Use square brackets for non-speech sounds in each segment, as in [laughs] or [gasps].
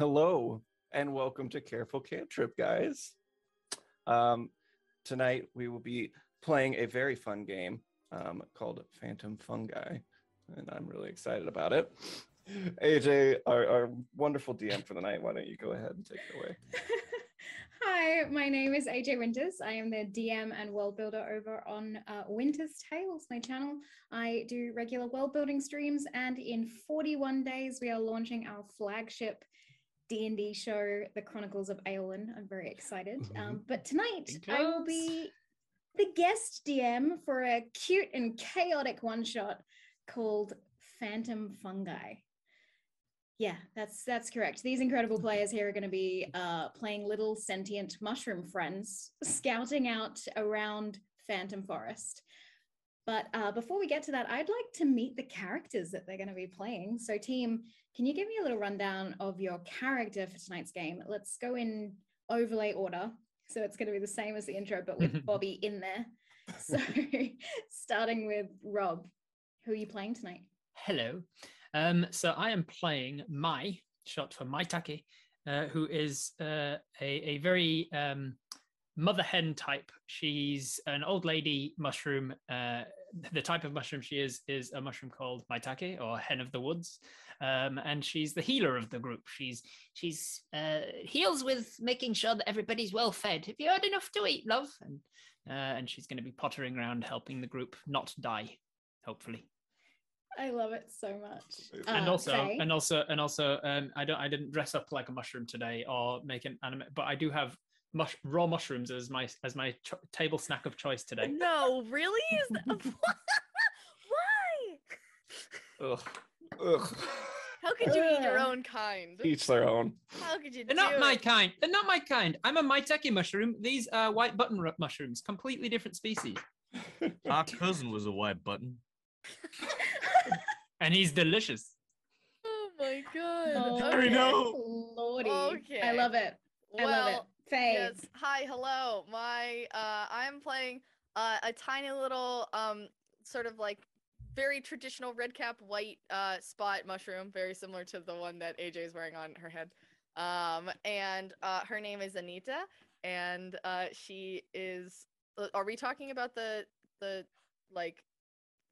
Hello and welcome to Careful Cantrip, guys. Um, tonight we will be playing a very fun game um, called Phantom Fungi, and I'm really excited about it. AJ, our, our wonderful DM for the night, why don't you go ahead and take it away? [laughs] Hi, my name is AJ Winters. I am the DM and world builder over on uh, Winters Tales, my channel. I do regular world building streams, and in 41 days, we are launching our flagship D&D show, The Chronicles of Aelin. I'm very excited. Um, but tonight, I will be the guest DM for a cute and chaotic one-shot called Phantom Fungi. Yeah, that's that's correct. These incredible players here are going to be uh, playing little sentient mushroom friends, scouting out around Phantom Forest. But uh, before we get to that, I'd like to meet the characters that they're going to be playing. So, team, can you give me a little rundown of your character for tonight's game? Let's go in overlay order. So it's going to be the same as the intro, but with [laughs] Bobby in there. So, [laughs] starting with Rob, who are you playing tonight? Hello. Um, so I am playing Mai, short for Maitake, uh, who is uh, a, a very um, mother hen type. She's an old lady mushroom. Uh, the type of mushroom she is is a mushroom called Maitake or hen of the woods, um, and she's the healer of the group. She's she's uh, heals with making sure that everybody's well fed. Have you had enough to eat, love? And uh, and she's going to be pottering around helping the group not die, hopefully. I love it so much. and Uh, also Faye? and also and also um i don't i didn't dress up like a mushroom today or make an anime but i do have mush raw mushrooms as my as my cho- table snack of choice today No, really? Is that, [laughs] [laughs] why? Ugh. Ugh. How could you eat your [laughs] own kind? Each their own. How could you they're do not my kind they're not my kind i'm a maitake mushroom these are white button ru- mushrooms completely different species My cousin was a white button. and he's delicious Oh my god. Oh, I know. Lordy. I love it. I love it. Faye. yes. Hi, hello. My uh I'm playing uh, a tiny little um sort of like very traditional red cap white uh spot mushroom, very similar to the one that AJ is wearing on her head. Um and uh her name is Anita and uh she is uh, are we talking about the the like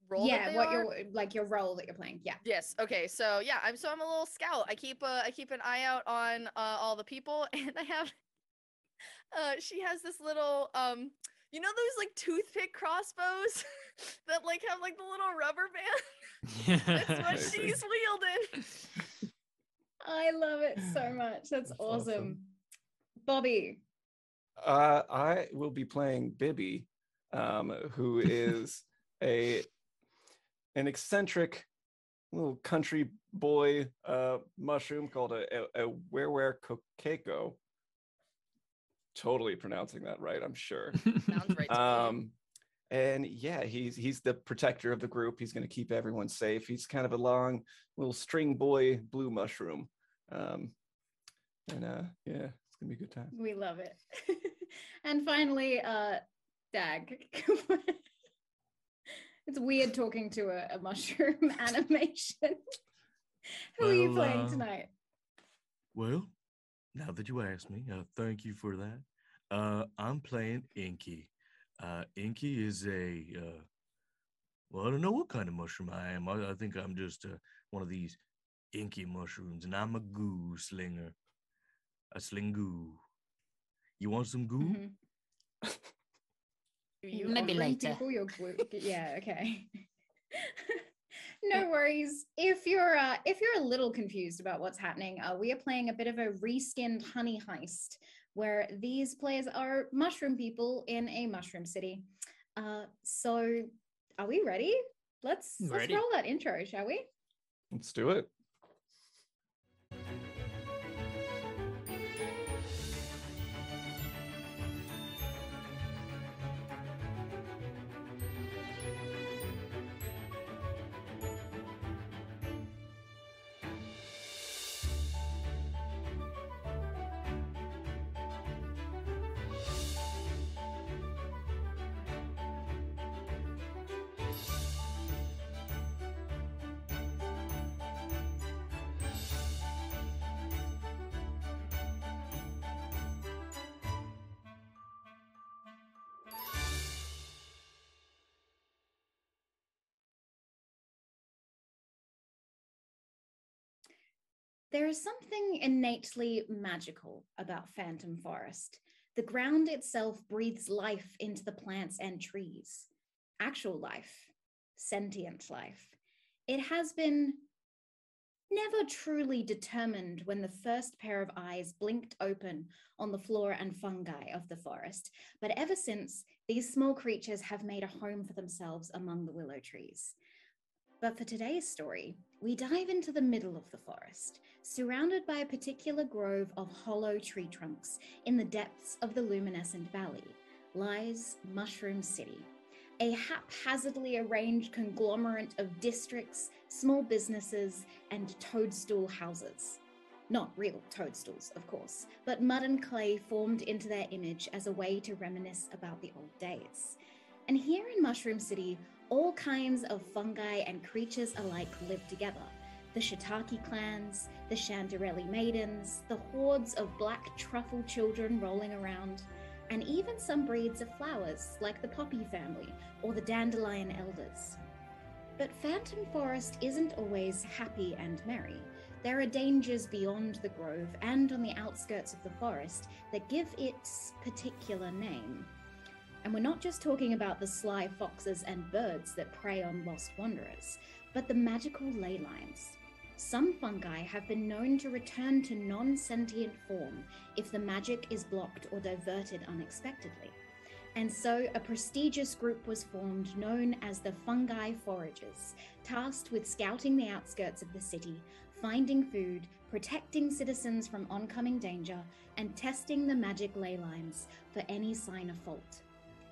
role yeah, what are? your like your role that you're playing. Yeah. Yes. Okay. So yeah, I'm so I'm a little scout. I keep uh, I keep an eye out on uh, all the people, [laughs] and I have. Uh, she has this little um, you know those like toothpick crossbows [laughs] that like have like the little rubber band. [laughs] That's what she's wielding. I love it so [sighs] much. That's, That's awesome. awesome. Bobby. Uh, I will be playing Bibby, um, who is [laughs] a an eccentric little country boy uh, mushroom called a, a, a werewere kokako. Totally pronouncing that right, I'm sure. [laughs] Sounds right. To me. Um, and yeah, he's he's the protector of the group. He's going to keep everyone safe. He's kind of a long little string boy blue mushroom. Um, and uh, yeah, it's gonna be a good time. We love it. [laughs] and finally, uh Dag. [laughs] it's weird talking to a, a mushroom animation. Who are you playing uh, tonight? Well, now that you asked me, uh, thank you for that. Uh, I'm playing Inky. Uh, Inky is a, uh, well, I don't know what kind of mushroom I am. I, I think I'm just uh, one of these inky mushrooms, and I'm a goo slinger. I sling goo. You want some goo? Mhm. You [laughs] you Maybe offering later. people your glue- yeah, okay. [laughs] no worries. If you're uh, if you're a little confused about what's happening, uh, we are playing a bit of a reskinned honey heist where these players are mushroom people in a mushroom city. Uh, so are we ready? Let's let's Ready. roll that intro, shall we? Let's do it. There is something innately magical about Phantom Forest. The ground itself breathes life into the plants and trees. Actual life, sentient life. It has been never truly determined when the first pair of eyes blinked open on the flora and fungi of the forest, but ever since, these small creatures have made a home for themselves among the willow trees. But for today's story, we dive into the middle of the forest, surrounded by a particular grove of hollow tree trunks in the depths of the luminescent valley, lies Mushroom City, a haphazardly arranged conglomerate of districts, small businesses, and toadstool houses. Not real toadstools, of course, but mud and clay formed into their image as a way to reminisce about the old days. And here in Mushroom City, all kinds of fungi and creatures alike live together. The Shiitake clans, the Chanderelli maidens, the hordes of black truffle children rolling around, and even some breeds of flowers like the poppy family or the dandelion elders. But Phantom Forest isn't always happy and merry. There are dangers beyond the grove and on the outskirts of the forest that give its particular name. And we're not just talking about the sly foxes and birds that prey on lost wanderers, but the magical ley lines. Some fungi have been known to return to non sentient form if the magic is blocked or diverted unexpectedly. And so a prestigious group was formed known as the Fungi Foragers, tasked with scouting the outskirts of the city, finding food, protecting citizens from oncoming danger, and testing the magic ley lines for any sign of fault.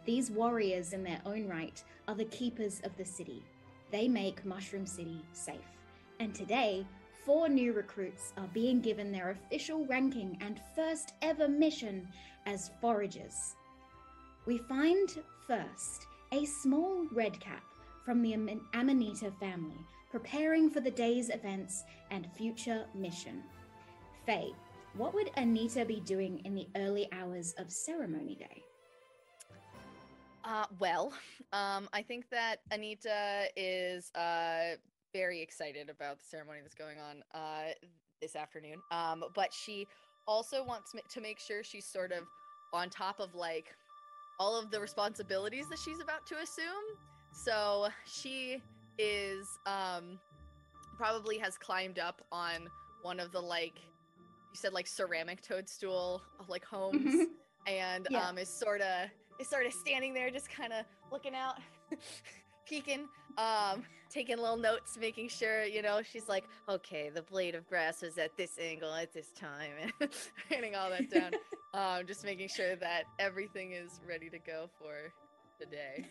These warriors, in their own right, are the keepers of the city. They make Mushroom City safe. And today, four new recruits are being given their official ranking and first ever mission as foragers. We find first a small redcap from the Amanita family preparing for the day's events and future mission. Faye, what would Anita be doing in the early hours of ceremony day? Uh, well, um, I think that Anita is uh, very excited about the ceremony that's going on uh, this afternoon. Um, but she also wants to make sure she's sort of on top of like all of the responsibilities that she's about to assume. So she is um, probably has climbed up on one of the like you said like ceramic toadstool like homes Mhm. and Yeah. um, is sort of is sort of standing there just kind of looking out [laughs] peeking um taking little notes making sure you know she's like okay the blade of grass was at this angle at this time and [laughs] writing all that down [laughs] um just making sure that everything is ready to go for the day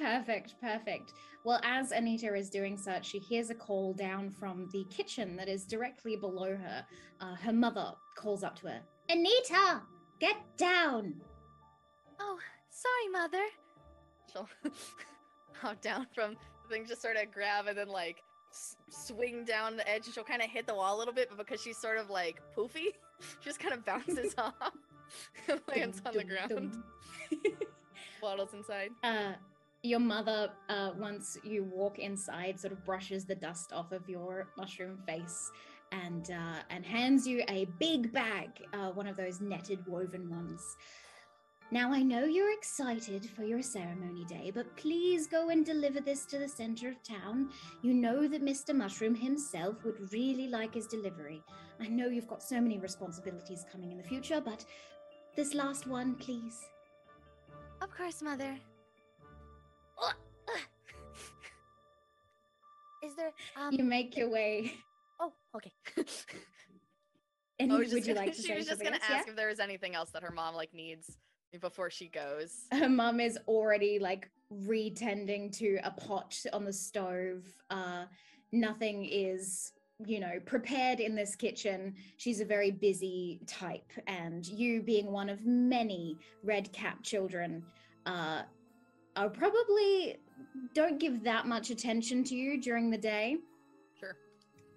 perfect, perfect. Well, as Anita is doing such, she hears a call down from the kitchen that is directly below her. Uh, her mother calls up to her Anita, get down. Oh sorry mother. She'll [laughs] hop down from the thing just sort of grab and then like s- swing down the edge and she'll kind of hit the wall a little bit but because she's sort of like poofy [laughs] she just kind of bounces [laughs] off and lands on the ground. waddles inside. Uh, your mother, uh, once you walk inside, sort of brushes the dust off of your mushroom face and uh, and hands you a big bag, uh, one of those netted woven ones. Now I know you're excited for your ceremony day, but please go and deliver this to the center of town. You know that Mr. Mushroom himself would really like his delivery. I know you've got so many responsibilities coming in the future, but this last one, please. of course mother [laughs] is there um You make your way. oh okay [laughs] And I would just you gonna- like to she say was just gonna else? ask if there was anything else that her mom like needs before she goes [laughs] Her mum is already like retending to a pot on the stove. Uh, nothing is, you know, prepared in this kitchen. She's a very busy type, and you, being one of many red cap children, uh, are probably don't give that much attention to you during the day.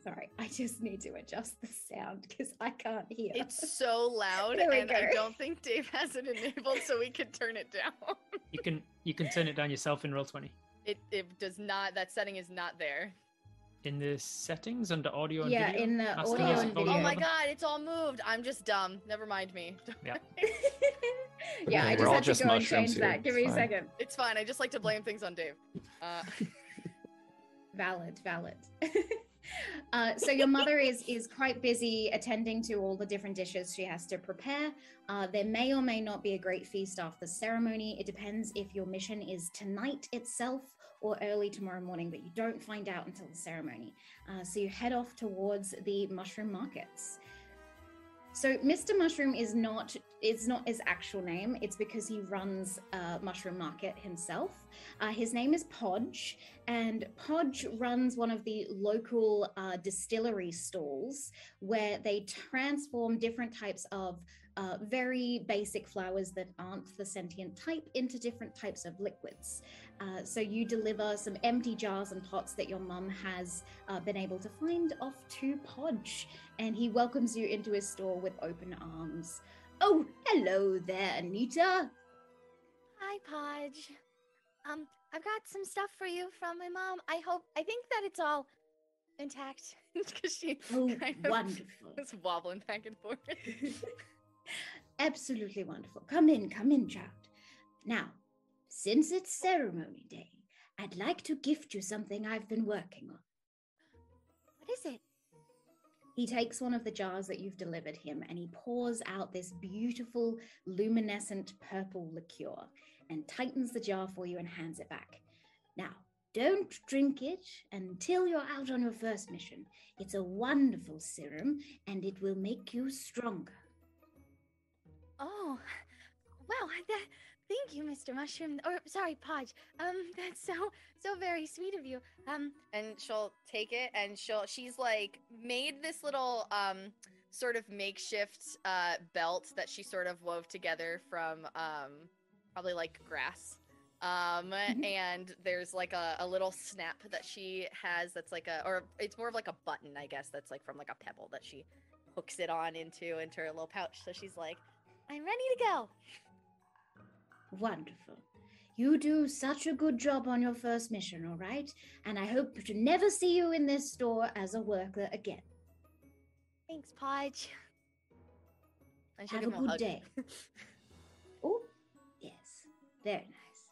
Sure Sorry, I just need to adjust the sound because I can't hear. It's so loud, There we and I don't think Dave has it enabled, so we could turn it down. You can you can turn it down yourself in roll twenty. It it does not. That setting is not there. in the settings under audio and Yeah, video. in the Master audio and volume Oh my god, it's all moved. I'm just dumb. Never mind me. yeah, [laughs] [laughs] Okay, I we're just all had to go and change here, that. Give it's me a fine. second. It's fine. I just like to blame things on Dave. Uh, [laughs] Valid, valid. [laughs] uh, so your mother is is quite busy attending to all the different dishes she has to prepare. Uh, there may or may not be a great feast after the ceremony. It depends if your mission is tonight itself or early tomorrow morning, but you don't find out until the ceremony. Uh, so you head off towards the mushroom markets. So Mr. Mushroom is not it's not his actual name. It's because he runs a mushroom market himself. Uh, his name is Podge, and Podge runs one of the local uh, distillery stalls where they transform different types of uh, very basic flowers that aren't the sentient type into different types of liquids. Uh, so you deliver some empty jars and pots that your mum has uh, been able to find off to Podge, and he welcomes you into his store with open arms. Oh, hello there, Anita. Hi, Podge. Um, I've got some stuff for you from my mom. I hope, I think that it's all intact. [laughs] because she Oh, [laughs] kind of wonderful. was wobbling back and forth. [laughs] Absolutely wonderful. Come in, come in, child. Now, since it's ceremony day, I'd like to gift you something I've been working on. What is it? He takes one of the jars that you've delivered him and he pours out this beautiful luminescent purple liqueur and tightens the jar for you and hands it back. Now, don't drink it until you're out on your first mission. It's a wonderful serum and it will make you stronger. Oh, wow. That, thank you, Mr. Mushroom. Or, sorry, Podge. Um, [laughs] that's so, so very sweet of you. Um, and she'll take it and she'll she's like made this little um sort of makeshift uh belt that she sort of wove together from um probably like grass um Mhm. and there's like a, a little snap that she has that's like a or it's more of like a button i guess that's like from like a pebble that she hooks it on into into her little pouch so she's like I'm ready to go. Wonderful. You do such a good job on your first mission, all right? And I hope to never see you in this store as a worker again. Thanks, Podge. she'll Have a good hug. day. [laughs] oh, yes. Very nice.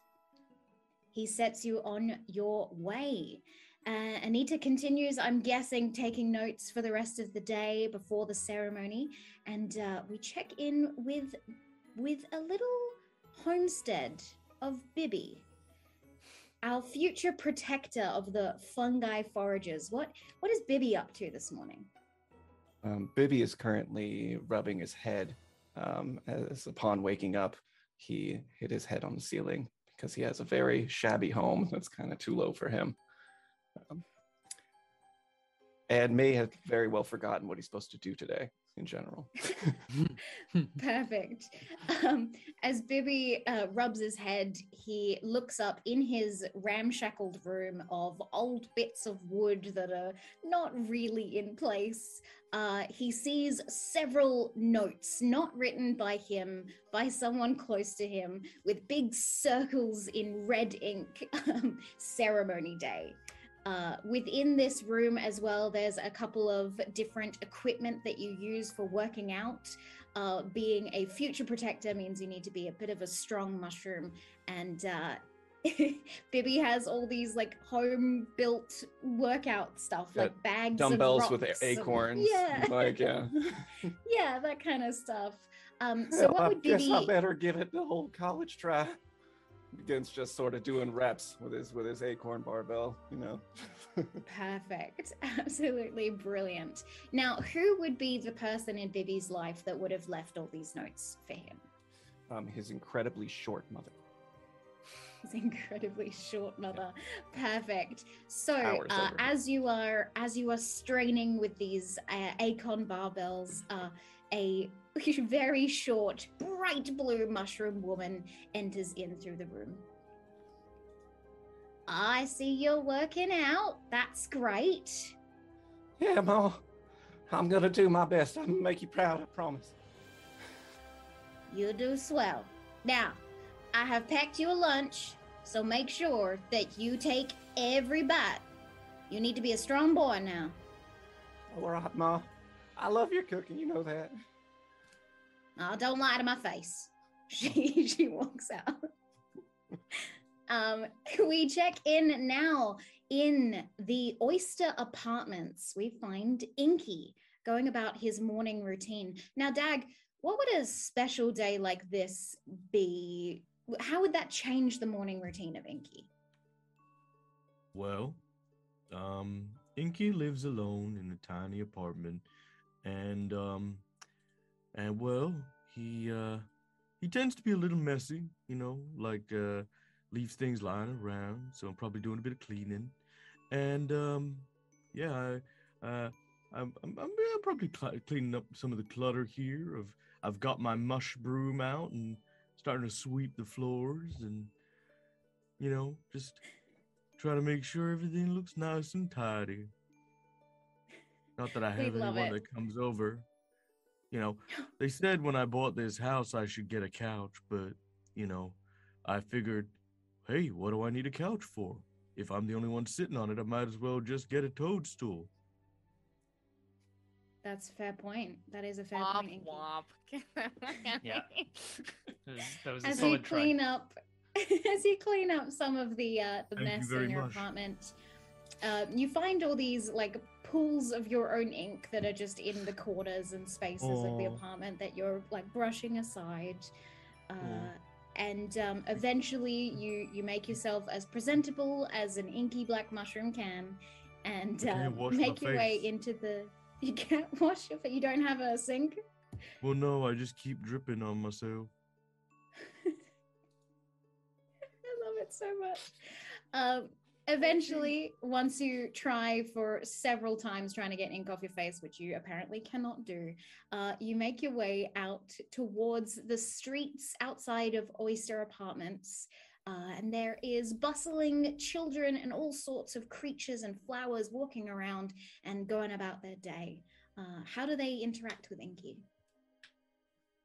He sets you on your way. Uh, Anita continues, I'm guessing, taking notes for the rest of the day before the ceremony. And uh, we check in with with a little homestead of Bibby. Our future protector of the fungi foragers. What what is Bibby up to this morning? Um, Bibby is currently rubbing his head. Um, as upon waking up, he hit his head on the ceiling because he has a very shabby home that's kind of too low for him. Um, and may have very well forgotten what he's supposed to do today in general. [laughs] [laughs] Perfect. Um, as Bibby uh, rubs his head, he looks up in his ramshackled room of old bits of wood that are not really in place. Uh, he sees several notes, not written by him, by someone close to him, with big circles in red ink. [laughs] um, ceremony day. Uh, within this room as well, there's a couple of different equipment that you use for working out. Uh, being a future protector means you need to be a bit of a strong mushroom, and uh, [laughs] Bibby has all these like home built workout stuff, Got like bags, Dumbbells of with rocks a- and- acorns. yeah, Like, yeah. [laughs] yeah, that kind of stuff. Um, so Well, what I would guess I Bibby? better give it the whole college try. Begins just sort of doing reps with his with his acorn barbell, you know. [laughs] Perfect. Absolutely brilliant. Now, who would be the person in Bibby's life that would have left all these notes for him? um, his incredibly short mother. His incredibly short mother. Perfect. So, uh, as you are as you are straining with these uh, Acon barbells, uh, a very short, bright blue mushroom woman enters in through the room. I see you're working out. That's great. Yeah, Ma. I'm gonna do my best. I'm gonna make you proud, I promise. You do swell. Now, I have packed you a lunch, so make sure that you take every bite. You need to be a strong boy now. All right, Ma. I love your cooking. You know that. Oh, don't lie to my face. [laughs] She she walks out. um, we check in now in the Oyster Apartments. We find Inky going about his morning routine. Now, Dag, what would a special day like this be? How would that change the morning routine of Inky? Well, um, Inky lives alone in a tiny apartment, and um, and well, he uh, he tends to be a little messy, you know, like uh, leaves things lying around. So I'm probably doing a bit of cleaning, and um, yeah, I, uh, I'm, I'm, I'm probably cl- cleaning up some of the clutter here. Of I've got my mush broom out and starting to sweep the floors, and you know, just try to make sure everything looks nice and tidy. Not that I have anyone it. that comes over. You know, they said when I bought this house I should get a couch, but you know, I figured, hey, what do I need a couch for? If I'm the only one sitting on it, I might as well just get a toadstool. That's a fair point. That is a fair Womp point. Inky. [laughs] Yeah. [laughs] womp. That was, a As you solid try. clean up, [laughs] as you clean up some of the uh, the Thank mess very in your much. apartment, uh, you find all these like pools of your own ink that are just in the corners and spaces of the apartment that you're like brushing aside. Uh, Aw. and um, eventually, you you make yourself as presentable as an inky black mushroom can, and can't um, make your way into the. [laughs] You can't wash your face. You don't have a sink. Well, no, I just keep dripping on myself. [laughs] I love it so much. Um, eventually, once you try for several times trying to get ink off your face, which you apparently cannot do, uh, you make your way out towards the streets outside of Oyster Apartments. Uh, and there is bustling children and all sorts of creatures and flowers walking around and going about their day. Uh, how do they interact with Inky?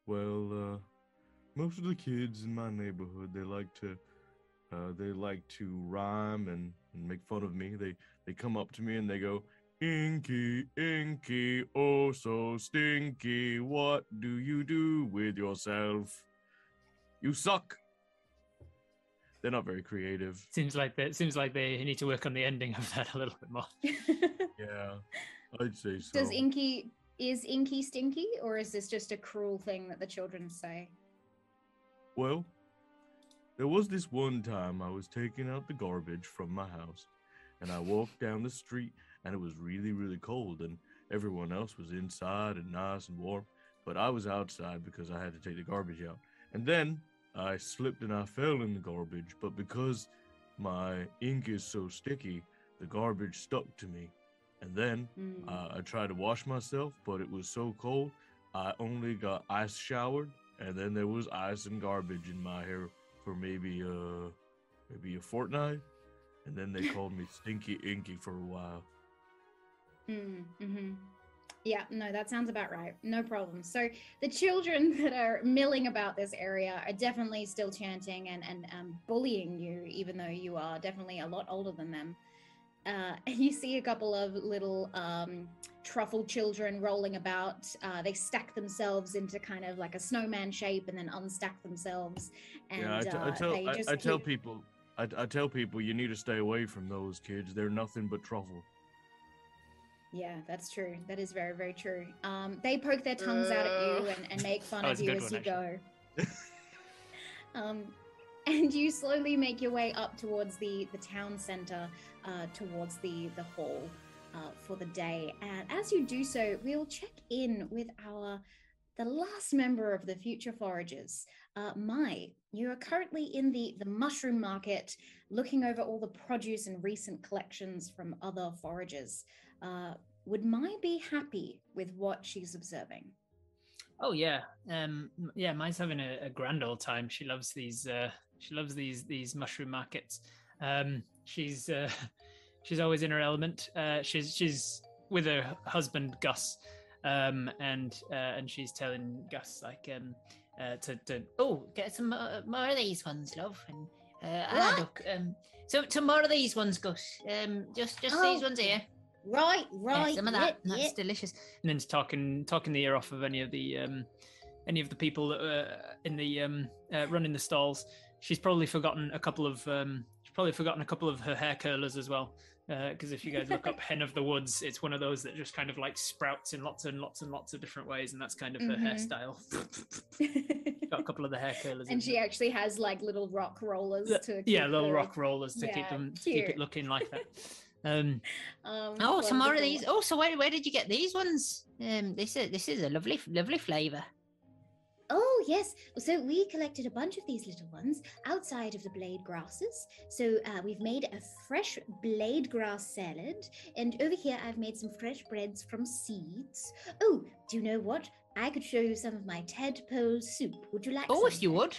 Well, uh, most of the kids in my neighborhood they like to, uh, they like to rhyme and, and make fun of me. They they come up to me and they go, "Inky, Inky, oh so stinky. What do you do with yourself? You suck." They're not very creative. Seems like they, seems like they need to work on the ending of that a little bit more. [laughs] Yeah, I'd say so. Does Inky is Inky stinky, or is this just a cruel thing that the children say? Well, there was this one time I was taking out the garbage from my house, and I walked down the street, and it was really, really cold, and everyone else was inside and nice and warm, but I was outside because I had to take the garbage out. And then I slipped and I fell in the garbage, but because my ink is so sticky, the garbage stuck to me. And then Hmm. uh, I tried to wash myself, but it was so cold. I only got ice showered, and then there was ice and garbage in my hair for maybe uh maybe a fortnight, and then they called me [laughs] Stinky Inky for a while. Mm, hmm Yeah, no, that sounds about right. No problem. So the children [laughs] that are milling about this area are definitely still chanting and and um, bullying you, even though you are definitely a lot older than them. Uh, [laughs] and you see a couple of little um, truffle children rolling about. Uh, they stack themselves into kind of like a snowman shape and then unstack themselves. And yeah, I, t- I uh, tell I, I tell keep- people I, I tell people you need to stay away from those kids. They're nothing but truffle. Yeah, that's true. That is very, very true. Um, they poke their tongues out at you Uh. and, and make fun [laughs] of you as you go. [laughs] um, and you slowly make your way up towards the the town center, uh, towards the the hall uh, for the day. And as you do so, we'll check in with our the last member of the Future Foragers. Uh, Mai, you are currently in the the mushroom market, looking over all the produce and recent collections from other foragers. Uh, would Mai be happy with what she's observing? Oh yeah, um, yeah. Mai's having a, a grand old time. She loves these. Uh, she loves these these mushroom markets. Um, she's uh, [laughs] she's always in her element. Uh, she's she's with her husband Gus, um, and uh, and she's telling Gus like um, uh, to to oh get some uh, more of these ones, love, and Uh, ah, duck. Um, so some more of these ones, Gus. Um, just just these Oh, ones here. Right, Yeah, right. some of yeah, that. That's yeah. delicious. and then talking talking the ear off of any of the um, any of the people that were in the um, uh, running the stalls. She's probably forgotten a couple of um, she's probably forgotten a couple of her hair curlers as well. Because if you guys look up [laughs] Hen of the Woods, it's one of those that just kind of like sprouts in lots and lots and lots of different ways, and that's kind of her Mhm. hairstyle. [laughs] Got a couple of the hair curlers. and she there. actually has like little rock rollers Yeah, to yeah, keep little the- rock rollers to keep them to keep it looking like that. [laughs] Um, Um, Oh, some more of these. Oh, so where, where did you get these ones? Um, this is this is a lovely lovely flavour. Oh, yes. So we collected a bunch of these little ones outside of the blade grasses. So uh, we've made a fresh blade grass salad. And over here, I've made some fresh breads from seeds. Oh, do you know what? I could show you some of my tadpole soup. Would you like Oh, some if you would,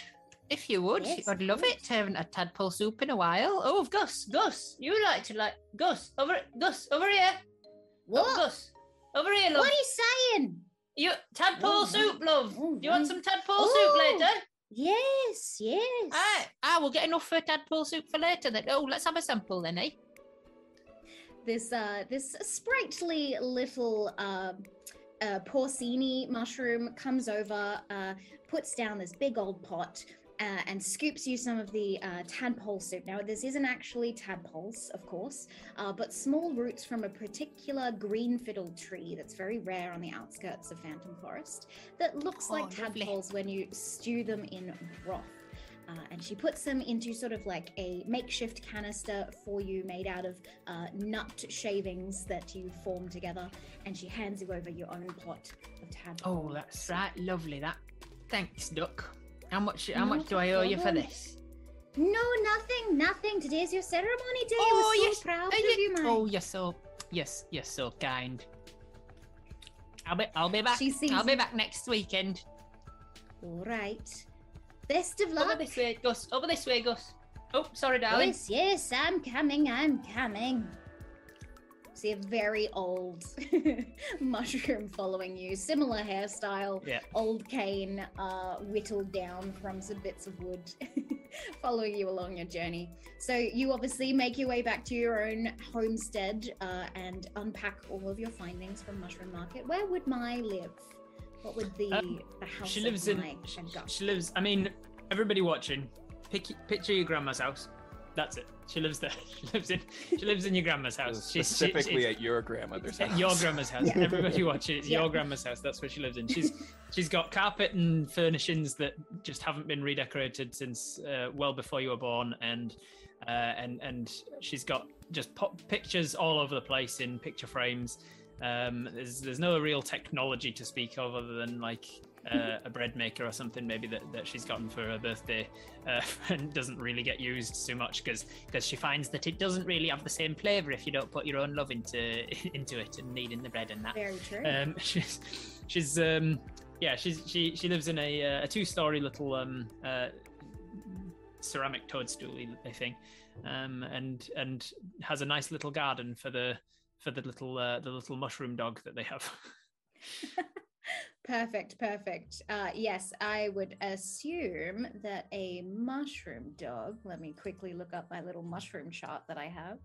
if you would, Yes, I'd love it. Haven't a tadpole soup in a while. Oh, Gus, Gus, you like to like Gus over Gus over here. Oh, What? Gus, over here, love. What are you saying? You tadpole Oh, soup, love. Oh, Do you want some tadpole Oh. soup later? Yes, yes. Aye, ah, we'll get enough for tadpole soup for later. Then. Oh, let's have a sample then, eh? this uh this sprightly little uh, uh porcini mushroom comes over uh puts down this big old pot uh, and scoops you some of the uh, tadpole soup. Now, this isn't actually tadpoles, of course, uh, but small roots from a particular green fiddle tree that's very rare on the outskirts of Phantom Forest that looks like Oh, lovely. tadpoles when you stew them in broth. Uh, and she puts them into sort of like a makeshift canister for you made out of uh, nut shavings that you form together. And she hands you over your own pot of tadpole. Oh, that's right, lovely. That. Thanks, duck. How much? How Not much do I owe you for this? No, nothing, nothing. Today's your ceremony day. Oh, We're so yes. proud of you, man. Oh, you're so yes, you're so kind. I'll be I'll be back. She I'll be back next weekend. All right. Best of luck. Over this way, Gus. Over this way, Gus. Oh, sorry, darling. Yes, yes, I'm coming. I'm coming. See a very old [laughs] mushroom following you, similar hairstyle, Yeah. old cane, uh, whittled down from some bits of wood, [laughs] following you along your journey. So you obviously make your way back to your own homestead uh, and unpack all of your findings from Mushroom Market. Where would Mai live? What would the Um, the house she lives in Gus she lives i mean everybody watching pick, picture your grandma's house that's it. She lives there. [laughs] She lives in she lives in your grandma's house. She's- she- Specifically it's- at your grandmother's at house. your grandma's house. Yeah. everybody watching it's Yeah. your grandma's house. That's where she lives in. She's she's got carpet and furnishings that just haven't been redecorated since uh, well before you were born. And uh, and and she's got just pop pictures all over the place in picture frames. Um, there's there's no real technology to speak of other than like uh, a bread maker or something maybe that, that she's gotten for her birthday uh, [laughs] and doesn't really get used so much because because she finds that it doesn't really have the same flavor if you don't put your own love into [laughs] into it and kneading the bread and that Very true. um, [laughs] she's she's um, yeah she's she she lives in a uh, a two story little um uh, ceramic toadstool thing um and and has a nice little garden for the for the little uh, the little mushroom dog that they have Perfect, perfect. Uh, yes, I would assume that a mushroom dog. Let me quickly look up my little mushroom chart that I have.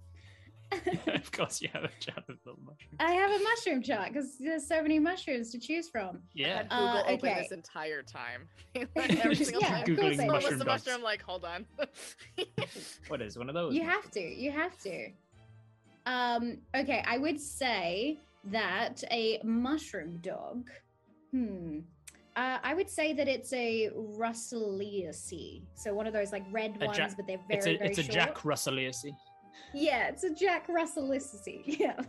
[laughs] of [laughs] course you have a chart of little mushrooms. I have a mushroom chart because there's so many mushrooms to choose from. yeah Had Google Uh, open okay. this entire time. [laughs] Every single Yeah, time. of course Googling I what's mushroom the mushroom? Like, hold on. what is one of those You have to. You have to. Um, okay, I would say that a mushroom dog. Hmm. Uh, I would say that it's a Russelliaceae. So one of those like red A ones, Jack- but they're very, it's a very it's a jack russelliaceae Yeah, it's a Jack Russellicaceae. [laughs] Yeah.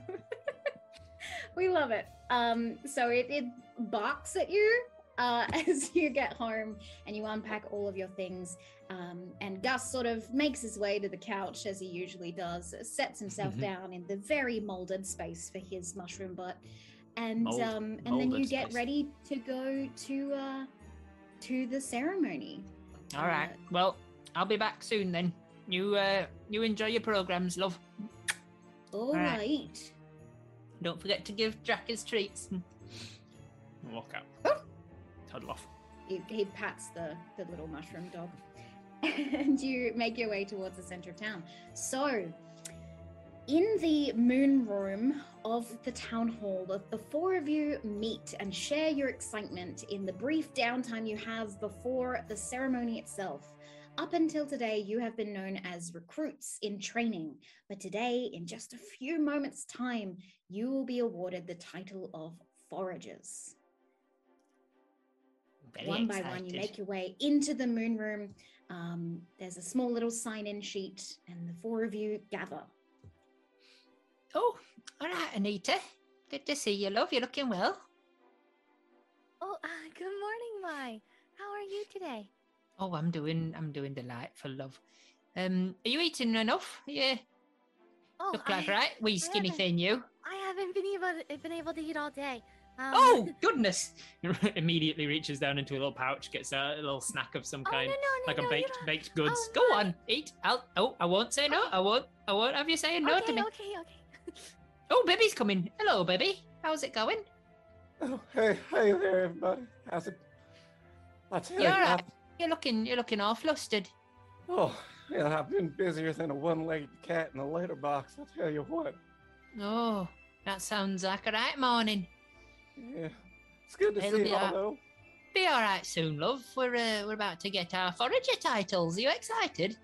we love it. Um, so it, it barks at you uh, [laughs] as you get home and you unpack all of your things. Um, and Gus sort of makes his way to the couch as he usually does, sets himself Mhm. down in the very molded space for his mushroom butt. And Mold- um, and then you get space. ready to go to uh, to the ceremony. All right. Uh, Well, I'll be back soon then. You uh, you enjoy your programs, love. All Right. right. Don't forget to give Jack his treats. walk out Oh. toddle off he, he pats the, the little mushroom dog [laughs] and you make your way towards the center of town. So, in the moon room of the town hall, the, four of you meet and share your excitement in the brief downtime you have before the ceremony itself. Up until today, you have been known as recruits in training, but today, in just a few moments' time, you will be awarded the title of foragers. Very one by one, you excited. make your way into the moon room. Um, there's a small little sign in sheet, and the four of you gather. Oh, all right, Anita. Good to see you, love. You're looking well. Oh, uh, good morning, Mai. How are you today? Oh, I'm doing, I'm doing delightful, love. Um, are you eating enough? Yeah, Oh, look like I, right. we skinny thing, you. I haven't been able to, been able to eat all day. Um, Oh [laughs] goodness! [laughs] Immediately reaches down into a little pouch, gets a little snack of some kind, oh, no, no, no, like no, a baked baked goods. Oh, Go on, eat. I'll. Oh, I won't say no. I won't. I won't have you saying no okay, to me. okay, okay. [laughs] Oh, Bibby's coming. Hello, baby. How's it going? Oh, hey, hey there, everybody. How's it? I tell You're you, right. You're looking, you're looking all flustered. oh, yeah, I've been busier than a one-legged cat in a litter box. I tell you what. Oh, that sounds like a right morning. Yeah, it's good to It'll see be you all, all- though. Be all right soon, love. We're uh, we're about to get our forager titles. Are you excited?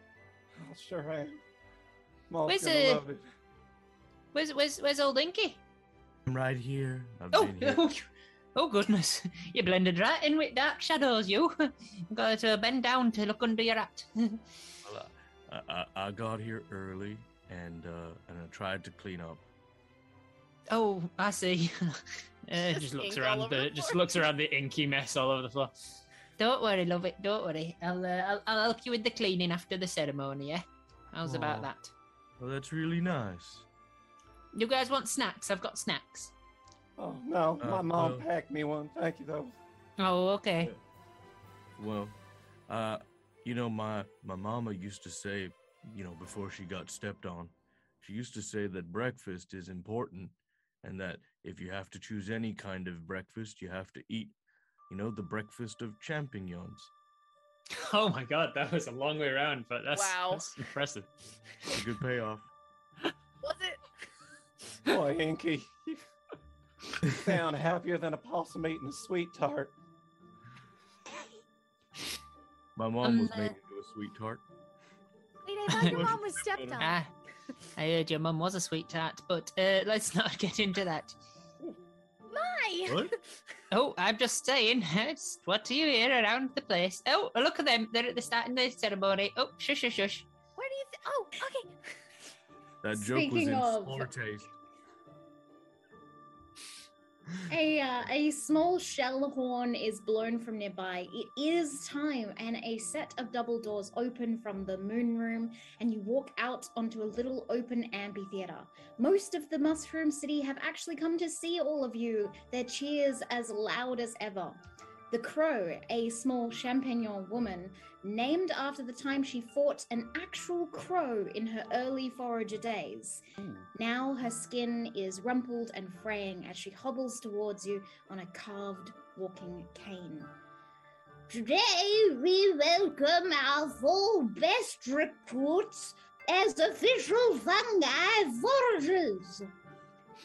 I sure I am. Mom's Where's gonna the- love it. Where's where's where's old Inky? I'm right here. I've Oh, been here. [laughs] oh, Oh goodness, [laughs] you blended right in with dark shadows. You [laughs] got to bend down to look under your hat. Well, uh, I, I, I got here early and uh, and I tried to clean up. oh, I see. Uh, just looks around the the just looks around the inky mess all over the floor. don't worry, love it. Don't worry. I'll, uh, I'll I'll help you with the cleaning after the ceremony. Yeah. How's about that? Well, that's really nice. You guys want snacks? I've got snacks. Oh no, Uh, my mom well- packed me one. Thank you, though. Oh, okay. Well, uh, you know, my my mama used to say, you know, before she got stepped on, she used to say that breakfast is important, and that if you have to choose any kind of breakfast, you have to eat, you know, the breakfast of champignons. [laughs] Oh my god, that was a long way around, but that's, Wow. that's impressive. It's a good payoff. [laughs] Was it? Boy, Inky, you [laughs] sound happier than a possum eating a sweet tart. My mom Um, was uh, made into a sweet tart. Wait, I thought your [laughs] mom was stepped on. Ah, I heard your mum was a sweetheart, but uh, let's not get into that. My. What? [laughs] Oh, I'm just saying, it's what do you hear around the place? Oh, look at them. They're at the start of the ceremony. Oh, shush, shush, shush. Where do you? Th- oh, okay. That joke was Speaking in of- poor taste. A uh, a small shell horn is blown from nearby. It is time, and a set of double doors open from the moon room, and you walk out onto a little open amphitheater. Most of the Mushroom City have actually come to see all of you. Their cheers as loud as ever. The Crow, a small champignon woman, named after the time she fought an actual crow in her early forager days. Hmm. Now her skin is rumpled and fraying as she hobbles towards you on a carved walking cane. Today we welcome our four best recruits as official fungi foragers.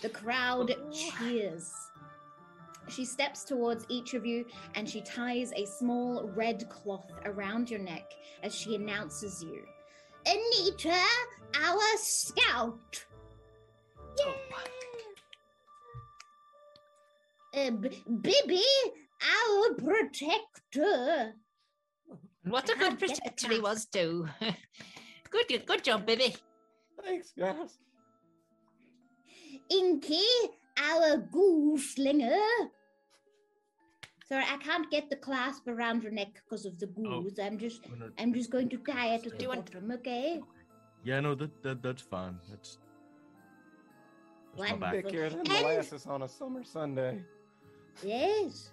The crowd oh. cheers. She steps towards each of you and she ties a small red cloth around your neck as she announces you. Anita, our scout. Uh, B- Bibby, our protector. And what a I good can't get the protector he class. was too. [laughs] good, good job, Bibby. Thanks, guys. Inky, our ghoul. Sorry, I can't get the clasp around your neck because of the ghouls. I'm just, Wanna- I'm just going to tie it at Do the you want- bottom, okay? Yeah, no, that, that that's fine. That's, that's my back. Wonderful. Thicker than And- molasses on a summer Sunday. Yes.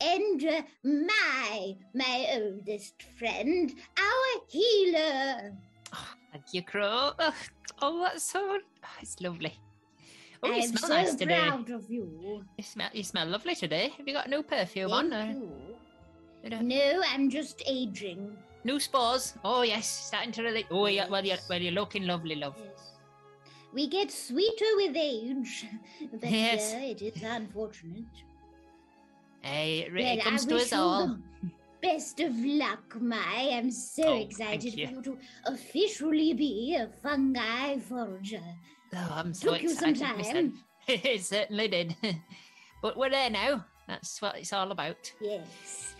And uh, my, my oldest friend, our healer. Thank you, Crow. Oh, oh that's so. oh, it's lovely. Oh, you I'm smell so nice today. proud of you. You smell, you smell lovely today. Have you got new perfume Thank on? Or, you. you No, I'm just aging. new spores. Oh yes, starting to really. Oh yeah, well you're well you're looking lovely, love. Yes. We get sweeter with age, but Yes. uh, it is unfortunate. Hey, it, re- Well, it comes to us you all. the best of luck, Mai. I'm so Oh, thank excited for you. you to officially be a fungi forager. Oh, I'm so Took you some excited. myself. time. [laughs] it certainly did. [laughs] but we're there now. That's what it's all about. Yes.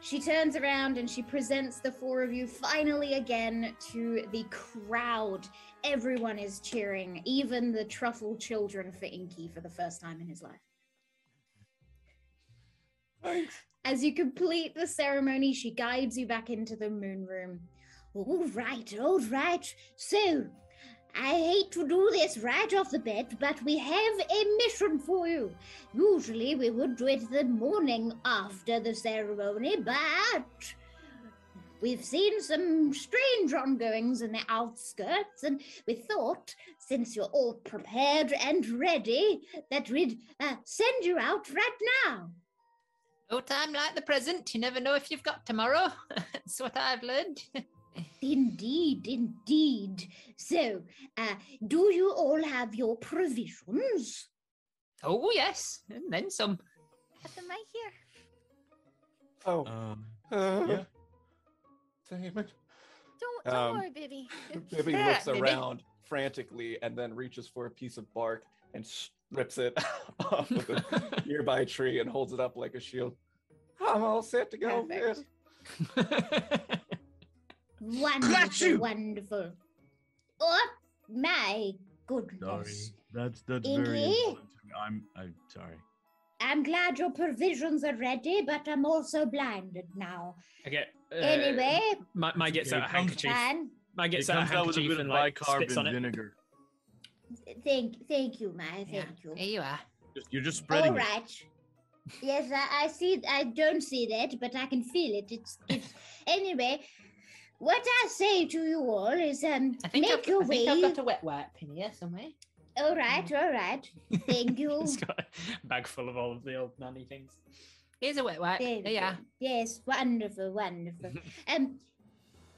She turns around and she presents the four of you finally again to the crowd. Everyone is cheering, even the truffle children for Inky for the first time in his life. Thanks. As you complete the ceremony, she guides you back into the moon room. All right, all right. So, I hate to do this right off the bat, but we have a mission for you. Usually we would do it the morning after the ceremony, but we've seen some strange ongoings in the outskirts, and we thought, since you're all prepared and ready, that we'd uh, send you out right now. No time like the present. You never know if you've got tomorrow. [laughs] That's what I've learned. [laughs] Indeed, indeed. So, uh, do you all have your provisions? oh yes, and then some. Got them right here. Oh, Um, uh, yeah. damn it. Don't don't Um, worry, Bibby. Bibby Yeah, [laughs] looks [laughs] Bibby. around frantically and then reaches for a piece of bark and strips it [laughs] off of a nearby tree and holds it up like a shield. I'm all set to go. Perfect. Yes. Wonderful, wonderful. Oh, my goodness. sorry. That's that's Inky? very important to me. I'm I'm sorry. I'm glad your provisions are ready, but I'm also blinded now. Okay. Uh, anyway, my, Mai gets okay, out a it handkerchief. man, Mai gets out a comes out with a bit of and like bicarb spits and vinegar. thank, thank you, Mai, thank Yeah, you. Here you are. Just, you're just All spreading it. Yes, I, I see. I don't see that, but I can feel it. It's, it's anyway. What I say to you all is, um, I think, make I've, your I way. think I've got a wet wipe in here somewhere. All right, all right. Thank you. [laughs] He's got a bag full of all of the old nanny things. Here's a wet wipe. There There we you go. are. Yes, wonderful, wonderful. [laughs] um,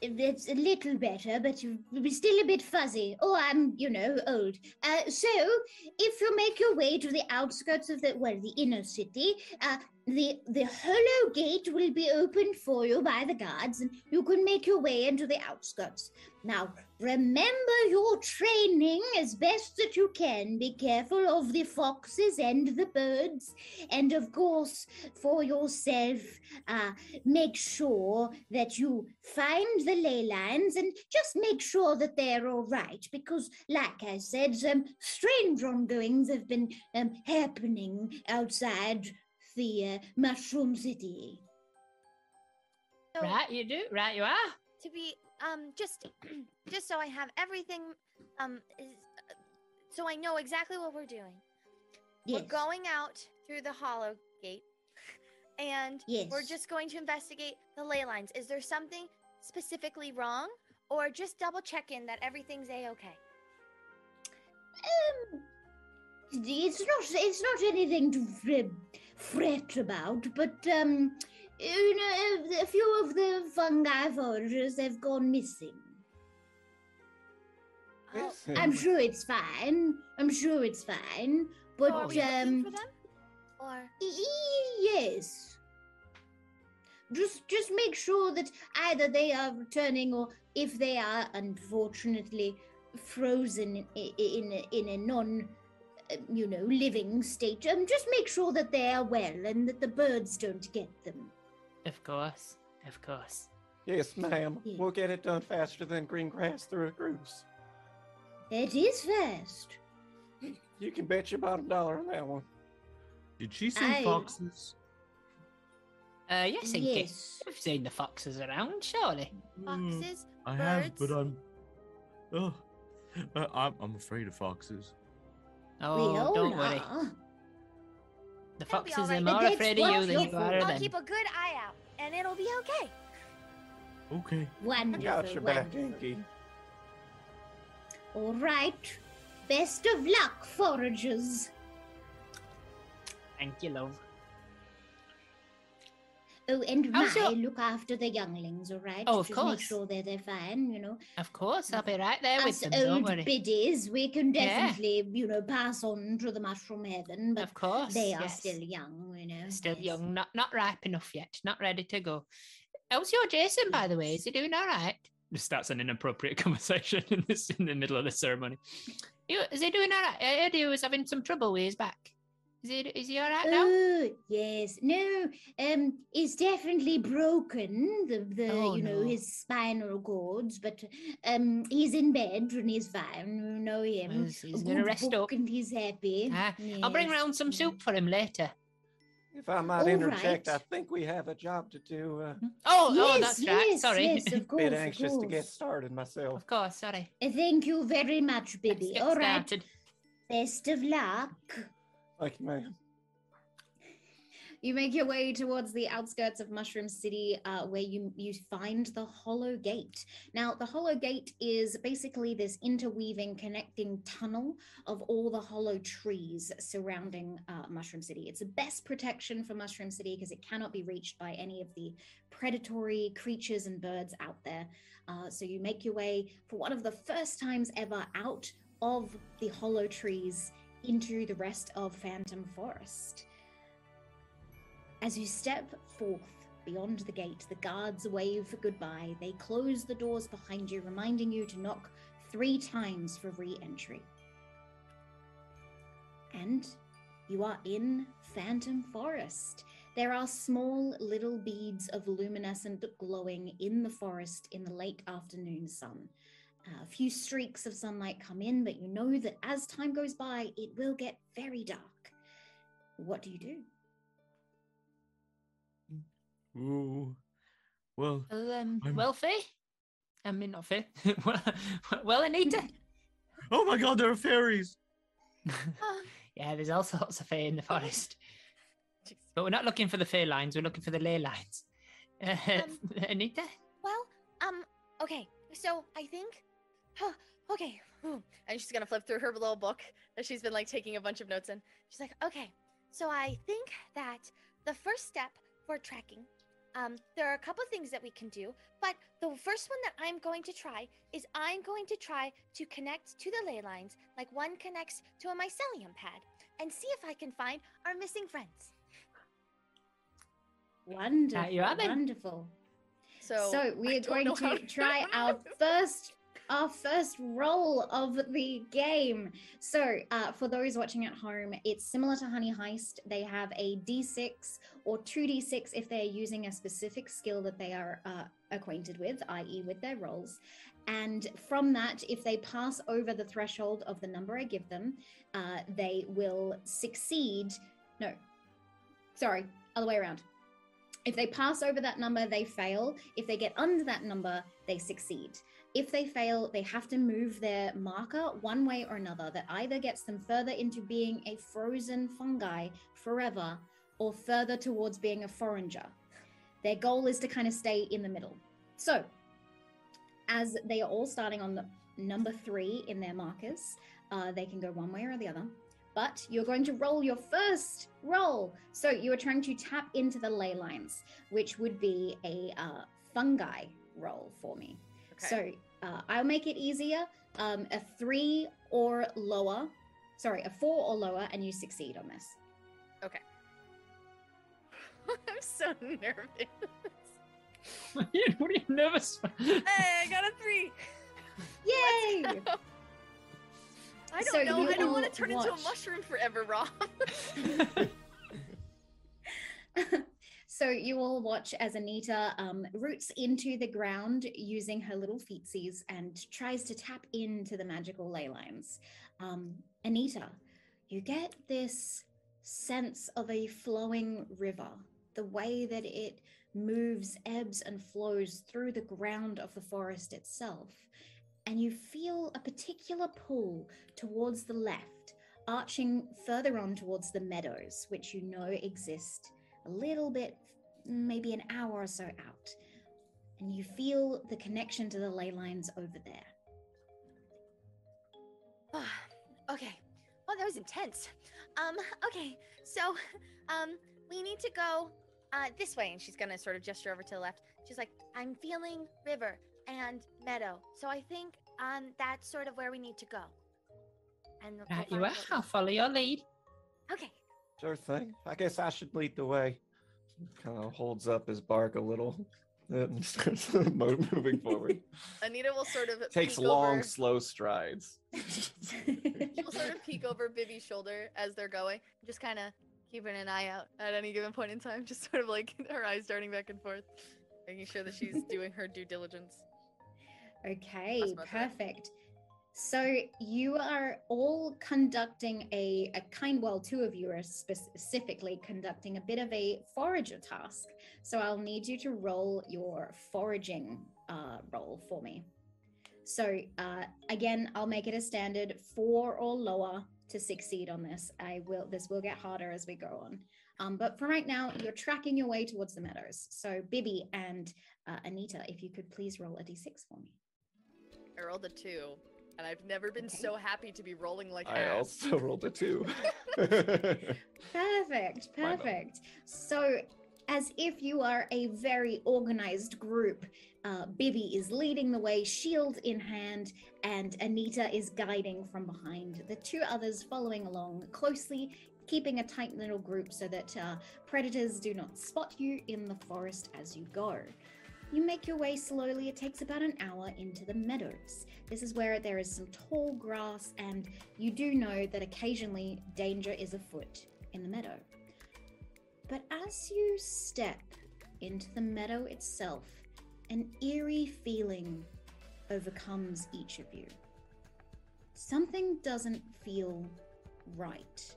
it's a little better, but you're still a bit fuzzy. Oh, I'm, you know, old. Uh, so, if you make your way to the outskirts of the, well, the inner city, uh, the the hollow gate will be opened for you by the guards, and you can make your way into the outskirts. Now, remember your training as best that you can. Be careful of the foxes and the birds, and of course, for yourself, uh, make sure that you find the ley lines and just make sure that they're all right because like i said some strange ongoings have been um, happening outside the uh, mushroom city So, Right, you do. Right, you are. to be um just [clears throat] just so I have everything um is, uh, so I know exactly what we're doing. yes We're going out through the hollow gate and we're just going to investigate the ley lines. Is there something specifically wrong or just double check in that everything's a-okay? um, it's not it's not anything to fret, fret about but um you know a few of the fungi foragers have gone missing Oh, Yes. I'm sure it's fine. I'm sure it's fine. But so are we um for them? Or yes. Just just make sure that either they are returning or if they are unfortunately frozen in i- in a, in a non you know living state um just make sure that they are well and that the birds don't get them Of course. Of course. Yes, ma'am. Yeah. We'll get it done faster than green grass through a goose. it is fast You can bet your bottom dollar on that one. Did she say I- foxes? Uh, yes, Inky. yes We've seen the foxes around, surely. Foxes? I have, but? I'm. Oh, [laughs] I'm I'm afraid of foxes. Oh, we don't worry. The foxes all are more But afraid of you than you're you are for. of I'll keep a good eye out and it'll be okay. Okay. I wonderful got your back, wonderful. Inky. All right. Best of luck, foragers. Thank you, love. Oh, and oh, How's my your- look after the younglings, all right? Oh, of Just make course. sure that they're fine, you know. Of course, I'll be right there with Us them. Don't old worry. biddies, we can Yeah. definitely, you know, pass on to the mushroom heaven, but Of course, they are yes. still young, you know. Still yes. young, not not ripe enough yet, not ready to go. How's your Jason, by the way? Is he doing all right? Just starts an inappropriate [laughs] conversation in this in the middle of the ceremony. Is he doing all right? I heard he was having some trouble with his back. Is he he all right now? Oh yes, no. Um, it's definitely broken. The the Oh, you know no. his spinal cords, but um, he's in bed and he's fine. You know him. He's- he's gonna rest up. and he's happy. Ah, I'll bring round some soup for him later. If I might All interject, I think we have a job to do. Uh, Oh, yes, oh, that's right. yes, Sorry. Yes, of course. [laughs] a bit of anxious to get started myself. of course, sorry. Thank you very much, Let's Bibby. get All right. started. Best of luck. Like, man, You make your way towards the outskirts of Mushroom City, uh, where you you find the Hollow Gate. Now, the Hollow Gate is basically this interweaving, connecting tunnel of all the hollow trees surrounding uh, Mushroom City. It's the best protection for Mushroom City because it cannot be reached by any of the predatory creatures and birds out there. Uh, so you make your way for one of the first times ever out of the hollow trees into the rest of Phantom Forest. As you step forth beyond the gate, the guards wave goodbye. They close the doors behind you, reminding you to knock three times for re entry. And you are in Phantom Forest. There are small little beads of luminescent glowing in the forest in the late afternoon sun. Uh, a few streaks of sunlight come in, but you know that as time goes by, it will get very dark. What do you do? Ooh. Well, Well, um, I'm- well, Faye. I mean, not Faye. [laughs] well, well, Anita. [laughs] oh my god, there are fairies. [laughs] Yeah, there's all sorts of Fae in the forest, but we're not looking for the Fae lines. We're looking for the ley lines. Uh, Um, Anita. Well, um, okay. So I think, Huh, okay. hmm. And she's gonna flip through her little book that she's been like taking a bunch of notes in. she's like, okay. So I think that the first step for tracking, um, there are a couple things that we can do, but the first one that I'm going to try is I'm going to try to connect to the ley lines like one connects to a mycelium pad and see if I can find our missing friends. Wonderful. you are. Wonderful. So, So we are going to try our first our first roll of the game. So uh, for those watching at home, it's similar to Honey Heist. They have a D6 or 2D6 if they're using a specific skill that they are uh, acquainted with, i.e., with their rolls. And from that, if they pass over the threshold of the number I give them, uh, they will succeed. No, sorry, other way around. If they pass over that number, they fail. If they get under that number, they succeed. If they fail, they have to move their marker one way or another that either gets them further into being a frozen fungi forever or further towards being a foreigner. Their goal is to kind of stay in the middle. So, as they are all starting on the number three in their markers, uh, they can go one way or the other. But you're going to roll your first roll. So you are trying to tap into the ley lines, which would be a uh, fungi roll for me. Okay. So uh, I'll make it easier. Um, a three or lower, sorry, a four or lower, and you succeed on this. Okay. [laughs] I'm so nervous. [laughs] what are you nervous for? hey, I got a three. [laughs] Yay! I don't So know. I don't want to all turn into a mushroom forever, Rob. So you all watch as Anita um, roots into the ground using her little feetsies and tries to tap into the magical ley lines. Um, Anita, you get this sense of a flowing river, the way that it moves, ebbs, and flows through the ground of the forest itself. And you feel a particular pull towards the left, arching further on towards the meadows, which you know exist a little bit, maybe an hour or so out. And you feel the connection to the ley lines over there. okay. Well, that was intense. Um, okay. So, um, we need to go uh, this way, and she's gonna sort of gesture over to the left. She's like, I'm feeling river and meadow, so I think um that's sort of where we need to go. And we'll Right, you are. I'll follow your lead. Okay. Sure thing. I guess I should lead the way. Kind of holds up his bark a little [laughs] and starts [laughs] moving forward. [laughs] Anita will sort of Takes long, over, slow strides. she'll sort of peek over Bibby's shoulder as they're going, just kind of keeping an eye out at any given point in time, just sort of like her eyes darting back and forth, making sure that she's doing her due diligence. Okay, That's my friend. perfect. So you are all conducting a, a kind, well, two of you are specifically conducting a bit of a forager task. So I'll need you to roll your foraging uh, roll for me. So uh, again, I'll make it a standard four or lower to succeed on this. I will. This will get harder as we go on. Um, but for right now, you're tracking your way towards the meadows. So Bibby and uh, Anita, if you could please roll a d6 for me. I rolled a two, and I've never been Okay. so happy to be rolling like I ass. also rolled a two. [laughs] Perfect, perfect. So, as if you are a very organized group, uh, Bibby is leading the way, shield in hand, and Anita is guiding from behind. The two others following along closely, keeping a tight little group so that uh, predators do not spot you in the forest as you go. You make your way slowly. It takes about an hour into the meadows. This is where there is some tall grass, and you do know that occasionally danger is afoot in the meadow. But as you step into the meadow itself, an eerie feeling overcomes each of you. Something doesn't feel right.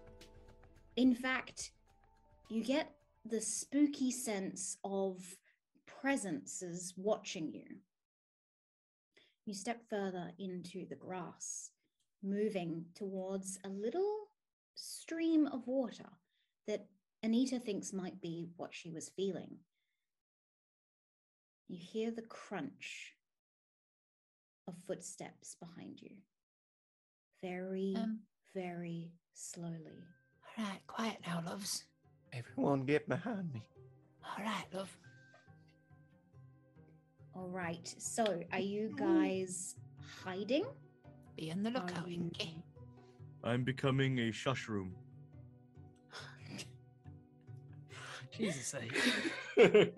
In fact, you get the spooky sense of presences watching you. You step further into the grass, moving towards a little stream of water that Anita thinks might be what she was feeling. You hear the crunch of footsteps behind you. Very, Um. very slowly. All right, quiet now, loves. Everyone get behind me. All right, love. All right. So, are you guys hiding? Be on the Are lookout, you- Inky. I'm becoming a shushroom. [laughs] Jesus sake. [laughs]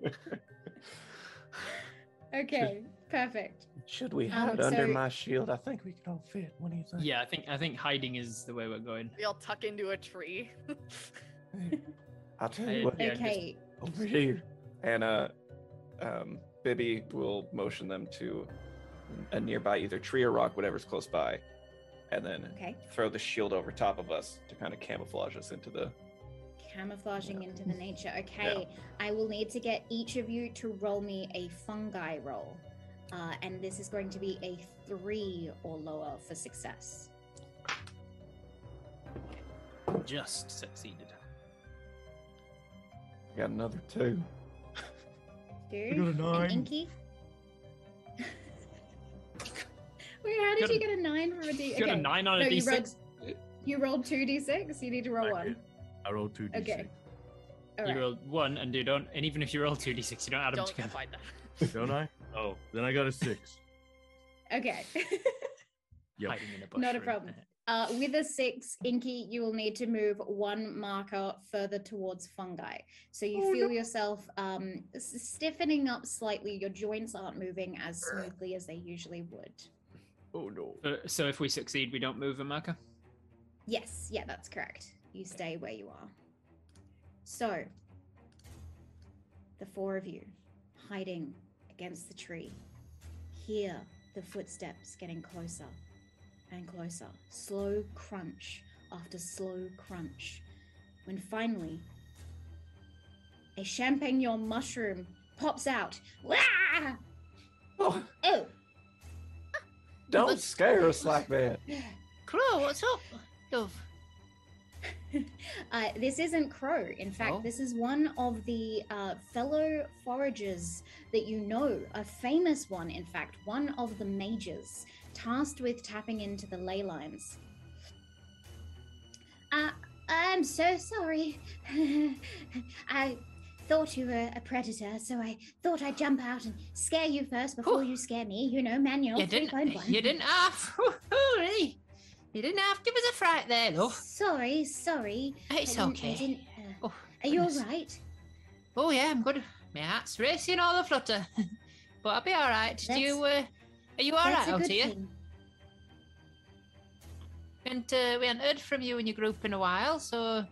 Okay, perfect. Should we Um, hide under so- my shield? I think we could all fit. What do you think? Yeah, I think I think hiding is the way we're going. We all tuck into a tree. I'll tell you what. Yeah, just- okay. over here. And uh, um, Bibby will motion them to a nearby either tree or rock, whatever's close by, and then Okay. throw the shield over top of us to kind of camouflage us into the. Camouflaging into the nature. Okay. I will need to get each of you to roll me a fungi roll. Uh, and this is going to be a three or lower for success. Just succeeded. Got another two. Two. got a nine. Inky. [laughs] Wait, how did Got you a- get a nine from a D? You got a nine on a no, you d6. rolled. You rolled two d6. You need to roll I one. did. I rolled two d6. Okay. All You right. rolled one, and you don't. And even if you roll two d6, you don't add them Don't together. find that. [laughs] Don't I? Oh, then I got a six. Okay. Yep. [laughs] Hiding in a bush. Not a room. problem. Uh, with a six, Inky, you will need to move one marker further towards fungi. So you Oh, feel yourself um, stiffening up slightly. Your joints aren't moving as smoothly as they usually would. Oh no. Uh, so if we succeed, we don't move a marker. Yes, yeah, that's correct. You stay where you are. So, the four of you hiding against the tree, hear the footsteps getting closer and closer. Slow crunch after slow crunch. When finally, a champignon mushroom pops out. Wah! Oh, Oh, don't scare us like that. Crow, what's up, love? [laughs] uh, this isn't Crow. In fact, Oh. this is one of the uh, fellow foragers that you know, a famous one, in fact, one of the mages tasked with tapping into the ley lines. Uh, I'm so sorry. [laughs] I thought you were a predator, so I thought I'd jump out and scare you first before you scare me. You know, manual You didn't. 3.1. You didn't have. [laughs] You didn't have give us a fright there, though. Sorry, sorry. It's I didn't- I okay. uh, Oh, are you all right? Oh yeah, I'm good. My heart's racing all the flutter, [laughs] but I'll be all right. Do you? Uh, are you all right That's a out here? And uh, we haven't heard from you and your group in a while, so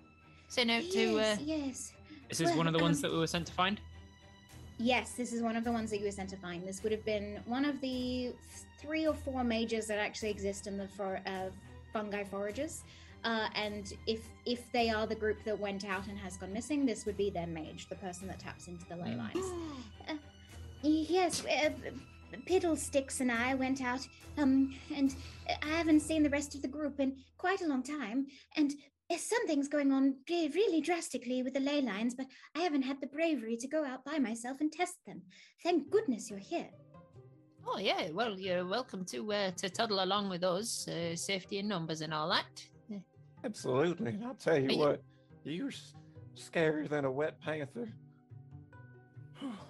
send out to. Uh, Yes, yes. This is one of the ones um, that we were sent to find. Yes, this is one of the ones that you were sent to find. This would have been one of the three or four majors that actually exist in the for, uh, fungi foragers. Uh, and if if they are the group that went out and has gone missing, this would be their mage, the person that taps into the ley lines. Uh, yes, uh, Piddlesticks and I went out, um, and I haven't seen the rest of the group in quite a long time, and something's going on really drastically with the ley lines, but I haven't had the bravery to go out by myself and test them. Thank goodness you're here. oh yeah, well you're welcome to uh, to toddle along with us. Uh, safety in numbers and all that. Absolutely. And I'll tell you Are what, you're scarier than a wet panther. [sighs] [sighs]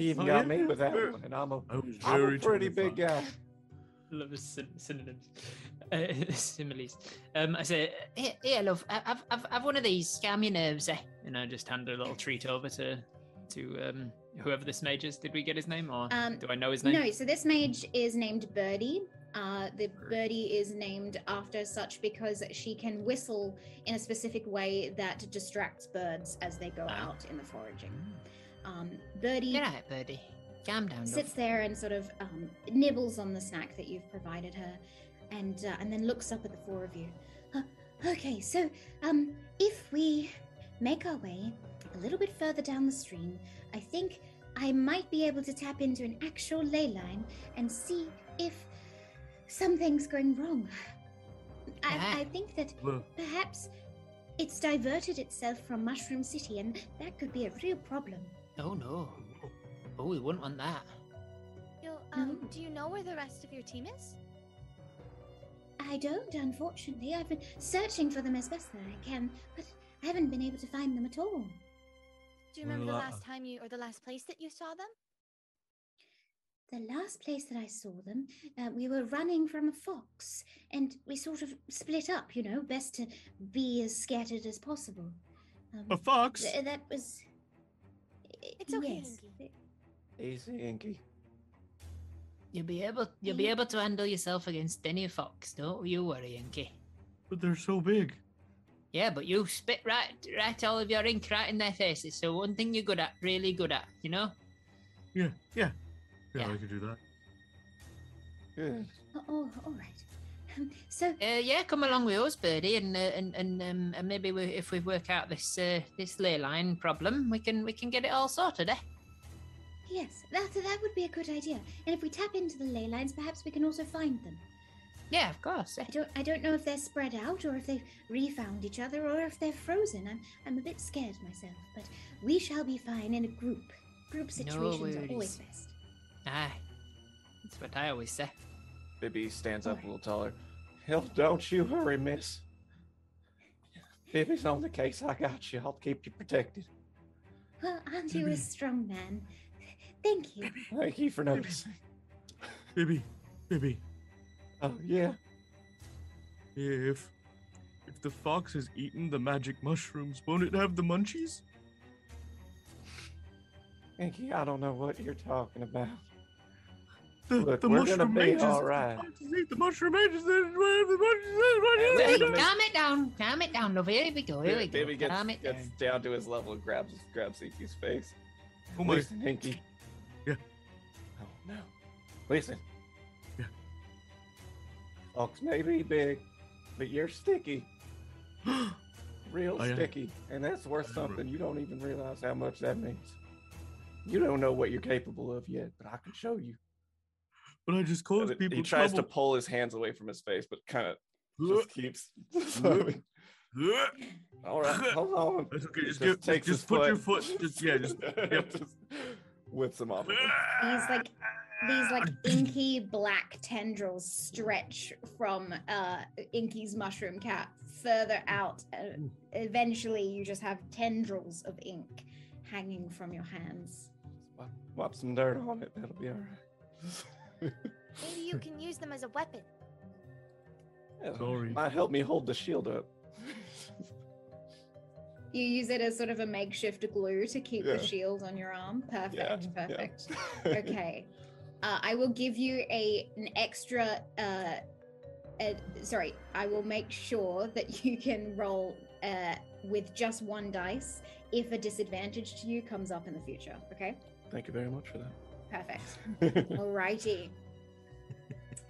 Yes, yes. He even Oh, got yeah? me with that one, and I'm a, I was I'm a very pretty big guy. Love his syn- synonyms, uh, [laughs] similes. Um, I say, Here, here, love. I- I've, I've, I've one of these. Calm your nerves, eh? and I just hand a little treat over to to um, whoever this mage is. Did we get his name, or Um, do I know his name? No, so this mage is named Birdie. Uh, the birdie is named after such because she can whistle in a specific way that distracts birds as they go Ah. out in the foraging. Um, Birdie You're right, birdie. Calm down, sits love. there and sort of um, nibbles on the snack that you've provided her, and uh, and then looks up at the four of you. Uh, okay, so um, if we make our way a little bit further down the stream, I think I might be able to tap into an actual ley line and see if something's going wrong. I, I think that perhaps it's diverted itself from Mushroom City, and that could be a real problem. Oh no. Oh, we wouldn't want that. You, um, No. do you know where the rest of your team is? I don't, unfortunately. I've been searching for them as best that I can, but I haven't been able to find them at all. Do you remember Well, the uh, last time you, or the last place that you saw them? The last place that I saw them, uh, we were running from a fox, and we sort of split up, you know, best to be as scattered as possible. Um, a fox. th- that was. It's okay, yes. Inky. Easy, Inky. You'll be able. You'll be able to handle yourself against any fox. Don't you worry, Inky. But they're so big. Yeah, but you spit right, right all of your ink right in their faces. So one thing you're good at, really good at, you know. Yeah, yeah. Yeah, Yeah. I could do that. Good. Oh, oh, all right. Um, so, Uh, yeah, come along with us, Birdie, and uh, and and, um, and maybe we, if we work out this uh, this ley line problem, we can we can get it all sorted, eh? yes, that, that would be a good idea. And if we tap into the ley lines, perhaps we can also find them. Yeah, of course. eh. I don't, I don't know if they're spread out or if they've refound each other or if they're frozen. I'm, I'm a bit scared myself, but we shall be fine in a group. Group situations are always best. Aye, that's what I always say. Bibby stands up a little taller. Hell, don't you hurry, miss. Bibby's on the case. I got you. I'll keep you protected. Well, aren't you a strong man? Thank you. Thank you for noticing. Baby, baby. Oh, yeah. If if the fox has eaten the magic mushrooms, won't it have the munchies? Inky, I don't know what you're talking about. The, Look, the we're gonna mushroom be mages. all. The foxes eat the mushroom mages. Then the munchies? Hey, Hey, Wait calm it down, calm it down, love. Here we go, here we go. Bibby gets, calm it gets down. down to his level and grabs grabs Inky's face. Oh my! Listen, Inky. Yeah. Oh no. Listen. Yeah. Fox may be big, but you're sticky. [gasps] Real I am. sticky. And that's worth I something. right. You don't even realize how much that means. You don't know what you're capable of yet, but I can show you. But I just caused And people he tries to pull his hands away from his face, but kind of Ugh. just keeps. [laughs] slowing. All right, hold on. That's okay. He Just, give, just his put your foot. Just yeah, just [laughs] yep. just whips him off. of him. These like these like inky black tendrils stretch from uh Inky's mushroom cap further out. Uh, eventually, you just have tendrils of ink hanging from your hands. Wipe, wipe some dirt on it. That'll be all right. Maybe you can use them as a weapon. Yeah, Sorry. Might help me hold the shield up. [laughs] You use it as sort of a makeshift glue to keep Yeah. the shield on your arm. Perfect, Yeah, yeah. perfect. [laughs] okay. Uh, I will give you a an extra. Uh, uh, sorry, I will make sure that [laughs] you can roll uh, with just one dice if a disadvantage to you comes up in the future. Okay. Thank you very much for Perfect. that. Alrighty.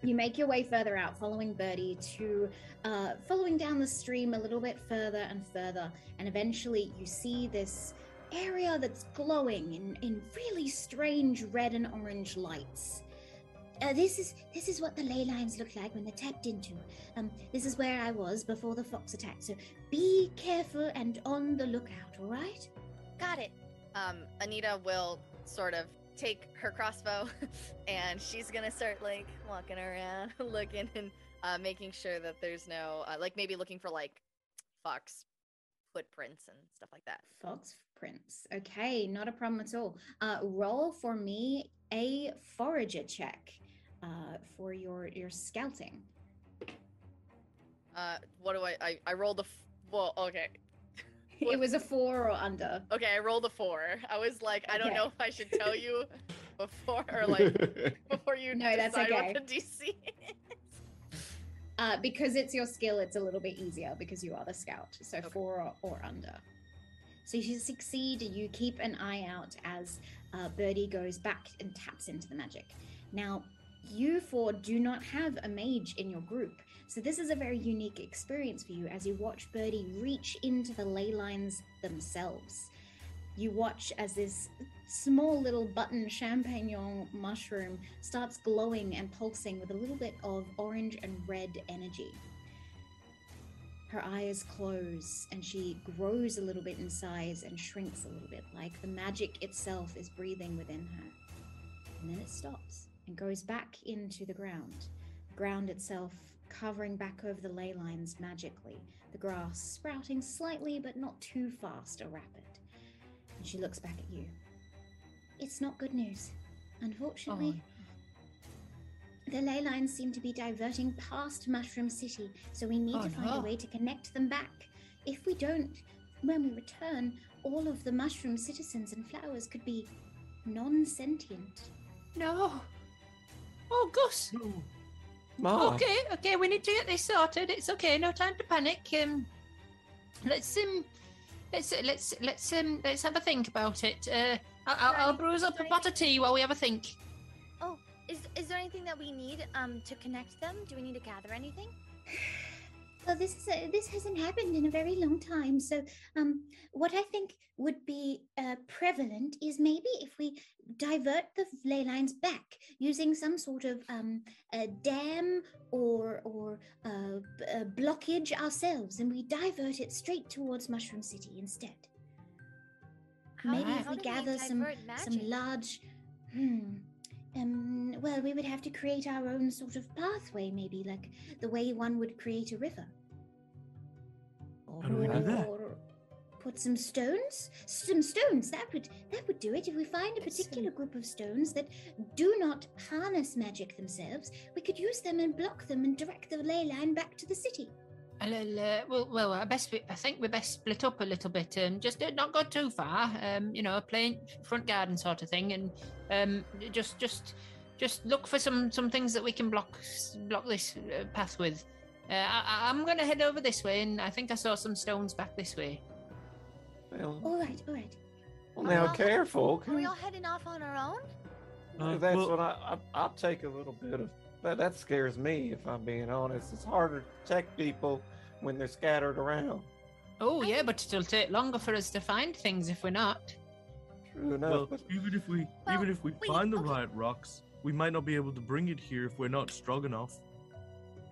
You make your way further out, following Birdie to uh, following down the stream a little bit further and further, and eventually you see this area that's glowing in, in really strange red and orange lights. Uh, this is this is what the ley lines look like when they're tapped into. Um, this is where I was before the fox attack. So be careful and on the lookout. All right? Got it. Um, Anita will sort of take her crossbow [laughs] and she's gonna start like walking around, [laughs] looking and uh, making sure that there's no uh, like maybe looking for like fox footprints and stuff like that. Fox prints. Okay, not a problem at all. Uh, roll for me a forager check uh, for your your scouting. Uh, what do I? I, I rolled a. F- well, okay. It was a [laughs] four or under. Okay, I rolled a four. I was like, I don't Okay. know if I should tell you [laughs] before or [laughs] like before you No, that's decide okay. what the DC is. Uh, because it's your skill, it's a little bit easier because you are the scout. So Okay. four or, or under. So if you succeed, you keep an eye out as uh, Birdie goes back and taps into the magic. Now, you four do not have a mage in your group, so this is a very unique experience for you as you watch Birdie reach into the ley lines themselves. You watch as this small little button champignon mushroom starts glowing and pulsing with a little bit of orange and red energy. Her eyes close and she grows a little bit in size and shrinks a little bit, like the magic itself is breathing within her. And then it stops and goes back into the ground. The ground itself covering back over the ley lines magically, the grass sprouting slightly but not too fast or rapid. And she looks back at you. It's not good news. Unfortunately, oh, the ley lines seem to be diverting past Mushroom City, so we need Oh, to find no. a way to connect them back. If we don't, when we return, all of the mushroom citizens and flowers could be non sentient. No. Oh, Gus. No. Ma, Okay, okay, we need to get this sorted. It's okay, no time to panic. Um, let's um, let's let's let's um, let's have a think about it. Uh, I'll, I'll, I'll brew up a pot of tea while we have a think. Oh, is is there anything that we need um to connect them? Do we need to gather anything? [laughs] Well, this is a, this hasn't happened in a very long time. So, um, what I think would be uh, prevalent is maybe if we divert the ley lines back using some sort of um, a dam or or uh, blockage ourselves, and we divert it straight towards Mushroom City instead. How, Maybe if we gather some divert some large hmm um well we would have to create our own sort of pathway maybe like the way one would create a river. How do we do that? or put some stones? Some stones that would that would do it. If we find a particular group of stones that do not harness magic themselves we could use them and block them and direct the ley line back to the city I'll, I'll, uh, well, well, I best. I think we best split up a little bit and just uh, not go too far. Um, you know, a plain front garden sort of thing, and um, just, just, just look for some some things that we can block block this uh, path with. Uh, I, I- I'm gonna head over this way, and I think I saw some stones back this way. well, all right all right well, now all- careful. Are we all heading off on our own? Uh, That's well- what I, I I'll take a little bit of that. That scares me, if I'm being honest. It's harder to protect people when they're scattered around. Oh yeah, but it'll take longer for us to find things if we're not. True enough. Well, but even if we Well, even if we wait, find the okay. right rocks, we might not be able to bring it here if we're not strong enough.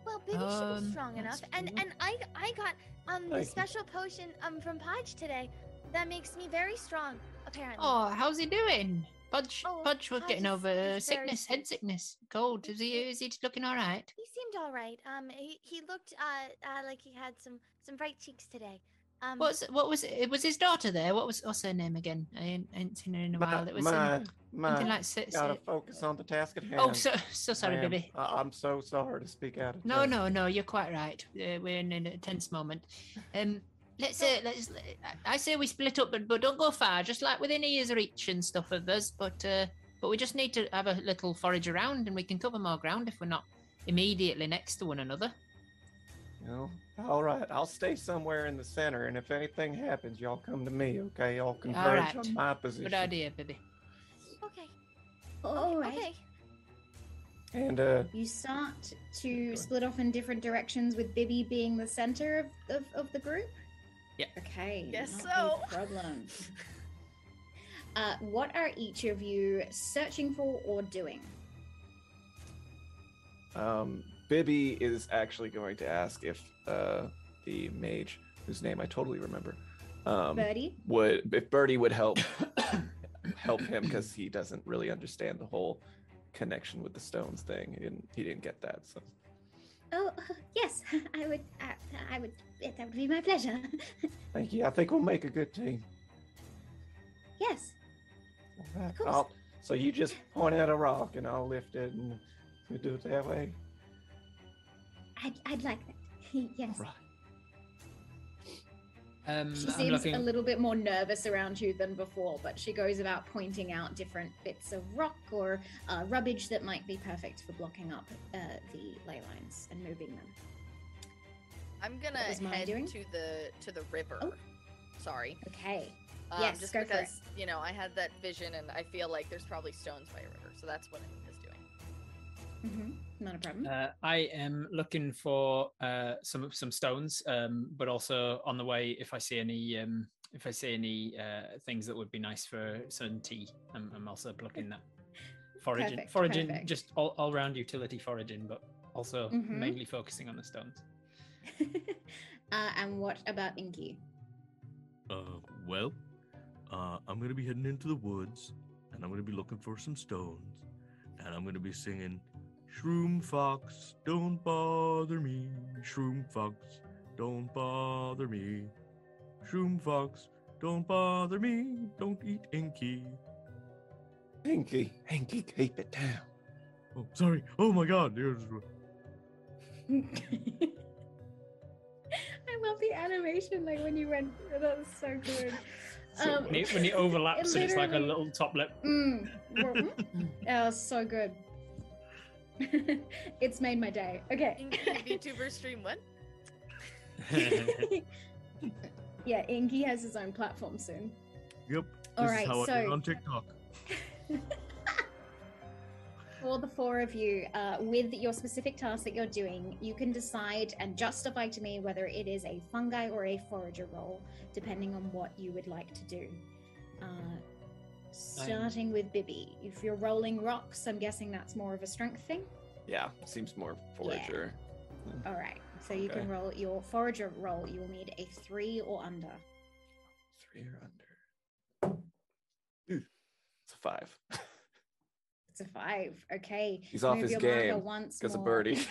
Well, Bibby should Um, be strong enough, that's and and I I got um Thank the you. special potion um from Podge today that makes me very strong. Apparently. Oh, how's he doing? Pudge, Oh, Pudge was Pudge getting over is very sickness, head sickness, cold. Is he? Is he looking all right? He seemed all right. Um, he, he looked uh, uh like he had some some bright cheeks today. Um, What's what was it? Was his daughter there? What was what's her name again? I ain't, ain't seen her in a while. It was um, my, my, something like si- gotta si- focus on the task at hand. Oh, so so sorry, ma'am. baby. I- I'm so sorry to speak out of No, turn. no, no. You're quite right. Uh, we're in a tense moment. Um, let's say let's. I say we split up, but but don't go far. Just like within ears reach and stuff of us. But uh, but we just need to have a little forage around, and we can cover more ground if we're not immediately next to one another. You know? All right, I'll stay somewhere in the center, and if anything happens, y'all come to me, okay? Y'all converge right. on my position. Good idea, baby. okay. All right. Okay. And uh, You start to split off in different directions with Bibby being the center of, of, of the group? Yeah. Okay. Yes, so. A problem. [laughs] uh, what are each of you searching for or doing? um, Bibby is actually going to ask if uh, the mage, whose name I totally remember, um, Birdie? would if Birdie would help [coughs] help him because he doesn't really understand the whole connection with the stones thing. and he didn't get that. So Oh, [laughs] yes, [laughs] I would. Uh, I would. That would be my pleasure. [laughs] thank you. I think we'll make a good team. yes. Right, course. I'll- so you just point at a rock and I'll lift it and we do it that way. I'd, I'd like that. yes. All right. Um, She seems looking. a little bit more nervous around you than before, but she goes about pointing out different bits of rock or uh, rubbish that might be perfect for blocking up uh, the ley lines and moving them. I'm gonna head doing? to the to the river. Oh. Sorry. Okay. Um, Yes, just go for it. because you know I had that vision and I feel like there's probably stones by a river, so that's what I was doing. hmm Not a problem. Uh, I am looking for uh, some some stones, um, but also on the way, if I see any um, if I see any uh, things that would be nice for some tea, I'm, I'm also plucking that. Foraging, Perfect, foraging, perfect. just all, all round utility foraging, but also Mhm. mainly focusing on the stones. [laughs] uh, and what about Inky? Uh, well, uh, I'm gonna be heading into the woods, and I'm gonna be looking for some stones, and I'm gonna be singing, "Shroom fox, don't bother me. Shroom fox, don't bother me. Shroom fox, don't bother me. Don't eat Inky." Inky, Inky, keep it down. Oh, sorry. Oh my God. There's- [laughs] I love the animation, like when you went. That was so good. [laughs] So Um, when, it, when it overlaps and it's like a little top lip. Mm. [laughs] that was so good. [laughs] it's made my day. Okay. Inky VTuber stream what? [laughs] [laughs] yeah, Inky has his own platform soon. Yep. All this right, is how I so- on TikTok. For the four of you, uh, with your specific task that you're doing, you can decide and justify to me whether it is a fungi or a forager role, depending on what you would like to do. Uh, starting with Bibby, if you're rolling rocks, I'm guessing that's more of a strength thing. Yeah, seems more forager. All right, so you can roll your forager roll. You will need a three or under. Three or under. Ooh, it's a five. [laughs] It's a five. Okay. He's off Move his game once because of. Birdie.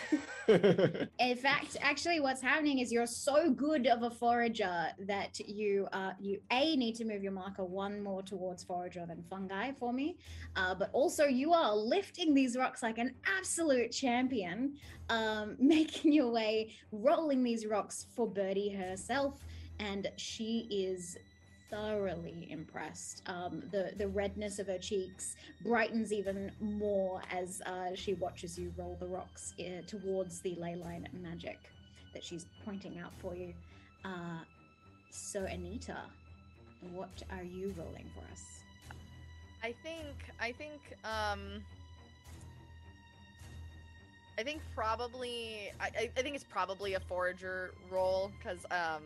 [laughs] In fact, actually, what's happening is you're so good of a forager that you uh, you a need to move your marker one more towards forager than fungi for me, uh, but also you are lifting these rocks like an absolute champion, um, [laughs] making your way, rolling these rocks for Birdie herself, and she is thoroughly impressed. Um, the the redness of her cheeks brightens even more as uh, she watches you roll the rocks uh, towards the ley line magic that she's pointing out for you. Uh, so, Anita, what are you rolling for us? I think I think um I think probably I, I- think it's probably a forager role because um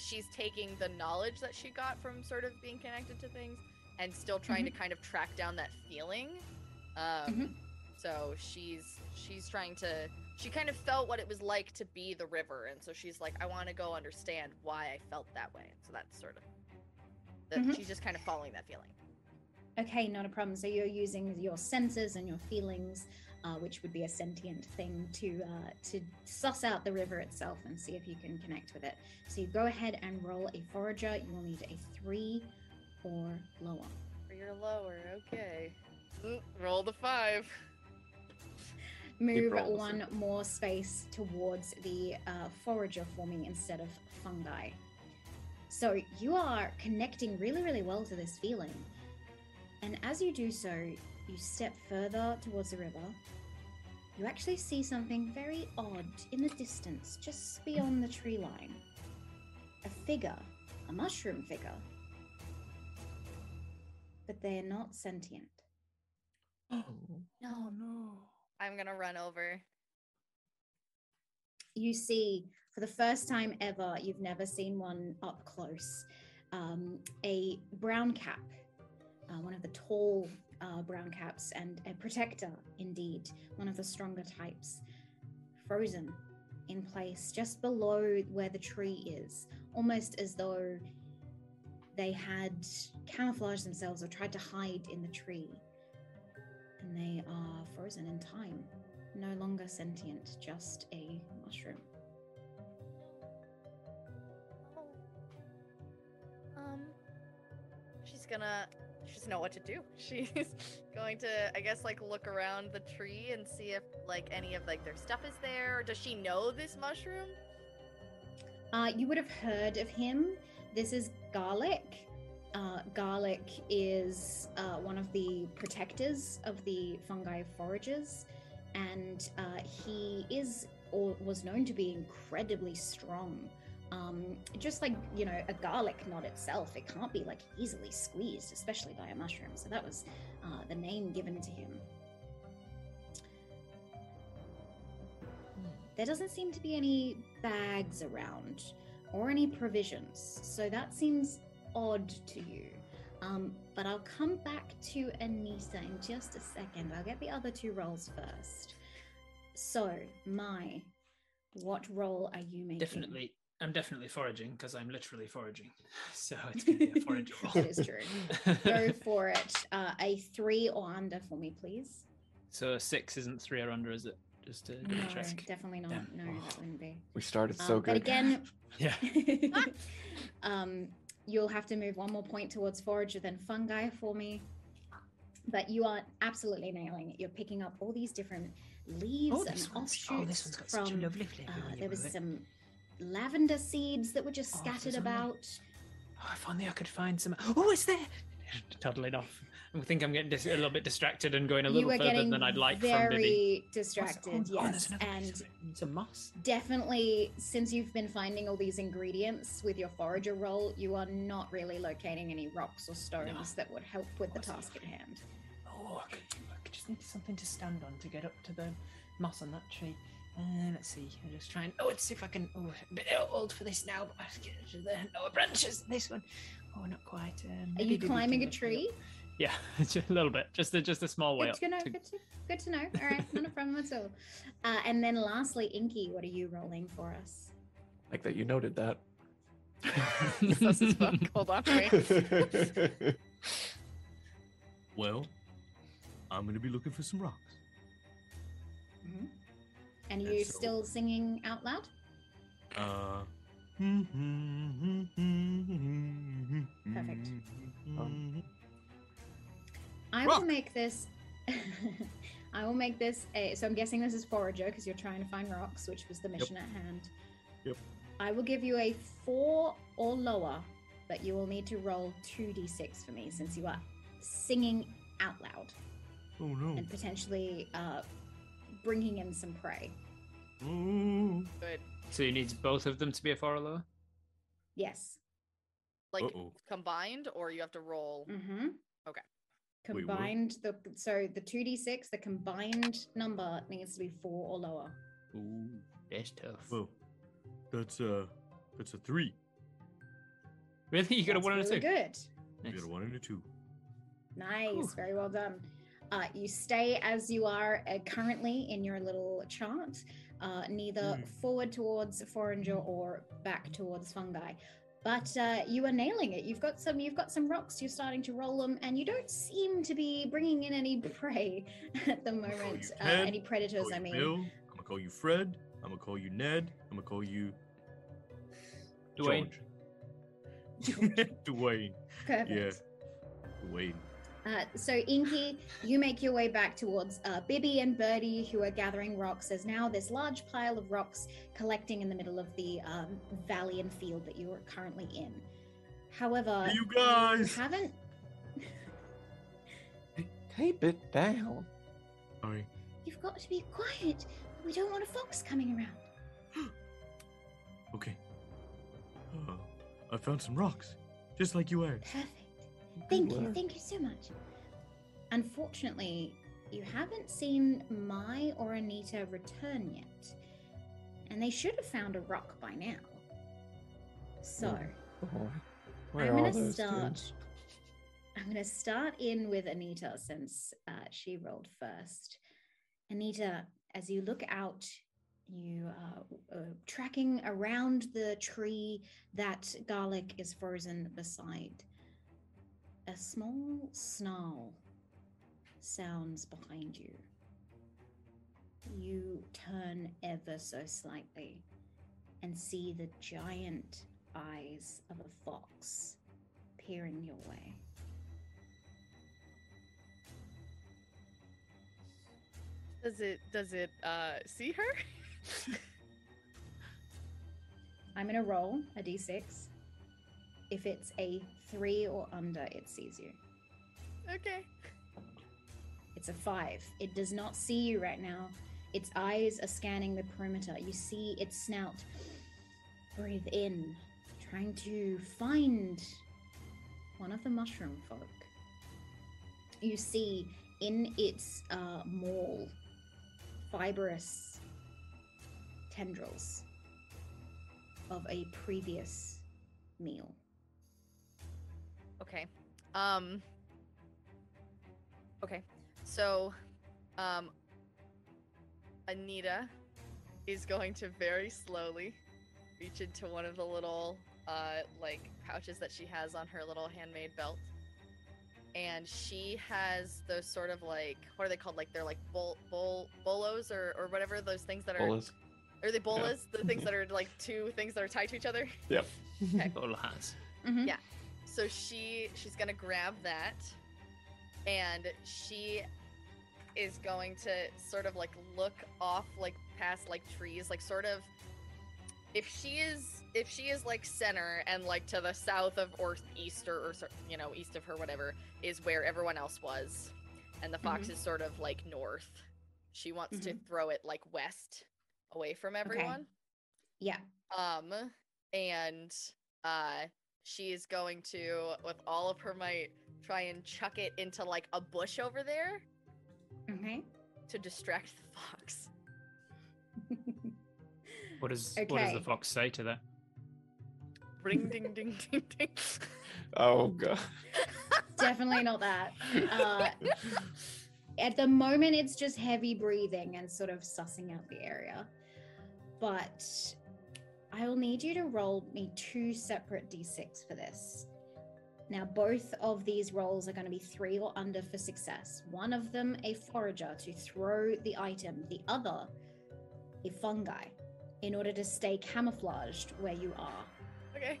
she's taking the knowledge that she got from sort of being connected to things and still trying to kind of track down that feeling. Um Mhm. so she's she's trying to she kind of felt what it was like to be the river and so she's like I want to go understand why I felt that way. So that's sort of that Mhm. she's just kind of following that feeling. Okay, not a problem. So, you're using your senses and your feelings uh, which would be a sentient thing to uh, to suss out the river itself and see if you can connect with it. So you go ahead and roll a forager. You will need a three or lower. Three or lower. Okay. Roll the five. Move one more space towards the uh, forager for me instead of fungi. So you are connecting really, really well to this feeling. And as you do so, you step further towards the river. You actually see something very odd in the distance, just beyond the tree line. A figure, a mushroom figure. But they're not sentient. Oh, No. no. I'm gonna run over. you see for the first time ever you've never seen one up close um, a brown cap uh, one of the tall uh, brown caps and a protector indeed one of the stronger types frozen in place just below where the tree is almost as though they had camouflaged themselves or tried to hide in the tree and they are frozen in time no longer sentient, just a mushroom. Oh. Um, she's gonna. Doesn't know what to do. [laughs] She's going to, I guess, like look around the tree and see if like any of like their stuff is there. Does she know this mushroom? Uh, you would have heard of him. This is Garlic. Uh, Garlic is uh, one of the protectors of the fungi foragers, and uh, he is or was known to be incredibly strong. Um, just like you know, a garlic knot itself, it can't be like easily squeezed, especially by a mushroom. So that was uh, the name given to him. There doesn't seem to be any bags around or any provisions, so that seems odd to you. Um, but I'll come back to Anissa in just a second. I'll get the other two rolls first. So, Mai, what roll are you making? Definitely, I'm definitely foraging because I'm literally foraging. [laughs] So it's going to be a [laughs] forage roll. That is true. Go [laughs] for it. Uh, a three or under for me, please. so a six isn't three or under, is it? Just to No, check. definitely not. Damn. No, that wouldn't be. We started Um, so good. But again, Yeah. um, you'll have to move one more point towards forager than fungi for me. But you are absolutely nailing it. You're picking up all these different leaves Oh, and this offshoots oh, this one's got such a from. lovely flavour. uh, there was move it. some lavender seeds that were just Oh, scattered only- about. Oh, if only I could find some. Oh, it's there! [laughs] Toddling off. I think I'm getting dis- a little bit distracted and going a little further than I'd like very from Bibby. distracted. Oh, oh, yes, and of it. Some moss. definitely since you've been finding all these ingredients with your forager roll, you are not really locating any rocks or stones that would help with the What's task at hand. Oh, I, could, I could just need something to stand on to get up to the moss on that tree. Uh, let's see. I'm just trying. Oh, let's see if I can. Oh, a bit old for this now, but I get to the lower branches. This one. Oh, not quite. Um, Are you climbing a can lift me up. tree? Yeah, [laughs] just a little bit. Just a, just a small way Good to know. to- Good to, good to know. All right, not a problem at all. [laughs] Uh, and then lastly, Inky, what are you rolling for us? like that you noted that. [laughs] Sus as fuck. Hold on. Wait. Well, I'm gonna be looking for some rocks. And Yeah, you so- still singing out loud? Uh. Perfect. Um, I Rock. will make this. [laughs] I will make this a. So I'm guessing this is forager because you're trying to find rocks, which was the mission at hand. Yep. I will give you a four or lower, but you will need to roll two d6 for me since you are singing out loud Oh no. and potentially uh, bringing in some prey. Oh. Good. So you need both of them to be a four or lower. Yes. Like Uh-oh. combined, or you have to roll. Mm-hmm. Okay. Wait. Combined the so the two d six the combined number needs to be four or lower. Ooh, that's tough. Well, that's uh, that's a three. really, you got a That's one and a really two. Good. You Nice. got a one and a two. Nice, Whew. very well done. Uh, you stay as you are uh, currently in your little chart, uh, neither Hmm. forward towards forager or back towards fungi. but uh, you are nailing it. You've got some. You've got some rocks. You're starting to roll them, and you don't seem to be bringing in any prey [laughs] at the you moment. Uh, any predators, I mean. Bill. I'm gonna call you Fred. I'm gonna call you Ned. I'm gonna call you Dwayne. George. [laughs] Dwayne. Perfect. Yeah. Dwayne. Uh, so Inky, you make your way back towards uh, Bibby and Birdie, who are gathering rocks. There's now this large pile of rocks collecting in the middle of the um, valley and field that you are currently in. However, Hey, you guys! haven't. Tape it down. Sorry. You've got to be quiet. We don't want a fox coming around. [gasps] Okay. Uh, I found some rocks, just like you asked. Perfect. Thank you. Thank you so much. Unfortunately, you haven't seen Mai or Anita return yet, and they should have found a rock by now. So. Where I'm gonna start. dudes? I'm going to start in with Anita since uh, she rolled first. Anita, as you look out, you are uh, tracking around the tree that Garlic is frozen beside. A small snarl sounds behind you. You turn ever so slightly and see the giant eyes of a fox peering your way. Does it does it uh see her? [laughs] I'm to roll a d6. If it's a three or under, it sees you. okay. It's a five. It does not see you right now. Its eyes are scanning the perimeter. You see its snout. Breathe in, trying to find one of the mushroom folk. You see in its uh, maul fibrous tendrils of a previous meal. Okay. Um Okay. So um Anita is going to very slowly reach into one of the little uh like pouches that she has on her little handmade belt. And she has those sort of like what are they called? Like they're like bol bol bolos or or whatever those things that are Bolas. are they bolas? The things that [laughs] are like two things that are tied to each other? Yep. All has. Mhm. Yeah. So she she's gonna grab that, and she is going to sort of like look off like past like trees, like sort of. If she is if she is like center and like to the south of or east or, or you know east of her whatever is where everyone else was, and the fox is sort of like north. She wants to throw it like west, away from everyone Yeah. um and uh she is going to with all of her might try and chuck it into like a bush over there Okay. to distract the fox What does what does the fox say to that? ring ding ding [laughs] ding ding Oh god. Definitely not that. [laughs] Uh, at the moment, it's just heavy breathing and sort of sussing out the area. But I'll need you to roll me two separate d6 for this. Now, both of these rolls are going to be three or under for success. One of them, a forager to throw the item, the other, a fungi, in order to stay camouflaged where you are. okay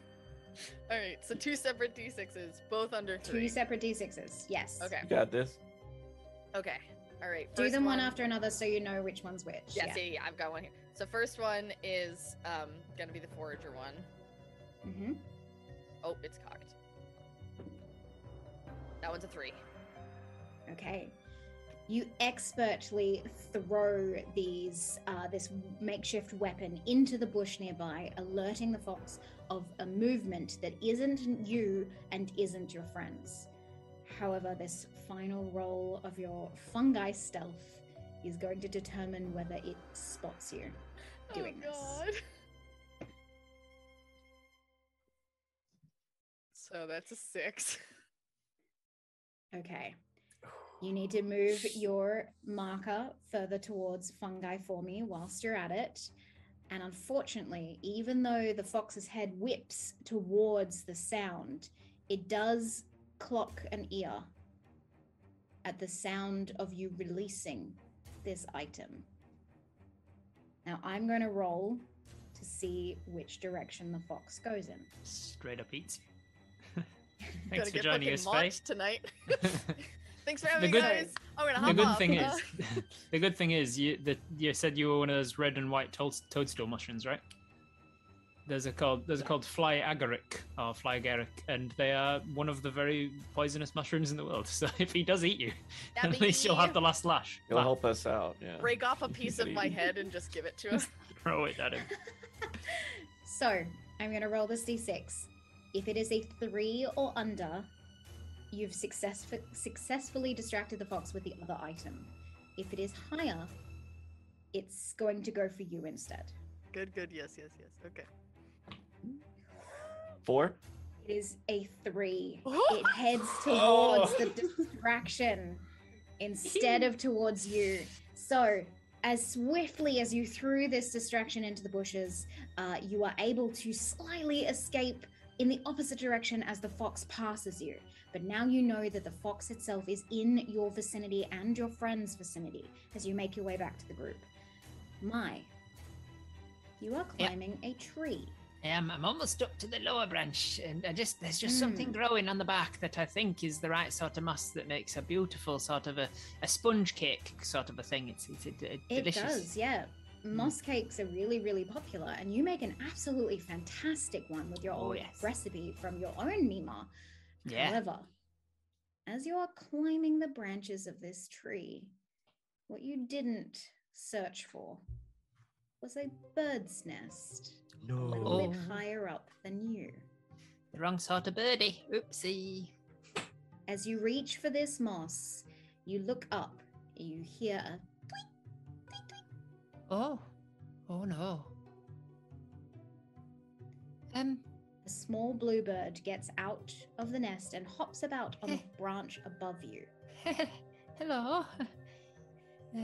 all right so two separate d6s both under three. Two separate d6s, yes. okay You got this. okay all right Do them one after another so you know which one's which. yes yeah. yeah, i've got one here so first one is um gonna be the forager one. Hmm oh it's cocked. That one's a three. Okay. You expertly throw these uh, this makeshift weapon into the bush nearby, alerting the fox of a movement that isn't you and isn't your friends. However, this final roll of your fungi stealth is going to determine whether it spots you doing oh, this. God. [laughs] So that's a six. Okay. You need to move your marker further towards fungi for me whilst you're at it. And unfortunately, even though the fox's head whips towards the sound, it does clock an ear at the sound of you releasing this item. Now I'm going to roll to see which direction the fox goes in. Straight up eats [laughs] you. [laughs] [laughs] Thanks for joining us, Faye. tonight. Thanks for The having me, good- guys. I'm gonna hop the good off. thing is, the good thing is, you that you said you were one of those red and white toad, toadstool mushrooms, right? There's a called there's a called fly agaric or fly agaric, and they are one of the very poisonous mushrooms in the world. [laughs] So if he does eat you, [laughs] That'd [laughs] at least you'll have the last lash. You'll Laugh. help us out. Yeah. break off a piece of my head and just give it to us. Throw it at him. So I'm going to roll this d6. If it is a three or under, you've successf- successfully distracted the fox with the other item. If it is higher, it's going to go for you instead. Good, good. Yes, yes, yes. Okay. Four. It is a three. Oh! [gasps] It heads towards the distraction instead of towards you. So, as swiftly as you threw this distraction into the bushes, uh, you are able to slightly escape in the opposite direction as the fox passes you. But now you know that the fox itself is in your vicinity and your friend's vicinity as you make your way back to the group. Mai, you are Yeah. climbing a tree. Um, I'm almost up to the lower branch, and I just there's just something Mm. growing on the back that I think is the right sort of moss that makes a beautiful sort of a, a sponge cake sort of a thing. It's it's, it's, It delicious. does, yeah. Moss cakes are really, really popular, and you make an absolutely fantastic one with your Oh, old yes. recipe from your own Mima. Yeah. However, as you are climbing the branches of this tree, what you didn't search for was a bird's nest a little No. bit higher up than you. The wrong sort of birdie. Oopsie. As you reach for this moss, you look up, you hear a Oh, oh no. Um, A small bluebird gets out of the nest and hops about on a [laughs] branch above you. [laughs] hello. [laughs] Uh,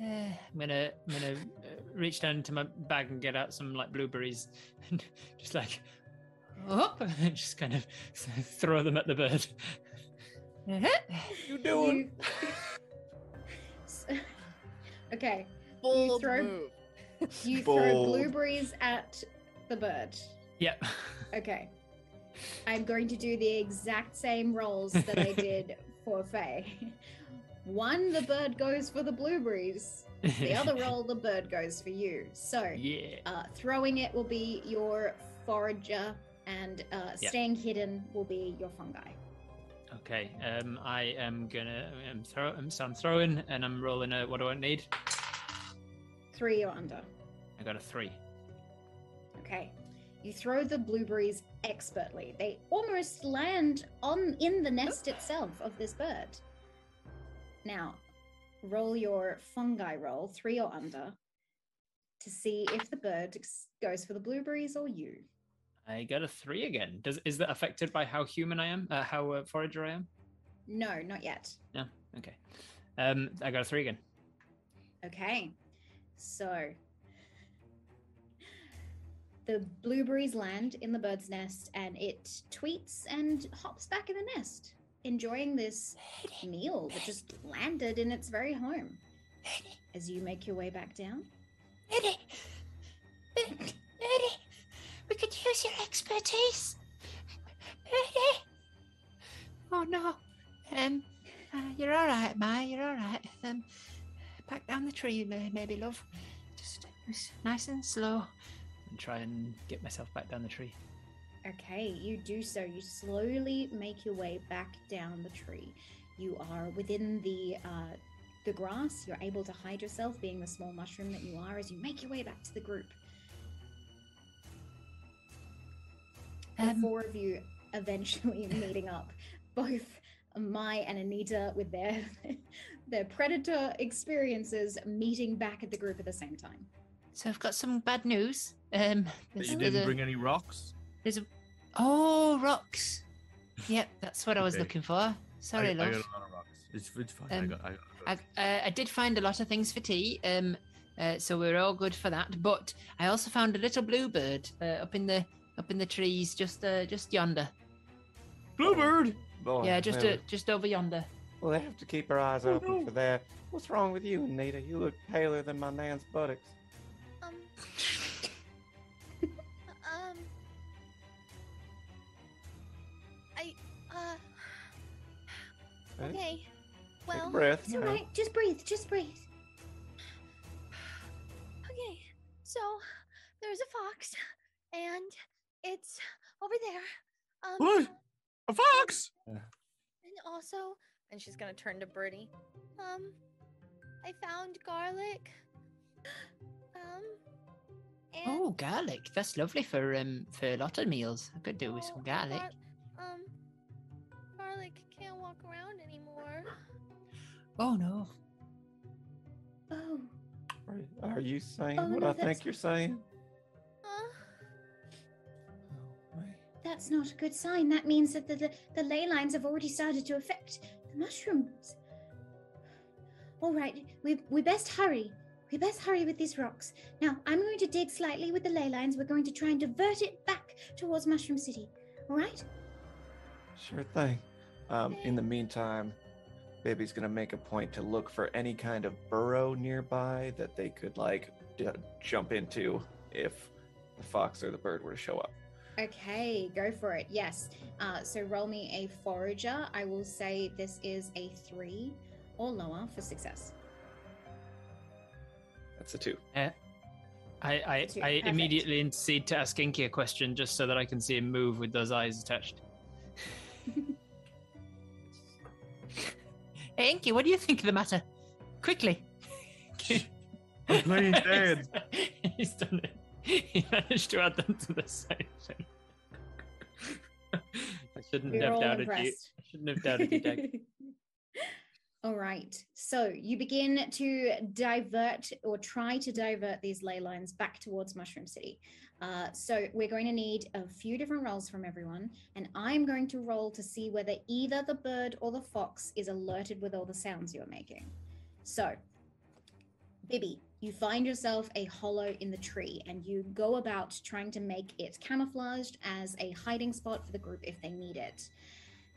I'm gonna I'm gonna uh, reach down into my bag and get out some like blueberries and [laughs] just like oh. [laughs] just kind of [laughs] throw them at the bird. You doing? Okay, Bold throw- move. you throw blueberries at the bird. Yep. Okay. I'm going to do the exact same rolls that I did for Faye. One, the bird goes for the blueberries. The other [laughs] roll, the bird goes for you. So, yeah. uh, throwing it will be your forager, and uh, Yep. staying hidden will be your fungi. Okay. Um, I am gonna I'm throw so I'm throwing and I'm rolling a what do I need? Three or under. I got a three. Okay. You throw the blueberries expertly. They almost land on in the nest itself of this bird. Now, roll your fungi roll, three or under, to see if the bird goes for the blueberries or you. I got a three again. Does is that affected by how human I am? Uh, how uh, forager I am? No, not yet. No. Okay. Um, I got a three again. Okay. So the blueberries land in the bird's nest and it tweets and hops back in the nest, enjoying this meal that just landed in its very home. As you make your way back down, Eddie, Eddie, Eddie, we could use your expertise. Eddie. Oh no. Um, uh, you're all right, Ma. You're all right. Um, back down the tree, maybe, love. Just just nice and slow. And try and get myself back down the tree. Okay, you do so. You slowly make your way back down the tree. You are within the uh, the grass. You're able to hide yourself, being the small mushroom that you are, as you make your way back to the group. the Um, four of you eventually [laughs] meeting up, both Mai and Anita with their [laughs] their predator experiences meeting back at the group at the same time. So I've got some bad news. Um, you didn't a, bring any rocks? there's a oh rocks. Yep, that's what I was Okay. looking for. Sorry, I, I got a lot of rocks. It's, it's fine. I Um, got, I got I, uh, I did find a lot of things for tea. Um, Uh, so we're all good for that. But I also found a little bluebird uh, up in the up in the trees, just uh, just yonder. Bluebird. Boy, yeah, just well, uh, just over yonder. We'll have to keep our eyes Oh, open no. for that. What's wrong with you, Anita? You look paler than my nan's buttocks. Um. Okay. Okay. Take a Well. breath. It's all right. Just breathe. Just breathe. Okay. So there's a fox, and it's over there. Um, What? A fox. And also, and she's gonna turn to Birdie. Um, I found garlic. [gasps] Um. And Oh, garlic. That's lovely for um for a lot of meals. I could do with oh, some garlic. gar- um, garlic can't walk around anymore. Oh no. Oh, Are, are you saying Oh, what no, I think you're saying? Huh? Wait. that's not a good sign. That means that the, the, the ley lines have already started to affect the mushrooms. All right, we, we best hurry. We best hurry with these rocks. Now, I'm going to dig slightly with the ley lines. We're going to try and divert it back towards Mushroom City. All right? Sure thing. Um, in the meantime, Bibby's gonna make a point to look for any kind of burrow nearby that they could like d- jump into if the fox or the bird were to show up. Okay, go for it. Yes. Uh, so roll me a forager. I will say this is a three or lower for success. That's a two. I, I, Two, I immediately intercede to ask Inky a question just so that I can see him move with those eyes attached. [laughs] Hey, Inky, what do you think of the matter? Quickly. [laughs] I'm playing dead. [laughs] He's done it. He managed to add them to the section. [laughs] I shouldn't We're have all doubted you. I shouldn't have doubted you, Dag. All right. So you begin to divert or try to divert these ley lines back towards Mushroom City. Uh, so we're going to need a few different rolls from everyone, and I'm going to roll to see whether either the bird or the fox is alerted with all the sounds you're making. So, Bibby, you find yourself a hollow in the tree, and you go about trying to make it camouflaged as a hiding spot for the group if they need it.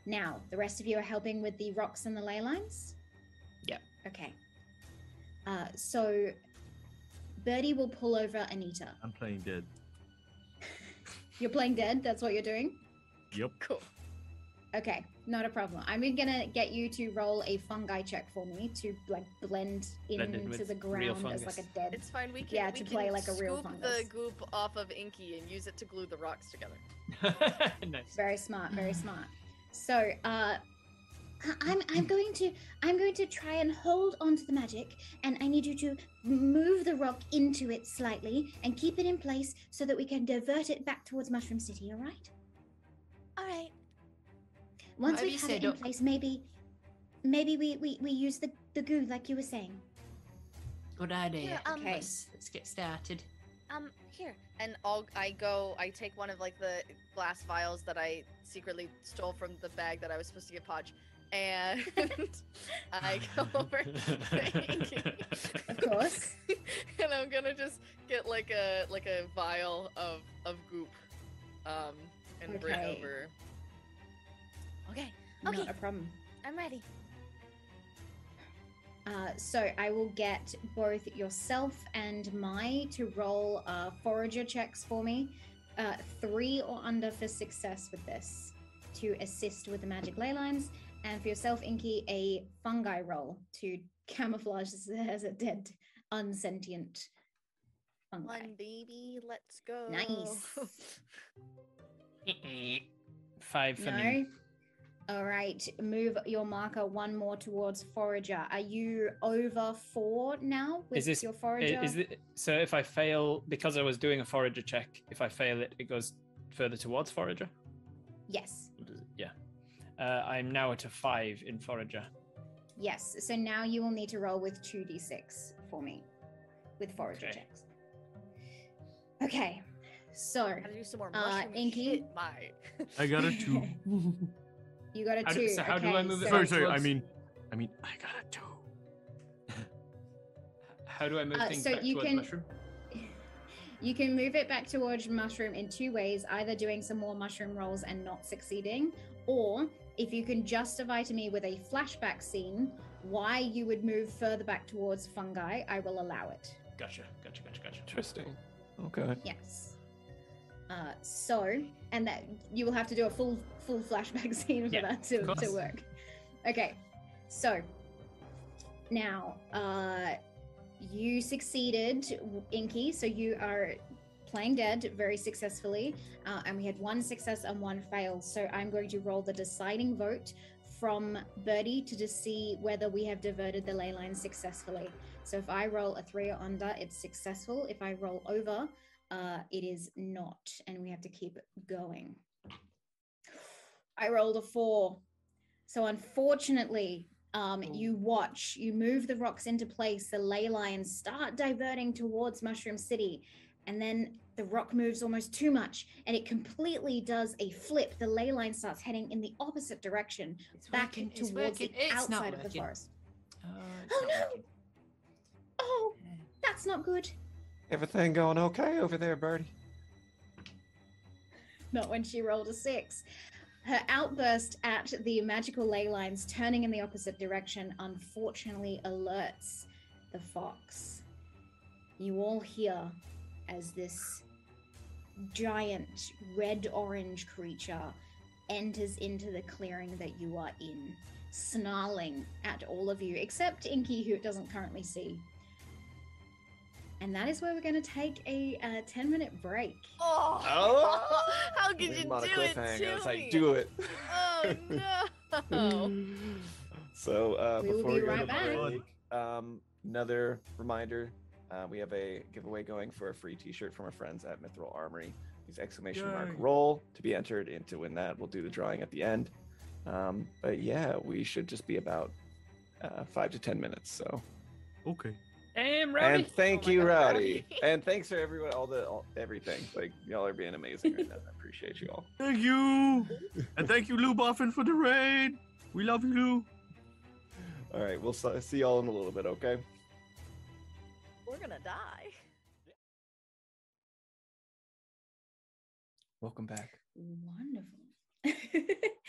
Now, the rest of you are helping with the rocks and the ley lines? Yeah. Okay. Uh, so Birdie will pull over Anita. I'm playing dead. [laughs] You're playing dead? That's what you're doing? Yep. Cool. Okay, not a problem. I'm gonna get you to roll a fungi check for me to like blend Blend in into the ground as like a dead. It's fine. We can Yeah, we to can play like a real scoop fungus. the goop off of Inky and use it to glue the rocks together. [laughs] nice. Very smart, very smart. So, uh, I- I'm I'm going to I'm going to try and hold onto the magic, and I need you to move the rock into it slightly and keep it in place so that we can divert it back towards Mushroom City. All right? All right. Once Whatever we you have say, it in Doc. place, maybe maybe we we, we use the the goo like you were saying. Good idea. Here, um, Okay. Let's, let's get started. Um, here. And I'll I go I take one of like the glass vials that I secretly stole from the bag that I was supposed to give Podge, and [laughs] I go [laughs] over to Inky. Of course. [laughs] and I'm gonna just get like a like a vial of of goop, um, and bring over. Okay. Okay. not Okay. a problem. I'm ready. Uh, so I will get both yourself and Mai to roll uh, forager checks for me. Uh, three or under for success with this to assist with the magic ley lines. And for yourself, Inky, a fungi roll to [laughs] camouflage as, as a dead, unsentient fungi. One baby, let's go. Nice. [laughs] Five for No. me. All right, move your marker one more towards forager. Are you over four now with Is this your forager? Is it, so if I fail because I was doing a forager check, if I fail it, it goes further towards forager. yes. What is it? Yeah. Uh, I'm now at a five in forager. Yes. So now you will need to roll with 2d6 for me with forager Okay. checks. Okay. So Gotta do some more Uh, mushroom Inky? my. I got a two. [laughs] [laughs] you got a How two. do- so how do I okay, move it so- sorry, sorry. I towards- mean, I mean, I got a two. [laughs] How do I move Uh, things so back you towards can- mushroom? [laughs] You can move it back towards mushroom in two ways either doing some more mushroom rolls and not succeeding, or if you can justify to me with a flashback scene why you would move further back towards fungi, I will allow it. Gotcha, gotcha, gotcha, gotcha. Interesting. Okay. Yes. Uh, so, and that you will have to do a full full flashback [laughs] scene for Yeah, that to, to work. Okay. So now uh you succeeded, Inky, so you are playing dead very successfully. Uh, and we had one success and one fail. So I'm going to roll the deciding vote from Birdie to just see whether we have diverted the ley line successfully. So if I roll a three or under, it's successful. If I roll over, uh, it is not, and we have to keep going. I rolled a four. So unfortunately, um, you watch, you move the rocks into place, the ley lines start diverting towards Mushroom City, and then the rock moves almost too much, and it completely does a flip. The ley line starts heading in the opposite direction, It's back working, towards the It's outside of the forest. Oh, Oh, no. working. Oh, that's not good. Everything going okay over there, Birdie? not when she rolled a six. Her outburst at the magical ley lines turning in the opposite direction unfortunately alerts the fox. You all hear as this giant red orange creature enters into the clearing that you are in, snarling at all of you, except Inky, who it doesn't currently see. And that is where we're going to take a uh, 10 minute break. Oh, Oh! how could you do him on a it cliffhanger. to It's me? like, do it. Oh no! [laughs] so uh, We will before be we go right to back. break, um, another reminder: uh, we have a giveaway going for a free T-shirt from our friends at Mithril Armory. Use exclamation mark roll to be entered in to win that. We'll do the drawing at the end. Um, but yeah, we should just be about uh, five to ten minutes. So Okay. Damn, Rowdy. and thank Oh you, God, Rowdy, Rowdy. [laughs] and thanks for everyone, all the all, everything. Like y'all are being amazing right now. I appreciate you all. Thank you. and thank you, Lou Boffin, for the raid. We love you, Lou. All right, we'll see y'all in a little bit. Okay. We're gonna die. Welcome back. Wonderful. [laughs]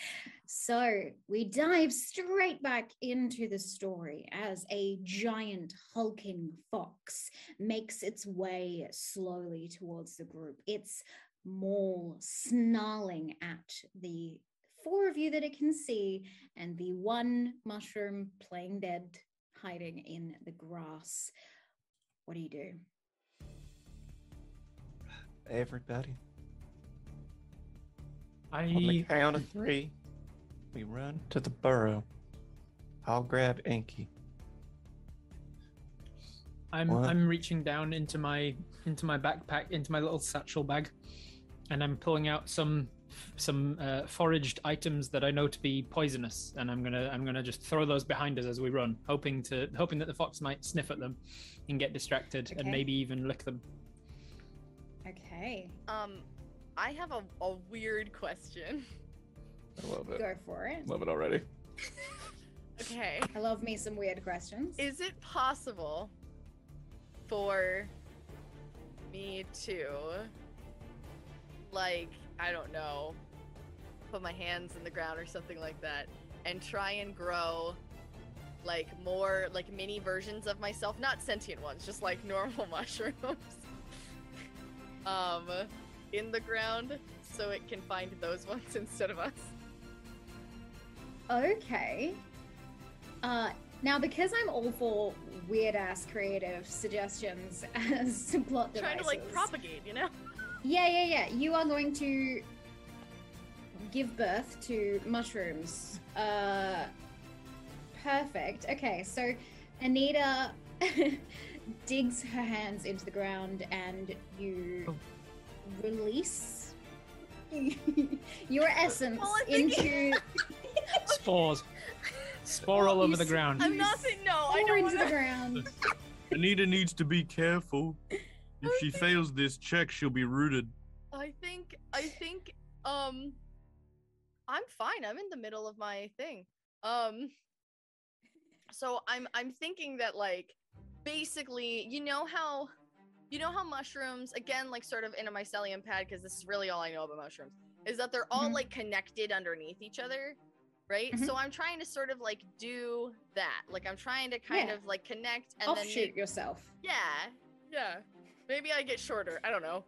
so we dive straight back into the story as a giant hulking fox makes its way slowly towards the group. Its maul snarling at the four of you that it can see, and the one mushroom playing dead hiding in the grass. What do you do? Everybody, on the I count of three, we run to the burrow. I'll grab Inky. I'm What? I'm reaching down into my into my backpack into my little satchel bag, and I'm pulling out some some uh, foraged items that I know to be poisonous, and I'm gonna I'm gonna just throw those behind us as we run, hoping to hoping that the fox might sniff at them and get distracted, Okay. and maybe even lick them. Okay, Um, I have a, a weird question. [laughs] I love it. go for it. Love it already. [laughs] Okay, I love me some weird questions. is it possible for me to, like, I don't know, put my hands in the ground or something like that, and try and grow like more like mini versions of myself, not sentient ones, just like normal [laughs] mushrooms. [laughs] um in the ground so it can find those ones instead of us. Okay. Uh, now, because I'm all for weird ass creative suggestions [laughs] as plot devices. Trying to like propagate, you know? Yeah, yeah, yeah. You are going to give birth to mushrooms. Uh, perfect. Okay, so Anita [laughs] digs her hands into the ground and you Oh. release [laughs] your essence Well, into Spores, spore all over the ground. I'm not saying no, I pour don't into want the to ground. [laughs] Anita needs to be careful. If she fails this check, she'll be rooted. I think I think um I'm fine. I'm in the middle of my thing. Um so I'm I'm thinking that like basically, you know how, you know how mushrooms, again, like sort of in a mycelium pad, because this is really all I know about mushrooms, is that they're all Mhm. like connected underneath each other, right? Mhm. So I'm trying to sort of like do that. Like I'm trying to kind Yeah. of like connect and then Offshoot make, yourself. yeah, yeah. Maybe I get shorter. I don't know.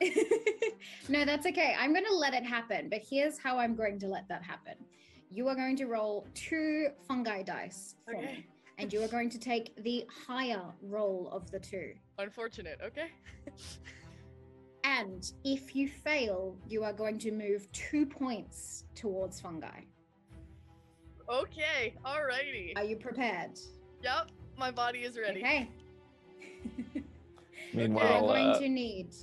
[laughs] no, that's okay. I'm going to let it happen, but here's how I'm going to let that happen. You are going to roll two fungi dice for Okay. me, and you are [laughs] going to take the higher roll of the two. Unfortunate. Okay. And if you fail, you are going to move two points towards fungi. Okay. Alrighty. Are you prepared? Yep. My body is ready. Okay. [laughs] you are Meanwhile, going uh, to need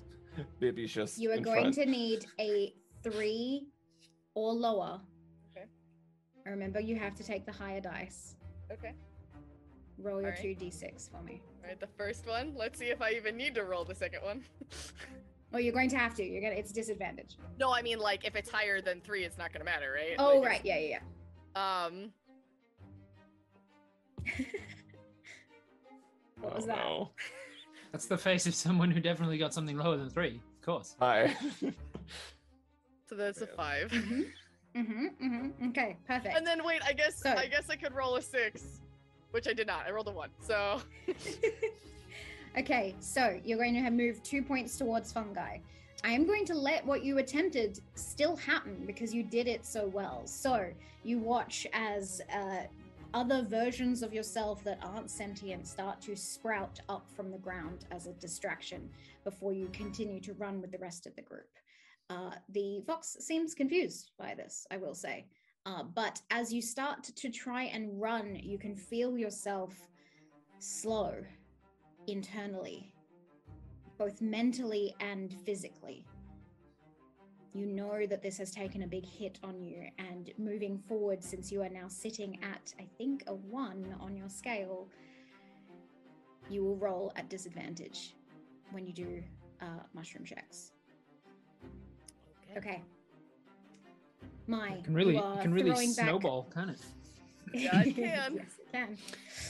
Bibby's just you are in going front. to need a three or lower. Okay. Remember, you have to take the higher dice. Okay. Roll your Alright. two d6 for me. All right. The first one. Let's see if I even need to roll the second one. [laughs] Oh, you're going to have to. You're gonna. It's disadvantage. no, I mean like if it's higher than three, it's not gonna matter, right? Oh, Like, right. Yeah, yeah, it's- Um. yeah. [laughs] What was Oh, that? no. [laughs] That's the face of someone who definitely got something lower than three. Of course. Hi. [laughs] So that's a five. Mm-hmm. Mm-hmm. Mm-hmm. Okay. Perfect. And then wait, I guess So- I guess I could roll a six, which I did not. I rolled a one. So okay, so you're going to have moved two points towards fungi. I am going to let what you attempted still happen because you did it so well. So you watch as uh, other versions of yourself that aren't sentient start to sprout up from the ground as a distraction before you continue to run with the rest of the group. Uh, the fox seems confused by this, I will say. Uh, but as you start to try and run, you can feel yourself slow internally, both mentally and physically. You know that this has taken a big hit on you, and moving forward, since you are now sitting at, I think, a one on your scale, you will roll at disadvantage when you do uh, mushroom checks. Okay. My, It can really, you it can really throwing back- snowball, can it? Yeah, it [laughs] can. yes, it can.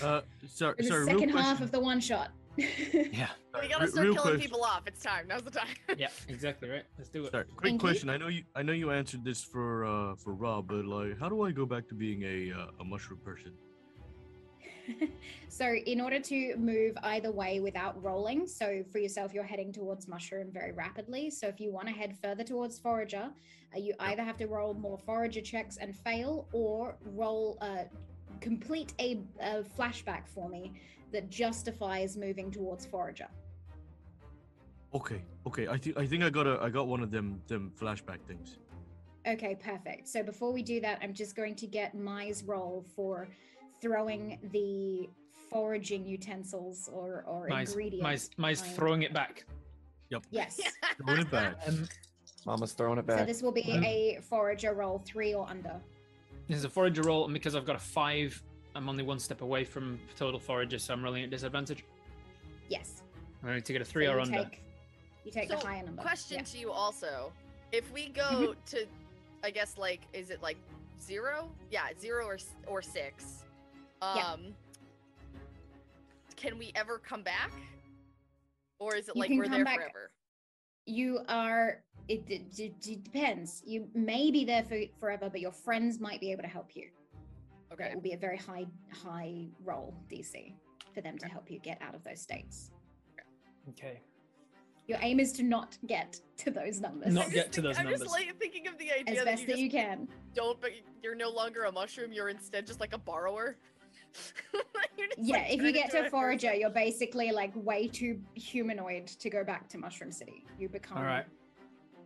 Uh, sorry, the sorry. second real half of the one shot. Yeah. [laughs] we gotta start real killing question. people off. It's time. Now's the time. [laughs] Yeah, exactly right. Let's do it. Sorry, quick Inky? question. I know you. I know you answered this for uh for Rob, but like, how do I go back to being a uh, a mushroom person? [laughs] so, in order to move either way without rolling, so for yourself, you're heading towards mushroom very rapidly. So, if you want to head further towards forager, uh, you either have to roll more forager checks and fail, or roll uh, complete a, a flashback for me that justifies moving towards forager. Okay, okay. I think I think I got a I got one of them them flashback things. Okay, perfect. So before we do that, I'm just going to get Mai's roll for throwing the foraging utensils or, or Mice, ingredients. mice, mice behind- throwing it back. Yep. Yes. [laughs] Throwing it back. Um, Mama's throwing it back. So this will be Um, a forager roll, three or under. This is a forager roll, and because I've got a five, I'm only one step away from total forager, so I'm rolling at disadvantage. Yes. I need to get a So three or you under. Take, you take So, the higher number. Question Yeah. to you also: If we go [laughs] to, I guess like, is it like zero? Yeah, zero or or six. Um, Yeah. can we ever come back, or is it You like we're there back- forever? You are. It, it, it, it depends. You may be there for forever, but your friends might be able to help you. Okay. It will be a very high high roll DC for them to help you get out of those states. Okay. Your aim is to not get to those numbers. Not get just [laughs] to think- those I'm just like thinking of the idea as that best you that you can. don't, but you're no longer a mushroom. You're instead just like a borrower. [laughs] Yeah, like, if you get to a forager, you're basically like way too humanoid to go back to Mushroom City. You become All right.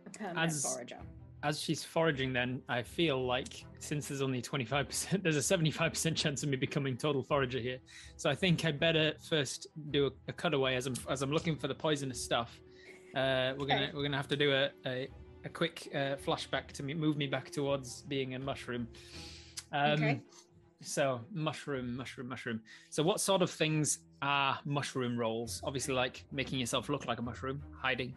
a permanent As- forager. As she's foraging, then I feel like since there's only 25%, [laughs] there's a 75% chance of me becoming total forager here. So I think I better first do a, a cutaway as I'm as I'm looking for the poisonous stuff. Uh, we're gonna we're gonna have to do a a, a quick uh, flashback to me, move me back towards being a mushroom. Um, Okay. So mushroom, mushroom, mushroom. So what sort of things are mushroom rolls? Obviously, like making yourself look like a mushroom, hiding.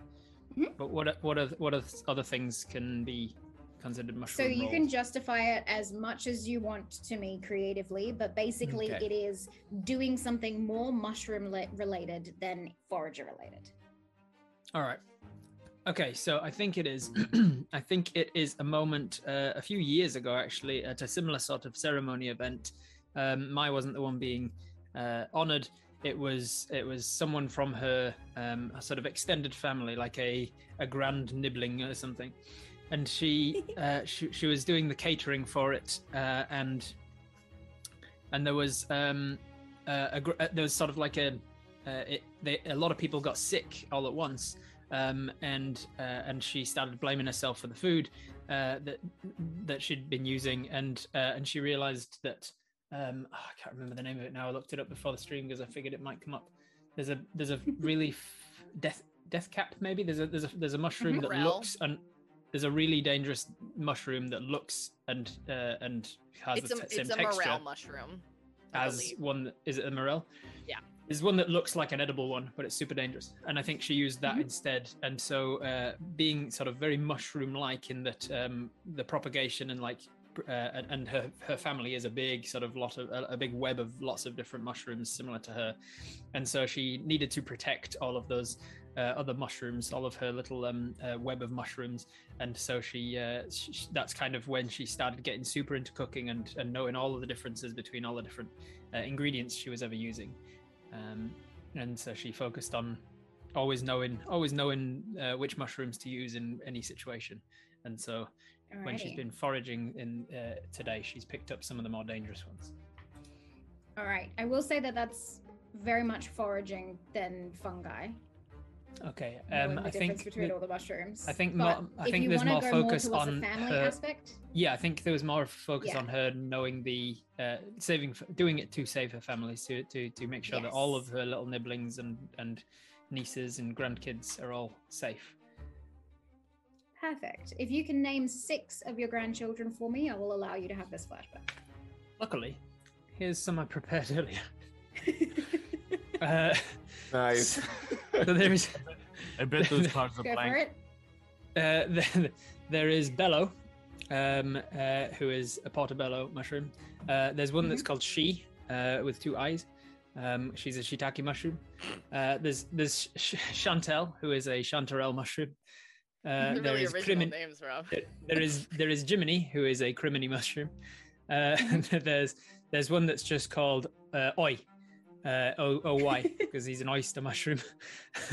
Mhm. But what what are what are other things can be considered mushroom? So you roll. can justify it as much as you want to me creatively, but basically Okay. it is doing something more mushroom le- related than forager related. All right. Okay, so I think it is. [clears throat] I think it is a moment uh, a few years ago, actually, at a similar sort of ceremony event. Um, Mai wasn't the one being uh, honored. It was it was someone from her um, a sort of extended family, like a a grand nibbling or something, and she [laughs] uh, she she was doing the catering for it, uh, and and there was um, uh, a, uh, there was sort of like a uh, it, they, a lot of people got sick all at once, um, and uh, and she started blaming herself for the food uh, that that she'd been using, and uh, and she realized that um, oh, I can't remember the name of it now. I looked it up before the stream because I figured it might come up. There's a there's a really f- death death cap maybe. There's a there's a there's a mushroom that looks and there's a really dangerous mushroom that looks and uh, and has It's the a t- same it's a texture morel mushroom. I as believe. one that- is it a morel Yeah. there's one that looks like an edible one but it's super dangerous and i think she used that Mhm. instead and so uh, being sort of very mushroom like in that um, the propagation and like uh, and, and her her family is a big sort of lot of a, a big web of lots of different mushrooms similar to her. And so she needed to protect all of those uh, other mushrooms all of her little um, uh, web of mushrooms. And so she, uh, sh sh- that's kind of when she started getting super into cooking and, and knowing all of the differences between all the different uh, ingredients she was ever using. Um, and so she focused on always knowing always knowing uh, which mushrooms to use in any situation. And so when she's been foraging in uh, today she's picked up some of the more dangerous ones All right. I will say that that's very much foraging than fungi. okay um, the i think between that- all the mushrooms. I think But more- I think there's more focus more on the family her- aspect. yeah i think there was more focus Yeah. on her knowing the uh, saving doing it to save her families to to to make sure that all of her little nibblings and and nieces and grandkids are all safe Perfect. If you can name six of your grandchildren for me, I will allow you to have this flashback. luckily here's some i prepared [laughs] earlier [laughs] uh, Nice. [laughs] so there is I bet those cards are Go for blank. it. Uh, there, there is Bello, um, uh, who is a portobello mushroom. Uh, there's one that's called She, uh, with two eyes. Um, she's a shiitake mushroom. Uh, there's there's Sh- Chantel, who is a chanterelle mushroom. Uh, really is Crimin- names, Rob. there- there is there is Jiminy, who is a cremini mushroom. Uh, [laughs] there's there's one that's just called uh, Oi, uh, O O Y, [laughs] because he's an oyster mushroom.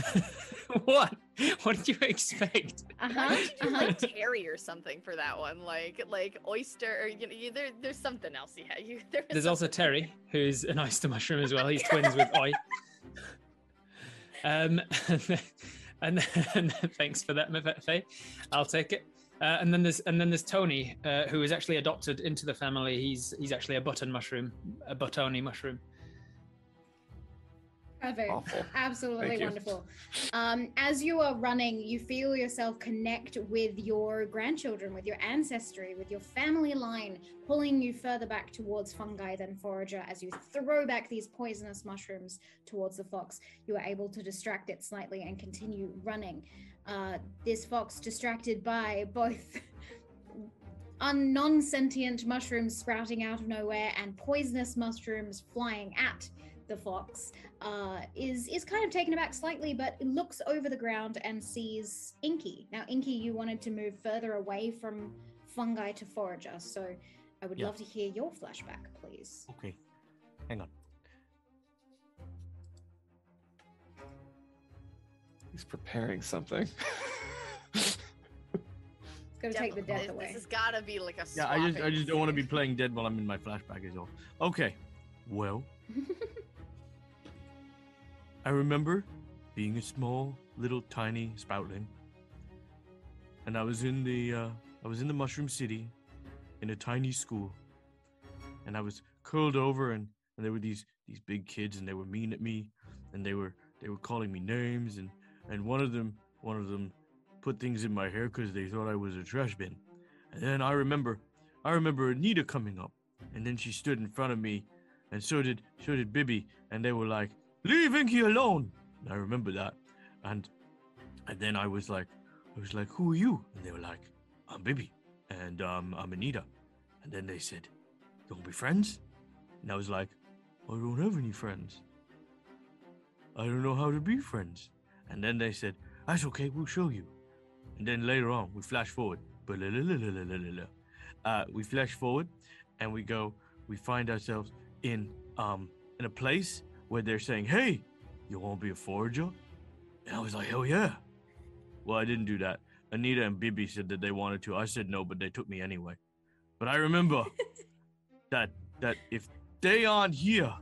[laughs] what? What did you expect? Uh-huh. don't you Uh-huh. like Terry or something for that one? Like like oyster or you know you, there there's something else had. You there There's also Terry, who's an oyster mushroom as well. He's twins with Oi. Um, and, [laughs] thanks for that, Faye. I'll take it. Uh, and then there's and then there's Tony, uh, who is actually adopted into the family. He's he's actually a button mushroom, a buttoni mushroom. Perfect. Awful. Absolutely Thank you. wonderful. Um, as you are running, you feel yourself connect with your grandchildren, with your ancestry, with your family line, pulling you further back towards fungi than forager. As you throw back these poisonous mushrooms towards the fox, you are able to distract it slightly and continue running. Uh, this fox, distracted by both [laughs] un- non-sentient mushrooms sprouting out of nowhere and poisonous mushrooms flying at the fox uh, is is kind of taken aback slightly, but looks over the ground and sees Inky. Now, Inky, you wanted to move further away from fungi to forager, so I would Yeah. love to hear your flashback, please. Okay, hang on. He's preparing something. It's going to take the death This away. This has got to be like a Yeah, I just I just don't want to be playing dead while I'm in my flashback is all. Okay. Well, [laughs] I remember being a small, little, tiny sproutling, and I was in the uh, I was in the Mushroom City, in a tiny school, and I was curled over, and, and there were these these big kids, and they were mean at me, and they were they were calling me names, and and one of them one of them put things in my hair because they thought I was a trash bin, and then I remember I remember Anita coming up, and then she stood in front of me, and so did so did Bibby, and they were like, "Leave Inky alone." And I remember that, and and then I was like, I was like, "Who are you?" And they were like, "I'm Bibby and um, I'm Anita. And then they said, "You want to be friends?" And I was like, "I don't have any friends. I don't know how to be friends." And then they said, "That's okay. We'll show you." And then later on, we flash forward. Uh, we flash forward, and we go. We find ourselves in um in a place where they're saying, "Hey, you want to be a forager?" And I was like, "Hell yeah!" Well, I didn't do that. Anita and Bibby said that they wanted to. I said no, but they took me anyway. But I remember [laughs] that that if they aren't here,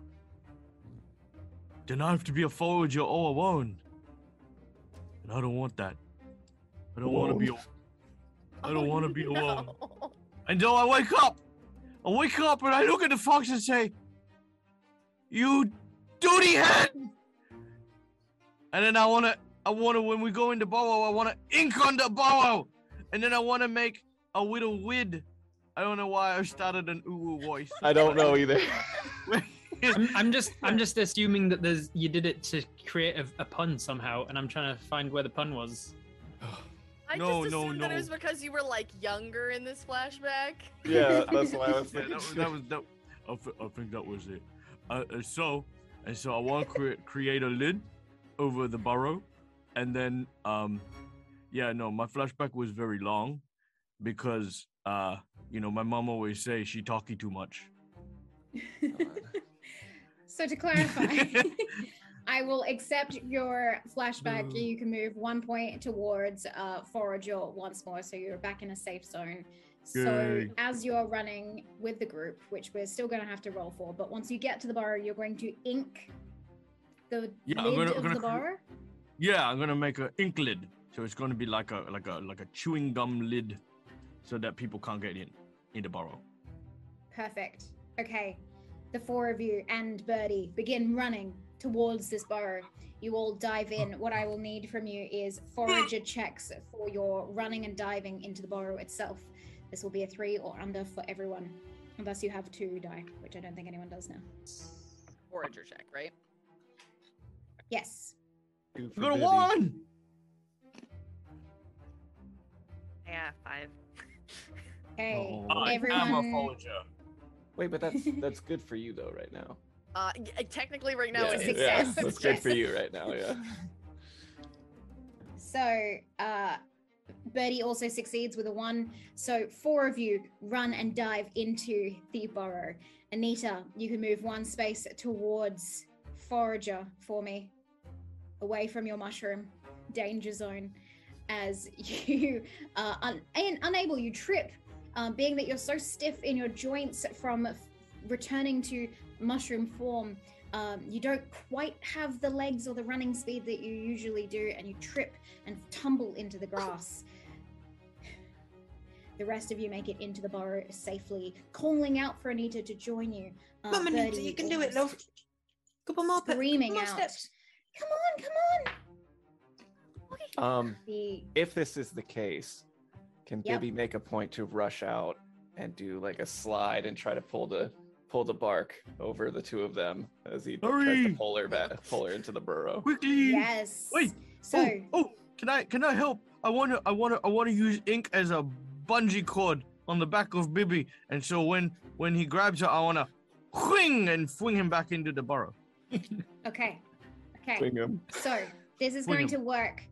then I have to be a forager all alone. And I don't want that. I don't want to be. Alone. I don't want to be [laughs] Oh, no. alone. Until I wake up. I wake up and I look at the fox and say, "You duty head!" And then I wanna, I wanna, when we go into burrow, I wanna ink on the burrow, and then I wanna make a little wid. I don't know why I started an ooh voice. I don't know either. [laughs] I'm, I'm just I'm just assuming that there's you did it to create a, a pun somehow, and I'm trying to find where the pun was. I No, just no, assumed that it was because you were like younger in this flashback. yeah, [laughs] that's what I was Yeah, thinking. that was that was that. I, thi- I think that was it. Uh, uh, so and so, I want to cre- create a lid over the burrow, and then um, yeah, no, my flashback was very long because uh, you know, my mom always say she talky too much. [laughs] so to clarify, [laughs] I will accept your flashback. No. You can move one point towards uh, Forager once more, so you're back in a safe zone. So as you're running with the group, which we're still going to have to roll for, but once you get to the burrow, you're going to ink the Yeah, I'm lid gonna- of gonna the burrow. Yeah, I'm gonna make an ink lid, so it's gonna be like a like a like a chewing gum lid, so that people can't get in in the burrow. Perfect. Okay. The four of you and Birdie begin running towards this burrow. You all dive in. What I will need from you is forager [laughs] checks for your running and diving into the burrow itself. This will be a three or under for everyone, unless you have two die, which I don't think anyone does now. Forager check, right? Yes. Two I for got a Bibby. one. Yeah, five. Okay. Oh, I'm a everyone. forager. Wait, but that's [laughs] that's good for you though right now. Uh, y- technically, right now yeah, it is. Success. yeah, that's good for you [laughs] right now. Yeah. So, uh, Birdie also succeeds with a one. So, four of you run and dive into the burrow. Anita, you can move one space towards Forager for me, away from your mushroom danger zone. As [laughs] you uh, un- and unable, you trip, um, being that you're so stiff in your joints from f- returning to mushroom form. Um, you don't quite have the legs or the running speed that you usually do, and you trip and tumble into the grass. The rest of you make it into the burrow safely, calling out for Anita to join you. Uh, Come on, Anita, you can do it, almost love. Couple more, pe- Screaming couple more out. steps. Come on, come on! Um, The if this is the case, can Yep. Bibby make a point to rush out and do like a slide and try to pull the pull the bark over the two of them as he tries to pull her back, pull her into the burrow. Quickly. yes. Wait, So oh, oh, can I can I help? I wanna I wanna I wanna use ink as a bungee cord on the back of Bibby, and so when when he grabs her, I wanna whing and fling him back into the burrow. [laughs] okay, okay. Swing him. So this is Swing going to work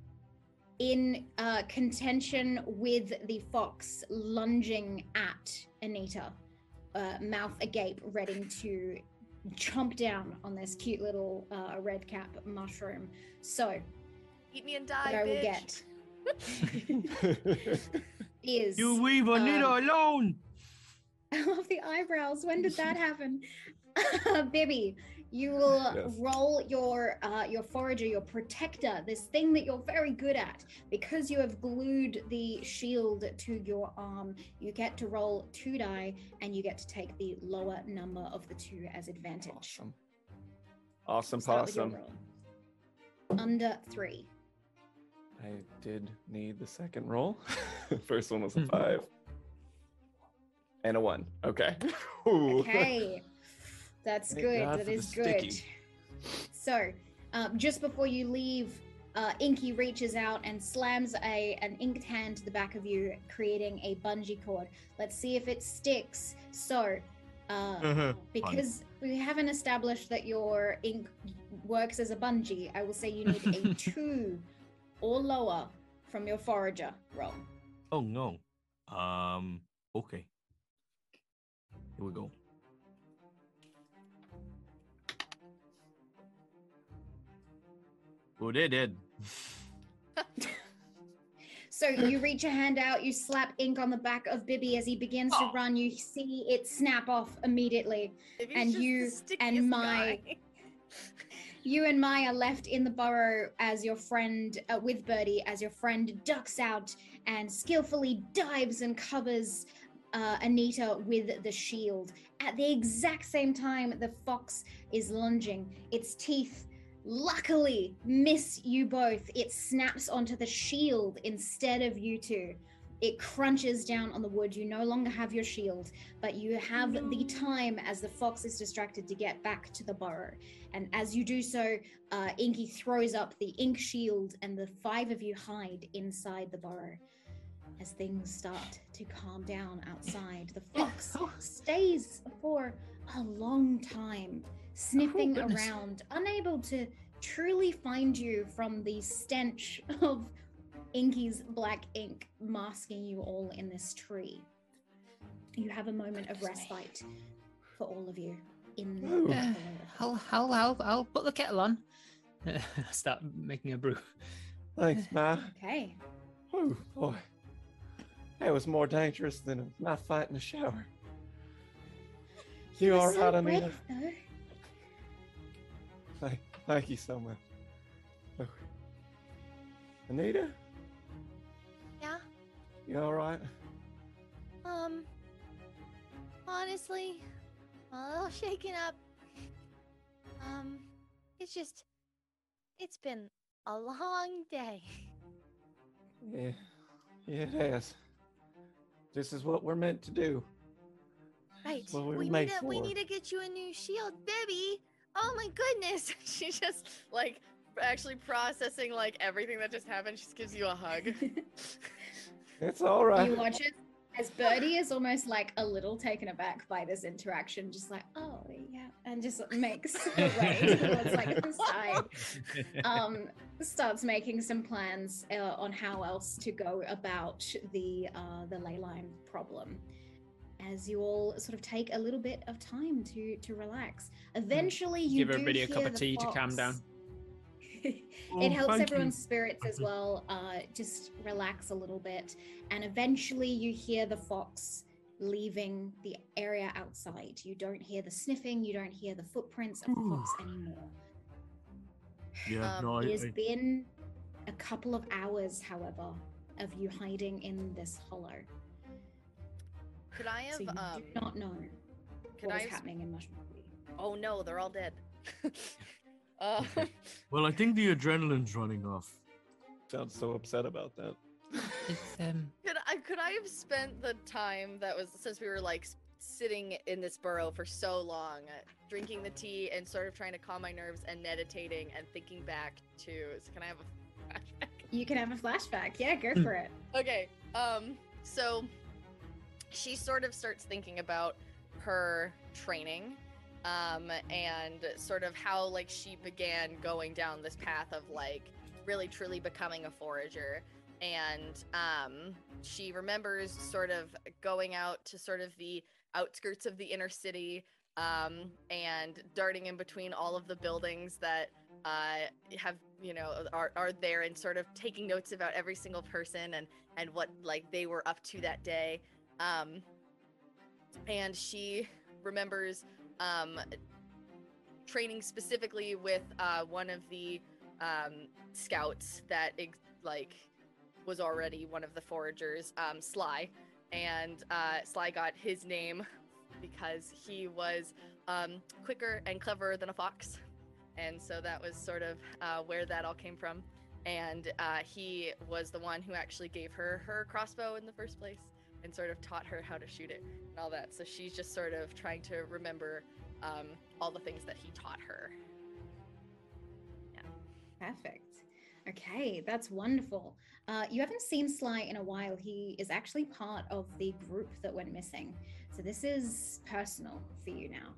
in uh, contention with the fox lunging at Anita, uh, mouth agape, ready to chomp down on this cute little uh, red cap mushroom. So Eat me and what die, I will get [laughs] is You leave Anita um, alone. [laughs] I love the eyebrows. When did that happen? [laughs] Bibby, you will Yes. roll your uh, your forager, your protector, this thing that you're very good at. Because you have glued the shield to your arm, you get to roll two die, and you get to take the lower number of the two as advantage. Awesome. Awesome Start with your possum. roll. Under three. I did need the second roll. [laughs] First one was a five. [laughs] And a one. Okay. Okay. [laughs] That's Thank good. God That for the is good. sticky. So, um, just before you leave uh, Inky reaches out and slams a an inked hand to the back of you, creating a bungee cord. Let's see if it sticks. So, uh, Uh-huh. because we haven't established that your ink works as a bungee, I will say you need a [laughs] two or lower from your forager roll. Oh no. Um. Okay. Here we go. Oh, they did. [laughs] So you reach a hand out, you slap ink on the back of Bibby as he begins to Oh. run. You see it snap off immediately. Maybe And he's just the [laughs] you- and stickiest my- You and Mai are left in the burrow as your friend, uh, with Birdie, as your friend ducks out and skillfully dives and covers uh, Anita with the shield. At the exact same time, the fox is lunging. Its teeth luckily miss you both. It snaps onto the shield instead of you two. It crunches down on the wood. You no longer have your shield, but you have the time as the fox is distracted to get back to the burrow. And as you do so, uh, Inky throws up the ink shield, and the five of you hide inside the burrow. As things start to calm down outside, the [laughs] fox stays for a long time, sniffing goodness. around, unable to truly find you from the stench of Inky's black ink masking you all in this tree. You have a moment of respite for all of you in Ooh. the Uh. I'll, I'll, I'll, I'll put the kettle on. [laughs] Start making a brew. Thanks, Ma. Okay. Oh boy, that was more dangerous than a knife fight in the shower. You were all so right, Anita? Thank, you so much. Oh. Anita, Yeah. you all right? Um. Honestly, I'm a little [laughs] shaken up. Um, it's just, it's been a long day. Yeah, yeah, it has. This is what we're meant to do. Right. We made need to, we need to get you a new shield, baby. Oh my goodness. [laughs] She's just like actually processing like everything that just happened. She just gives you a hug. [laughs] It's all right. You watch it as Birdie is almost like a little taken aback by this interaction, just like, oh yeah, and just makes her way [laughs] towards like the side. Um, starts making some plans uh, on how else to go about the uh, the ley line problem. As you all sort of take a little bit of time to to relax, eventually you Give do everybody a cup of the tea to calm fox- down. [laughs] Oh, it helps everyone's you. spirits as well uh, just relax a little bit. And eventually you hear the fox leaving the area outside. You don't hear the sniffing. You don't hear the footprints of the fox anymore. Yeah, Um, no, I, it has I, been a couple of hours however of you hiding in this hollow Could I have so you um? do not know Could what I is have? happening in mushroom City. Oh no, they're all dead. [laughs] uh, [laughs] well, I think the adrenaline's running off. Sounds so upset about that. It's, [laughs] um, Could I could I have spent the time that was since we were like sitting in this burrow for so long, uh, drinking the tea and sort of trying to calm my nerves and meditating and thinking back to. So can I have a flashback? you can have a flashback yeah go for it Okay. Um. So she sort of starts thinking about her training, um, and sort of how like she began going down this path of like really truly becoming a forager. And um, she remembers sort of going out to sort of the outskirts of the inner city um, and darting in between all of the buildings that uh, have you know are, are there and sort of taking notes about every single person and and what like they were up to that day um and she remembers um training specifically with uh one of the um scouts that ex- like was already one of the foragers um sly. And uh sly got his name because he was um quicker and cleverer than a fox. And so that was sort of uh, where that all came from. And uh, he was the one who actually gave her her crossbow in the first place and sort of taught her how to shoot it and all that so she's just sort of trying to remember um, all the things that he taught her Perfect. Okay, that's wonderful. Uh, you haven't seen Sly in a while. He is actually part of the group that went missing. So this is personal for you now.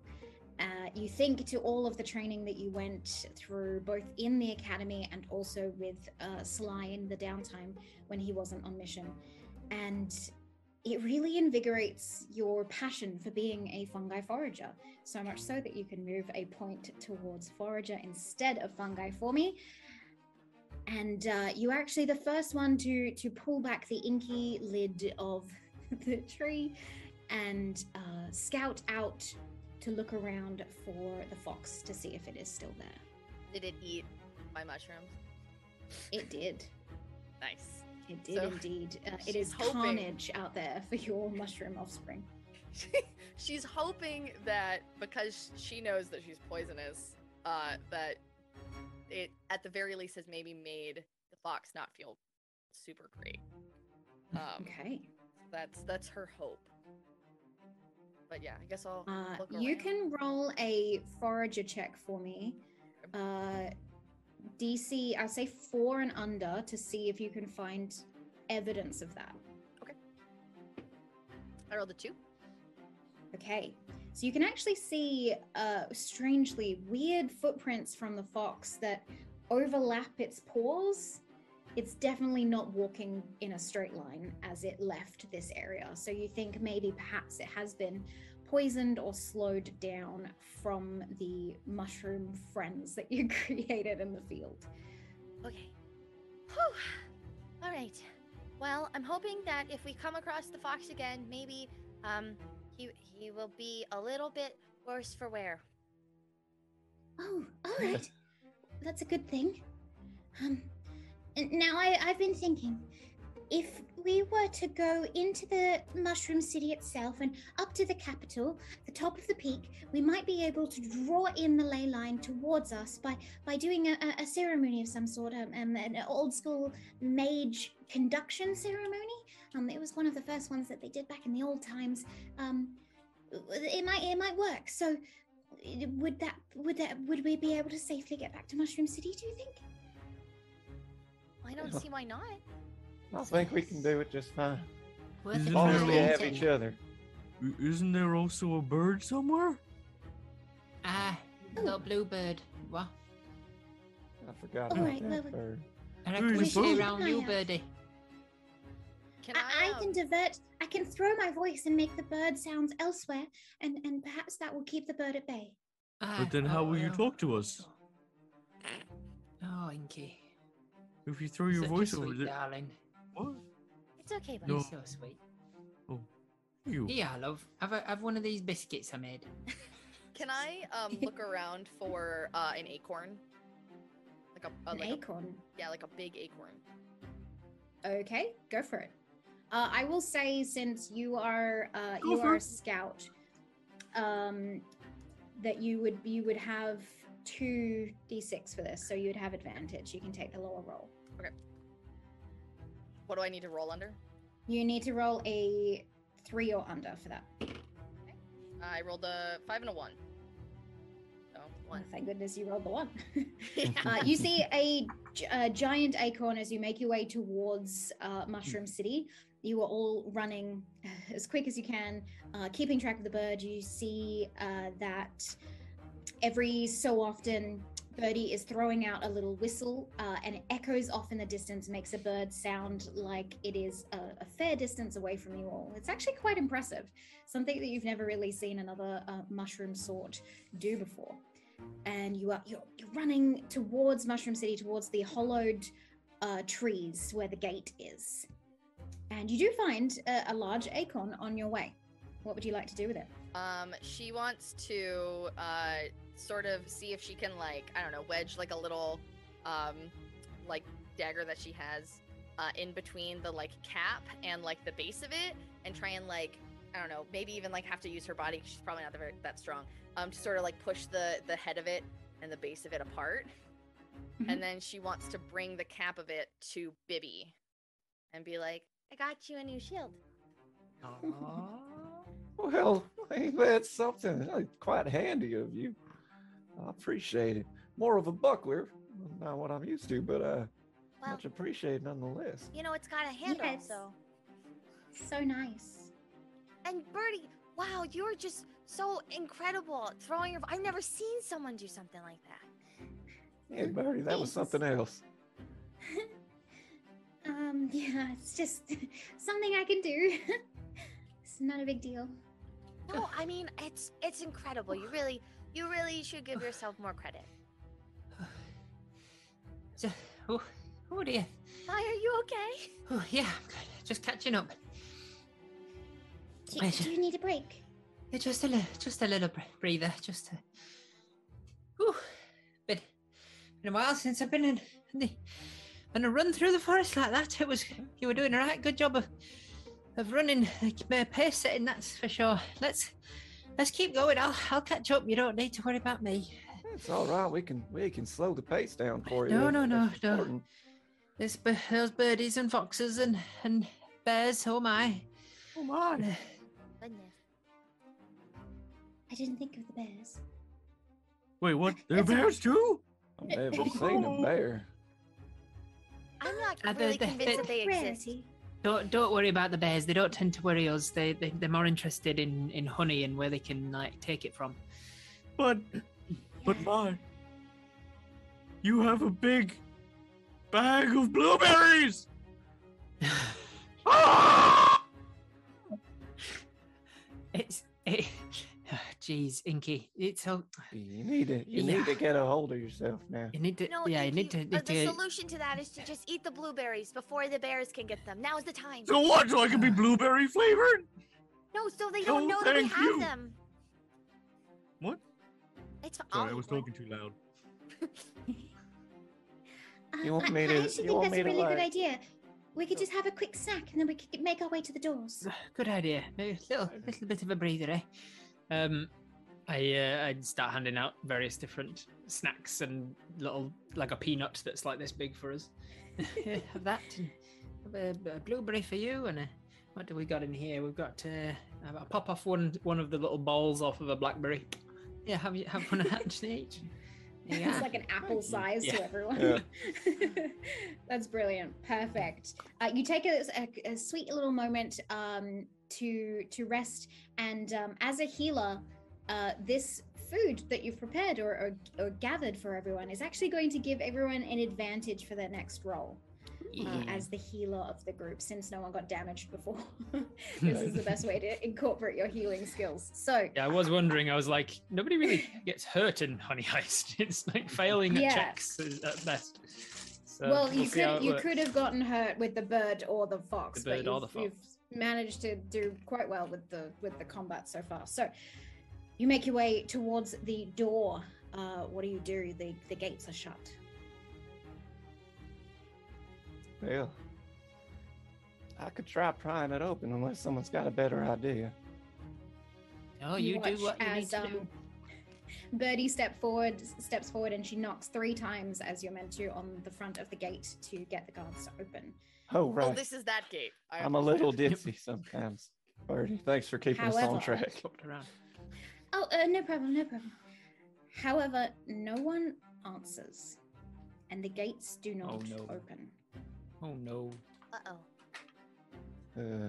Uh, you think to all of the training that you went through, both in the academy and also with uh, Sly in the downtime when he wasn't on mission. And it really invigorates your passion for being a fungi forager, so much so that you can move a point towards forager instead of fungi for me. And uh, you are actually the first one to to pull back the inky lid of [laughs] the tree and uh, scout out to look around for the fox to see if it is still there. Did it eat my mushrooms? It did. Nice. It did So, indeed. Uh, it she's hoping- carnage out there for your mushroom offspring. [laughs] she's hoping that because she knows that she's poisonous, uh, that it at the very least has maybe made the fox not feel super great. [laughs] Um, Okay. that's that's her hope. But yeah, I guess I'll Uh, look you can roll a forager check for me. Uh, DC, I'll say four and under to see if you can find evidence of that. Okay. I rolled a two. Okay. So you can actually see uh, strangely weird footprints from the fox that overlap its paws. It's definitely not walking in a straight line as it left this area. So you think maybe perhaps it has been poisoned or slowed down from the mushroom friends that you [laughs] created in the field. Okay. Whew. All right. Well, I'm hoping that if we come across the fox again, maybe um he he will be a little bit worse for wear. Oh, all right. That's a good thing. Um, now I, I've been thinking, if we were to go into the Mushroom City itself and up to the capital, the top of the peak, we might be able to draw in the ley line towards us by by doing a, a- a ceremony of some sort, um, um, an old school mage conduction ceremony. Um, it was one of the first ones that they did back in the old times. Um, it might it might work. So uh, would that would that would we be able to safely get back to Mushroom City? Do you think? I don't see why not. I think we can do it just fine. Worth Isn't As long as we have meeting. each other. Isn't there also a bird somewhere? Ah, a little bluebird. What? I forgot All about right, well, that bird. I Where's reckon we the should be bird? around I you, birdie. Can I? I, I um, can divert. I can throw my voice and make the bird sounds elsewhere, and and perhaps that will keep the bird at bay. Ah, But then how oh, will you well. talk to us? Oh, Inky. If you throw your Such a voice over there. darling. What? It's okay, buddy. No. You're so sweet. You. Yeah, love. Have, a, have one of these biscuits I made. [laughs] Can I um look around for uh an acorn? Like a, a An like a- acorn. yeah, like a big acorn. Okay, go for it. Uh, I will say, since you are uh, you for are a scout, um, that you would you would have two d6 for this, so you would have advantage. You can take the lower roll. What do I need to roll under? You need to roll a three or under for that. I rolled a five and a one. So one. Well, thank goodness you rolled the one. [laughs] [laughs] uh, you see a, a giant acorn as you make your way towards uh, Mushroom City. You are all running [laughs] as quick as you can, uh, keeping track of the bird. You see uh, that every so often, Birdie is throwing out a little whistle, uh, and it echoes off in the distance, makes a bird sound like it is a, a fair distance away from you all. It's actually quite impressive, something that you've never really seen another uh, mushroom sort do before and you are you're, you're running towards Mushroom City, towards the hollowed uh, trees where the gate is, and you do find a, a large acorn on your way. What would you like to do with it? Um, she wants to uh sort of see if she can like I don't know wedge like a little um like dagger that she has uh in between the like cap and like the base of it and try and like I don't know maybe even like have to use her body 'cause she's probably not that very that strong um to sort of like push the the head of it and the base of it apart Mhm. and then she wants to bring the cap of it to Bibby and be like I got you a new shield. [laughs] Well, [laughs] ain't that something? Quite handy of you. I appreciate it. More of a buckler, not what I'm used to, but uh, Well, Much appreciated nonetheless. you know, it's got a handle, Yes. so. So nice. And Birdie, wow, you're just so incredible throwing your. I've never seen someone do something like that. Yeah, Birdie, that was something else. [laughs] um, yeah, it's just [laughs] something I can do. [laughs] it's not a big deal. No, I mean it's it's incredible. You really, you really should give yourself more credit. So, oh, oh dear. Maya, are you okay? Oh yeah, I'm good. Just catching up. Do, do you need a break? Yeah, just a little, just a little br- breather. Just a. Whew. Been, been a while since I've been in, in the, on a run through the forest like that. It was you were doing a right good job of of running, like, uh, pace setting. That's for sure. Let's let's keep going. I'll I'll catch up. You don't need to worry about me. It's all right. We can we can slow the pace down for you. No, no, no, no. important. There's b- those birdies and foxes and and bears. Oh my. Oh my. Goodness. I didn't think of the bears. Wait, what? There are bears too? I've never seen a bear. I'm not Uh, the- really the- convinced that they exist. Rarity. Don't don't worry about the bears. They don't tend to worry us. They, they they're more interested in in honey and where they can like take it from. But, but my, you have a big bag of blueberries. Ah! [laughs] It's it. Jeez, Inky, it's so You need to you need to get a hold of yourself now. you need to No, yeah you Inky, need to, uh, need the to solution to that is to just eat the blueberries before the bears can get them. Now's the time. So what? So I can be blueberry flavored? No, so they don't Oh, know that we have you. them. What? It's fine. Sorry, I was talking too loud. [laughs] You want I, me I to- actually you think that's a to, really good idea. We could just have a quick snack and then we could make our way to the doors. [sighs] Good idea. Maybe A little little bit of a breather, eh? Um, I uh, I'd start handing out various different snacks and little like a peanut that's like this big for us. [laughs] Have that. And have a, a blueberry for you, and a, what do we got in here? We've got uh, I'll pop off one one of the little balls off of a blackberry. Yeah, have you have one of that each? [laughs] Yeah. It's like an apple size Yeah. to everyone. Yeah. [laughs] That's brilliant. Perfect. Uh, you take a, a, a sweet little moment um, to to rest, and um, as a healer, uh, this food that you've prepared or, or, or gathered for everyone is actually going to give everyone an advantage for their next roll. Uh, as the healer of the group, since no one got damaged before, [laughs] [laughs] this is the best way to incorporate your healing skills. So, Yeah, I was wondering. I was like, nobody really gets hurt in Honey Heist. [laughs] It's like failing at Yeah. checks at best. So well, we'll you could you works. could have gotten hurt with the bird or the fox, The bird or you've, the you've fox. Managed to do quite well with the with the combat so far. So you make your way towards the door. Uh, what do you do? The the gates are shut. Well, I could try prying it open unless someone's got a better idea. Oh, you, do what you need as, to do. um, Birdie step forward, steps forward, and she knocks three times as you're meant to on the front of the gate to get the guards to open. Oh, right. Oh, this is that gate. I I'm a little ditzy sometimes. Birdie, thanks for keeping us on track. Oh, uh, no problem, no problem. However, no one answers, and the gates do not no. open. Oh no. Uh oh. Uh,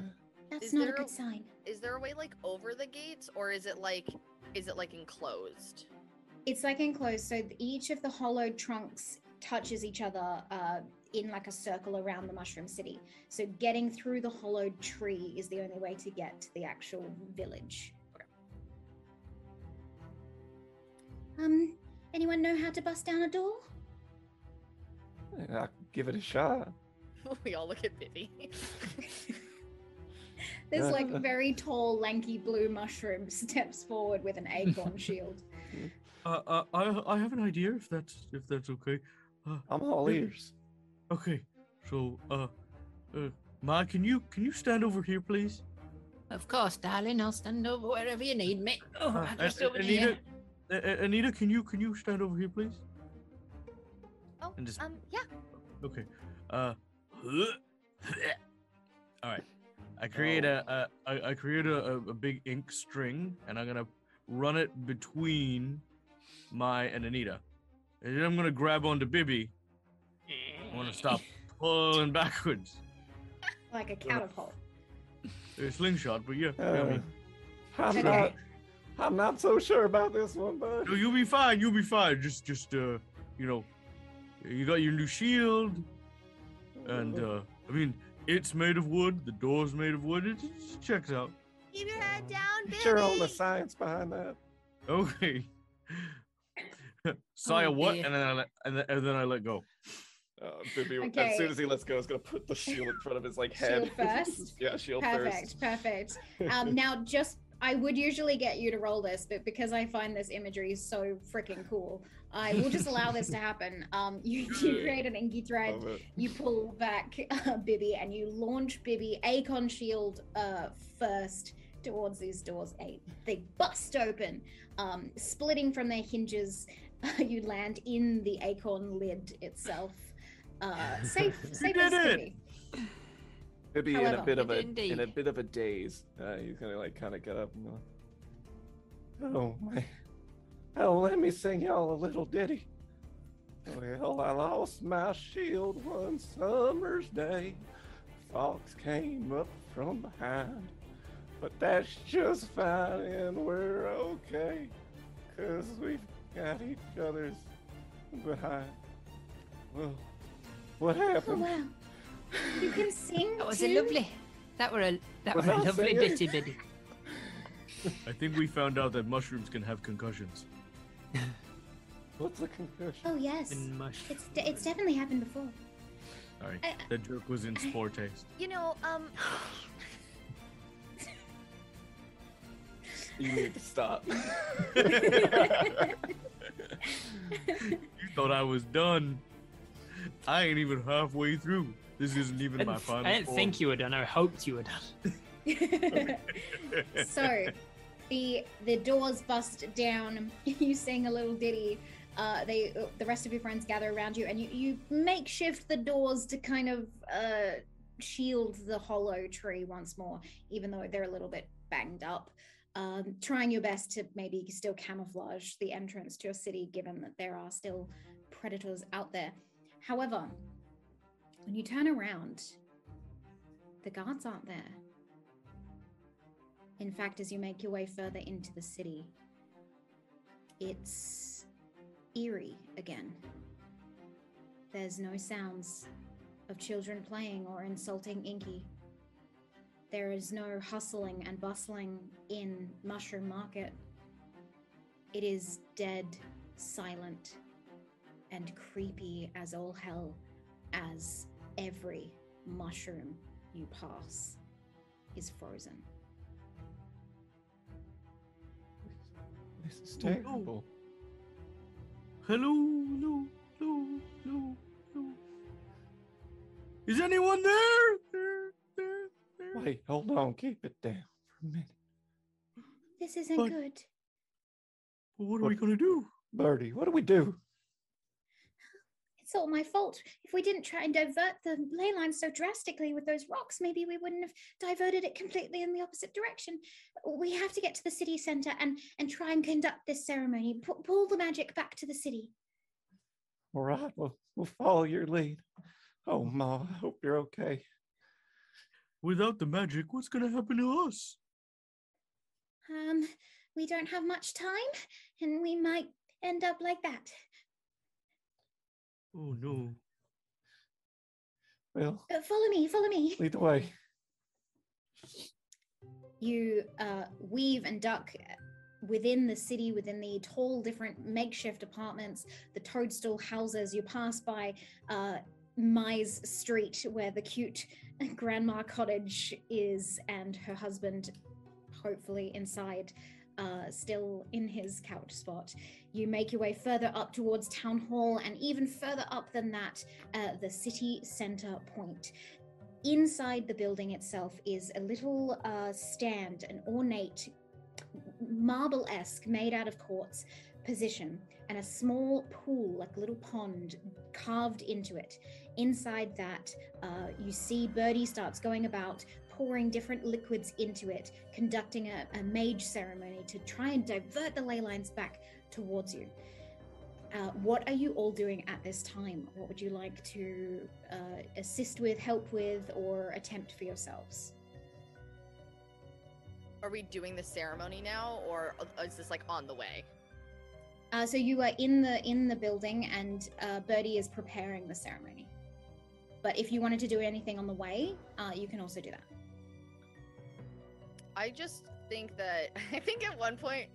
That's Is not a there a- good sign. Is there a way like over the gates, or is it like, is it like enclosed? It's like enclosed, so each of the hollowed trunks touches each other uh, in like a circle around the mushroom city. So getting through the hollowed tree is the only way to get to the actual village. Um, anyone know how to bust down a door? I'll give it a shot. [laughs] we all look at Bibby. [laughs] This like very tall, lanky blue mushroom [laughs] steps forward with an acorn shield. Uh, uh, I I have an idea if that's if that's okay. Uh, I'm all ears. Okay, so uh, uh, Ma, can you can you stand over here, please? Of course, darling. I'll stand over wherever you need me. Oh, Uh, just over Anita, here. A- A- Anita, can you can you stand over here, please? Oh, And just- um, yeah. Okay. Uh. [laughs] All right. I create a, a I, I create a, a, a big ink string, and I'm gonna run it between my and Anita, and then I'm gonna grab onto Bibby. I want to stop pulling backwards. like a catapult. A slingshot, but yeah. yeah, I Uh, mean, I'm Okay. not. I'm not so sure about this one, bud. no, you'll be fine. You'll be fine. Just, just, uh, you know, you got your new shield, and uh, I mean, it's made of wood. The door's made of wood. It, it just checks out. Keep your head down, You Billy. sure on the science behind that? Okay. [laughs] Saya, Oh, what? dear. And then I let, and then, and then I let go. Uh, Bibby, as soon as he lets go, is gonna put the shield in front of his like head. Shield first? [laughs] yeah, shield Perfect, perfect. Um, [laughs] now, just I would usually get you to roll this, but because I find this imagery so freaking cool, I will just allow this to [laughs] happen. Um, you, you create an inky thread, you pull back uh, Bibby, and you launch Bibby Acon Shield uh, first towards these doors. They, they bust open, um, splitting from their hinges. you land in the acorn lid itself. Uh, safe, [laughs] safe did as it! Bibby. Maybe in a However, bit of a did in a indeed. bit of a daze. Uh, he's gonna like kind of get up and go. Oh my! Oh, let me sing y'all a little ditty. Well, I lost my shield one summer's day. Fox came up from behind, but that's just fine, and we're okay, cause we've got each other's behind. Well, what happened? Oh happened? wow. You can [laughs] sing. That was too? a lovely. That were a that Was were a lovely singing? bitty biddy. I think we found out that mushrooms can have concussions. [laughs] What's a concussion? Oh yes. In mush. It's de- it's definitely happened before. Sorry, I- that joke was in spore taste. You know, um, [laughs] You need to stop. You thought I was done. I ain't even halfway through. This isn't even my final. I didn't form. think you were done. I hoped you were done. [laughs] so the the doors bust down [laughs] you sing a little ditty uh they the rest of your friends gather around you and you you makeshift the doors to kind of uh shield the hollow tree once more even though they're a little bit banged up um trying your best to maybe still camouflage the entrance to your city given that there are still predators out there however when you turn around the guards aren't there in fact, as you make your way further into the city, it's eerie again. There's no sounds of children playing or insulting Inky. There is no hustling and bustling in Mushroom Market. It is dead, silent, and creepy as all hell as every mushroom you pass is frozen. This is Oh, terrible. Hello, hello, hello, hello, hello. Is anyone there? There, there, there. Wait, hold on. Keep it down for a minute. This isn't But- good. Well, what are we gonna do? Birdie, what do we do? It's all my fault. If we didn't try and divert the ley line so drastically with those rocks, maybe we wouldn't have diverted it completely in the opposite direction. We have to get to the city center and and try and conduct this ceremony. Pu- pull the magic back to the city. All right, well, we'll follow your lead. Oh, Ma, I hope you're okay. Without the magic, what's gonna happen to us? Um, we don't have much time, and we might end up like that. Oh no. Well, Uh, follow me. Follow me. lead the way. you uh, weave and duck within the city, within the tall, different makeshift apartments, the toadstool houses. You pass by uh, Mise Street, where the cute grandma cottage is, and her husband, hopefully inside, uh, still in his couch spot. You make your way further up towards Town Hall, and even further up than that, uh, the city center point inside the building itself is a little uh, stand, an ornate, marble esque, made out of quartz position, and a small pool, like a little pond, carved into it. Inside that, uh, you see Birdie starts going about pouring different liquids into it, conducting a, a mage ceremony to try and divert the ley lines back towards you. Uh, what are you all doing at this time? What would you like to uh, assist with, help with, or attempt for yourselves? Are we doing the ceremony now, or is this like on the way? Uh, so you are in the in the building, and uh, Birdie is preparing the ceremony. But if you wanted to do anything on the way, uh, you can also do that. I just think that [laughs] I think at one point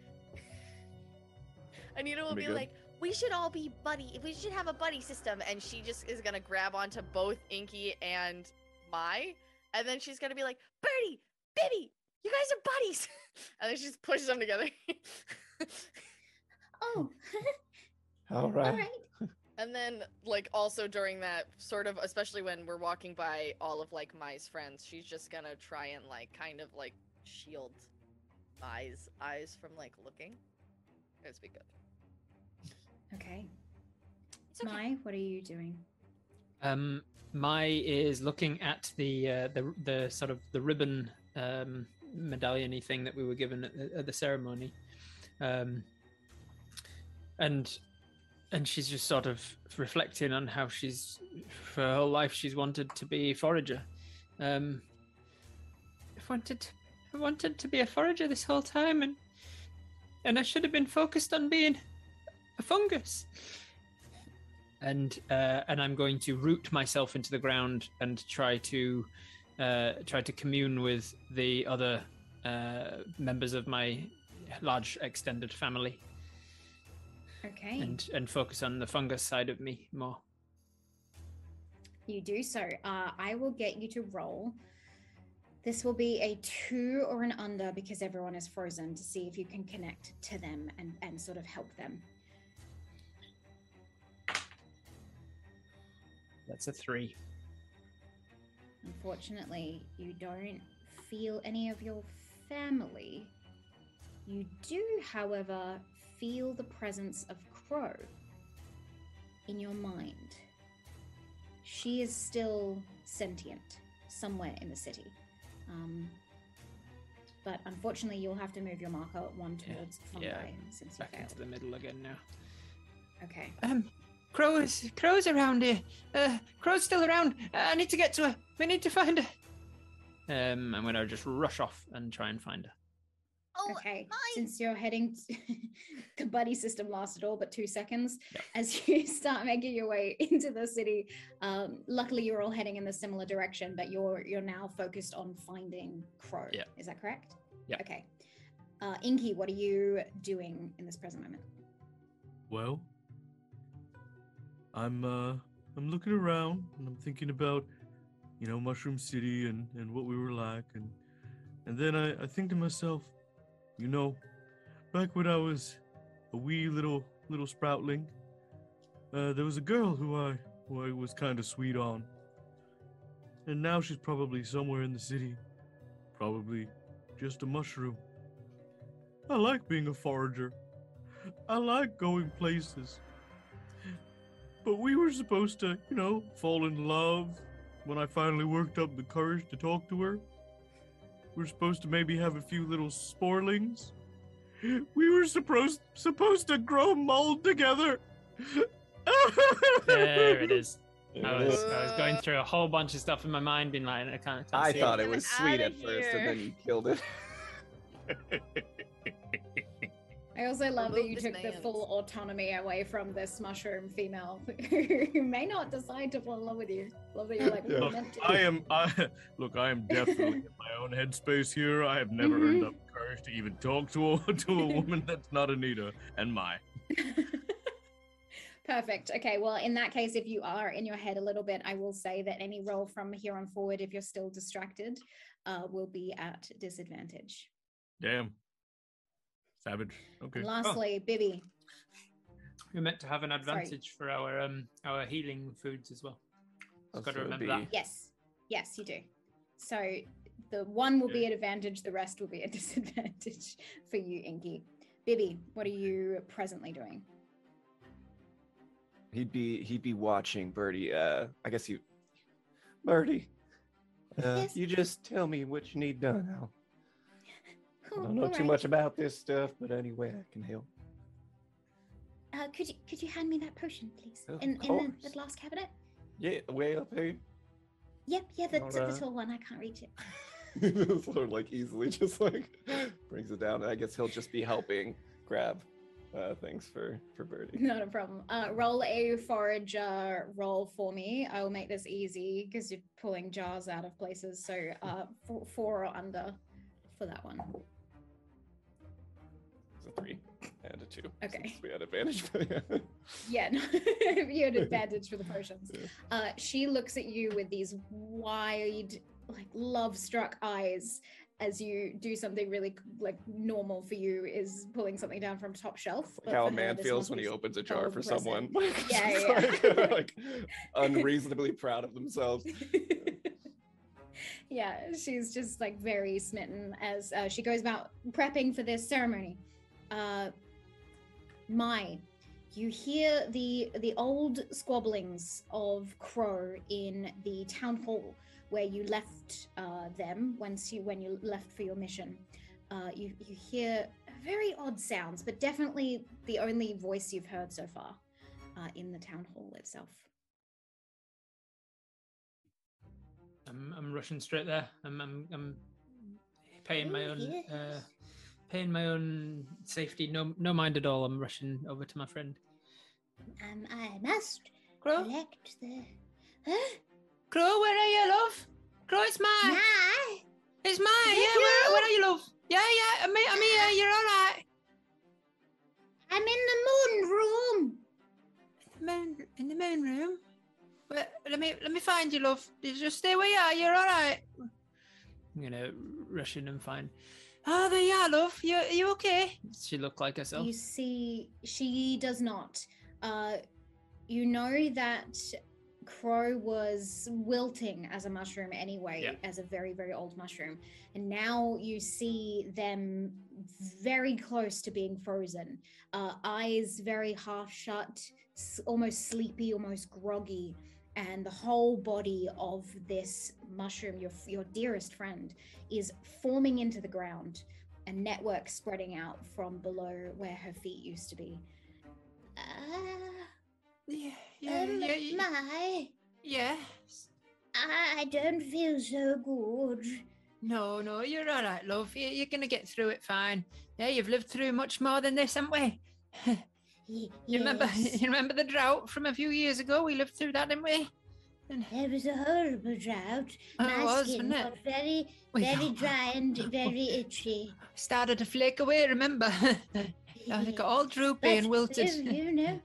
Anita will Pretty be like, "We should all be buddy. We should have a buddy system," and she just is gonna grab onto both Inky and Mai, and then she's gonna be like, "Birdie, Bibby, you guys are buddies," [laughs] and then she just pushes them together. [laughs] Oh, All all right. right. And then, like, also during that sort of, especially when we're walking by all of like Mai's friends, she's just gonna try and like kind of like shield eyes eyes from like looking. It's be good. Okay. It's okay. Mai, what are you doing? Um, Mai is looking at the uh, the the sort of the ribbon um, medallion thing that we were given at the, at the ceremony, um, and and she's just sort of reflecting on how she's for her whole life she's wanted to be forager. Um, I've wanted I wanted to be a forager this whole time, and and I should have been focused on being a fungus and uh, and I'm going to root myself into the ground and try to uh, try to commune with the other uh, members of my large extended family Okay. and and focus on the fungus side of me more. You do so. Uh, I will get you to roll. This will be a two or an under because everyone is frozen to see if you can connect to them and, and sort of help them. That's a three. Unfortunately, you don't feel any of your family. You do, however, feel the presence of Crow in your mind. She is still sentient somewhere in the city. Um, but unfortunately, you'll have to move your marker one Yeah, towards fungi yeah, since you Back failed. into the middle again now. Okay. Um, Crow is Crow's around here. Uh, Crow's still around. I need to get to her. We need to find her. Um, I'm gonna just rush off and try and find her. Oh, Okay, Mai. since you're heading, to, [laughs] the buddy system lasted all but two seconds. Yep. As [laughs] you start making your way [laughs] into the city, um, luckily you're all heading in the similar direction, but you're you're now focused on finding Crow. Yep. Is that correct? Yep. Okay. Uh, Inky, what are you doing in this present moment? Well, I'm uh I'm looking around and I'm thinking about, you know, Mushroom City and and what we were like and and then I I think to myself, you know, back when I was a wee little little sproutling, uh, there was a girl who I who I was kind of sweet on, and now she's probably somewhere in the city, probably just a mushroom. I like being a forager. I like going places. But we were supposed to, you know, fall in love when I finally worked up the courage to talk to her. We are supposed to maybe have a few little sporlings. We were supposed supposed to grow mold together. There it is. [laughs] I was. I was going through a whole bunch of stuff in my mind, being like, I can't. can't I thought it. it was sweet outta at first, and then you killed it. [laughs] I also love that you this took the full autonomy away from this mushroom female [laughs] who may not decide to fall in love with you. Love that you're like, Yeah. Look. I am I [laughs] look, I am definitely in Mai own headspace here. I have never earned Mhm. up the courage to even talk to a [laughs] to a woman that's not Anita and my. Perfect. Okay. Well, in that case, if you are in your head a little bit, I will say that any roll from here on forward, if you're still distracted, uh, will be at disadvantage. Damn. Savage. Okay. And lastly, Bibby. We're meant to have an Sorry. advantage for our um our healing foods as well. Oh, Got to so it'd remember that. Yes. Yes, you do. So the one will be at advantage, the rest will be a [laughs] disadvantage for you, Inky. Bibby, what are you presently doing? He'd be he'd be watching Birdie. Uh, I guess you, Birdie. Uh, Yes? You just tell me what you need done. I'll, I Oh, don't know too alright. much about this stuff, but anyway, I can help. Uh, Uh, could you could you hand me that potion, please? Of in in the, course. the glass cabinet. Yeah, way up here. Yep, yeah, the, Not, the uh, tall one. I can't reach it. [laughs] [laughs] sort of like easily just like brings it down. And I guess he'll just be helping grab uh, things for for Birdie. [laughs] Not a problem. Uh, roll a forager roll for me. I will make this easy because you're pulling jars out of places. So uh, four, four or under for that one. Three and a two. Okay. We had advantage. but [laughs] yeah. Yeah, no, [laughs] you had [laughs] advantage for the potions. Yeah. Uh, she looks at you with these wide, like love-struck eyes as you do something really like normal for you is pulling something down from top shelf. Like how a for man feels when he opens a jar for someone. Yeah, yeah. like, like unreasonably proud of themselves. yeah, she's just like very smitten as uh, she goes about prepping for this ceremony. Uh, Mai, you hear the the old squabblings of Crow in the town hall where you left uh, them once you when you left for your mission. Uh, you you hear very odd sounds, but definitely the only voice you've heard so far uh, in the town hall itself. I'm, I'm rushing straight there. I'm, I'm, I'm paying my own, uh. Paying my own safety. No, no mind at all. I'm rushing over to my friend. Um, I must Crow, collect the. Huh? Crow, where are you, love? Crow, it's mine. Mai! It's mine. Yeah, it where, where are you, love? Yeah, yeah. I'm, I'm here. You're all right. I'm in the moon room. The moon, in the moon room. Wait, let me let me find you, love. Just stay where you are. You're all right. I'm gonna rush in and find. Oh, there you are, love. You you okay? Does she look like herself? You see, she does not. Uh, you know that Crow was wilting as a mushroom anyway, Yeah. as a very, very old mushroom. And now you see them very close to being frozen. Uh, eyes very half shut, almost sleepy, almost groggy. And the whole body of this mushroom, your, your dearest friend, is forming into the ground a network spreading out from below where her feet used to be. Ah, Yeah, yeah, um, yeah, yeah. Mai, yeah. I don't feel so good. No, no, you're all right, love. You, you're gonna get through it fine. Yeah, you've lived through much more than this, haven't we? [laughs] Y- You remember? [laughs] You remember the drought from a few years ago? We lived through that, didn't we? There was a horrible drought. Oh, My it was, skin wasn't it? got very, We very dry and very [laughs] itchy. Started to flake away. Remember? [laughs] I think all droopy But, and wilted. you know,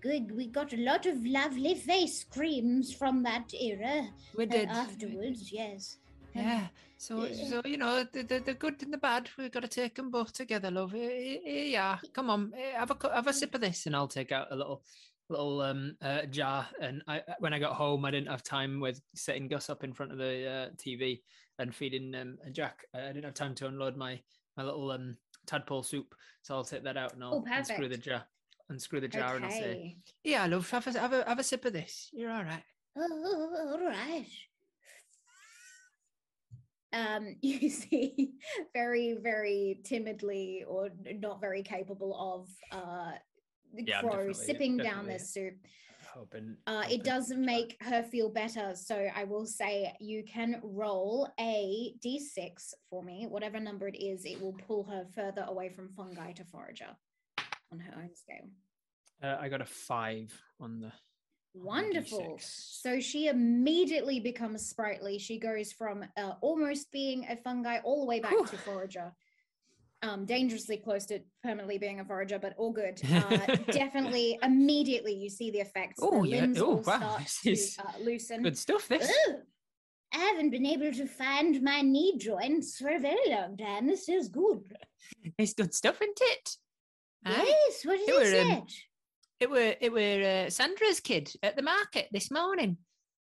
good. We got a lot of lovely face creams from that era. we uh, did. afterwards, yes. Um, Yeah. So, Yeah. so you know, the, the, the good and the bad, we've got to take them both together, love. Yeah, come on, eh, have a have a sip of this. and I'll take out a little little um uh, jar and I I- when I got home I didn't have time with setting Gus up in front of the uh, TV and feeding um Jack I didn't have time to unload my my little um tadpole soup so I'll take that out and I'll Oh, unscrew the perfect. jar unscrew the jar and I'll say Okay. Yeah, love, have a, have a, have a sip of this. You're all right. Oh, all right. Um, [laughs] you see very, very timidly or not very capable of uh, Yeah, crow definitely- sipping down this soup. hoping Uh, hoping it does make her feel better. So I will say you can roll a d6 for me. Whatever number it is, it will pull her further away from fungi to forager on her own scale. uh, I got a five on the Wonderful. D6. So she immediately becomes sprightly. She goes from uh, almost being a fungi all the way back to forager. Um, dangerously close to permanently being a forager, but all good. [laughs] Uh, definitely, immediately you see the effects. Oh, yeah. Oh, wow. [laughs] This to uh, loosen. good stuff this I haven't been able to find my knee joints for a very long time. This is good. It's good stuff, isn't it? Yes, what is It it were. It were uh, Sandra's kid at the market this morning.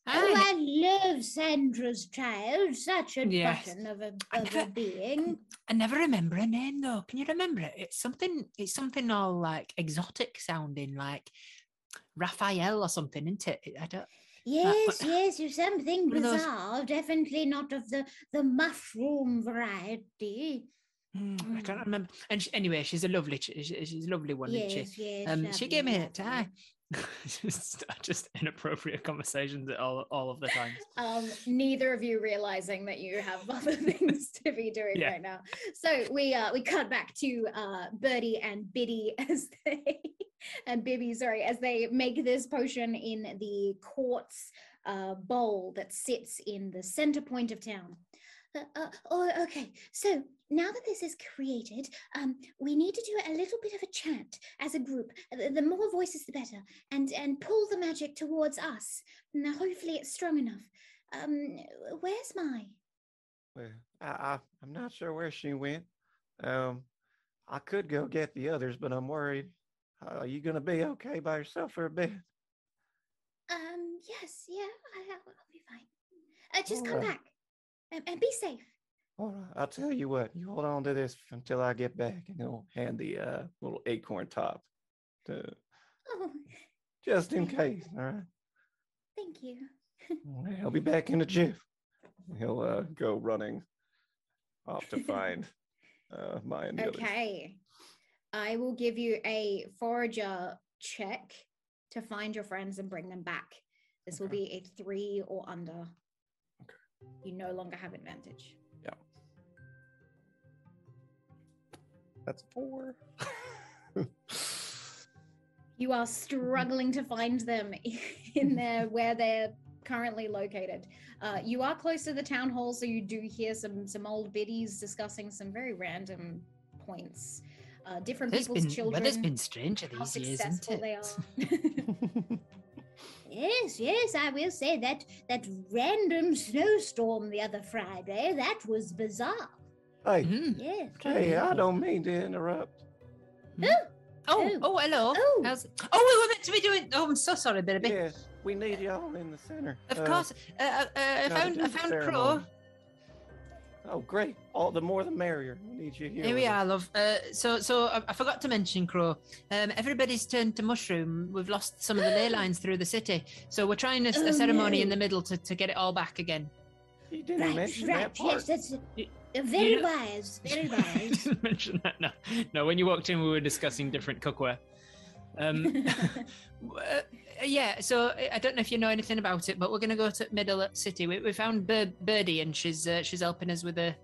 Oh, I love Sandra's child. Such a Yes. button of a, I of a never- being. I never remember her name though. Can you remember it? It's something. It's something all like exotic sounding, like Raphael or something, isn't it? I don't. Yes, yes, you're something of those- bizarre. Definitely not of the, the mushroom variety. Mm, I can't remember. And she, anyway, she's a lovely, she- she's a lovely one, isn't she? yes. Um, she gave me a tie. [laughs] just, just inappropriate conversations all, all of the time. um, neither of you realizing that you have [laughs] other things to be doing Yeah. right now. So we uh we cut back to uh Birdie and Biddy [laughs] as they and Bibby, sorry, as they make this potion in the quartz uh bowl that sits in the center point of town. Uh, uh, oh, okay. So now that this is created, um, we need to do a little bit of a chant as a group. The, the more voices, the better, and and pull the magic towards us. Now, hopefully, it's strong enough. Um, where's Mai? Well, I, I I'm not sure where she went. Um, I could go get the others, but I'm worried. Uh, are you gonna be okay by yourself for a bit? Um, yes, yeah, I, I'll, I'll be fine. Uh, just come Alright. back, and, and be safe. All right, I'll tell you what. You hold on to this until I get back, and he'll hand the uh, little acorn top to Oh, just in case. All right. thank you. [laughs] Right, I'll be back in a jiff. He'll uh, go running off to find [laughs] uh, Mai and. Okay. I will give you a forager check to find your friends and bring them back. This will be a three or under. Okay. You no longer have advantage. Yeah. That's four. [laughs] You are struggling to find them [laughs] in there where they're currently located. Uh, you are close to the town hall, so you do hear some some old biddies discussing some very random points. Uh, different There's people's been, children. weather's been stranger how these years, isn't successful it? they are. [laughs] Yes, yes, I will say that that random snowstorm the other Friday that was bizarre. hey, Mhm. Yes. hey, I don't mean to interrupt. Oh, Oh. oh, hello. Oh. How's- oh, we were meant to be doing. Oh, I'm so sorry, baby. Yes, we need y'all in the center. Of Uh, course. Uh, uh, uh, I found, I found Crow. Ceremony. Oh, great! All the more the merrier. We need you here. Here we with us. are, love. Uh, so, so I, I forgot to mention, Crow. Um, everybody's turned to mushroom. We've lost some of the ley [gasps] lines through the city, so we're trying a, a Oh, ceremony in the middle to, to get it all back again. You didn't Right, mention right. that part. Yes, that's Y- very you know- [laughs] wise. Very wise. Didn't mention that. No, no. When you walked in, we were discussing different cookware. Um, [laughs] [laughs] Uh, yeah, so I- I don't know if you know anything about it, but we're going to go to Middle City. We, we found Bir- Birdie, and she's uh, she's helping us with a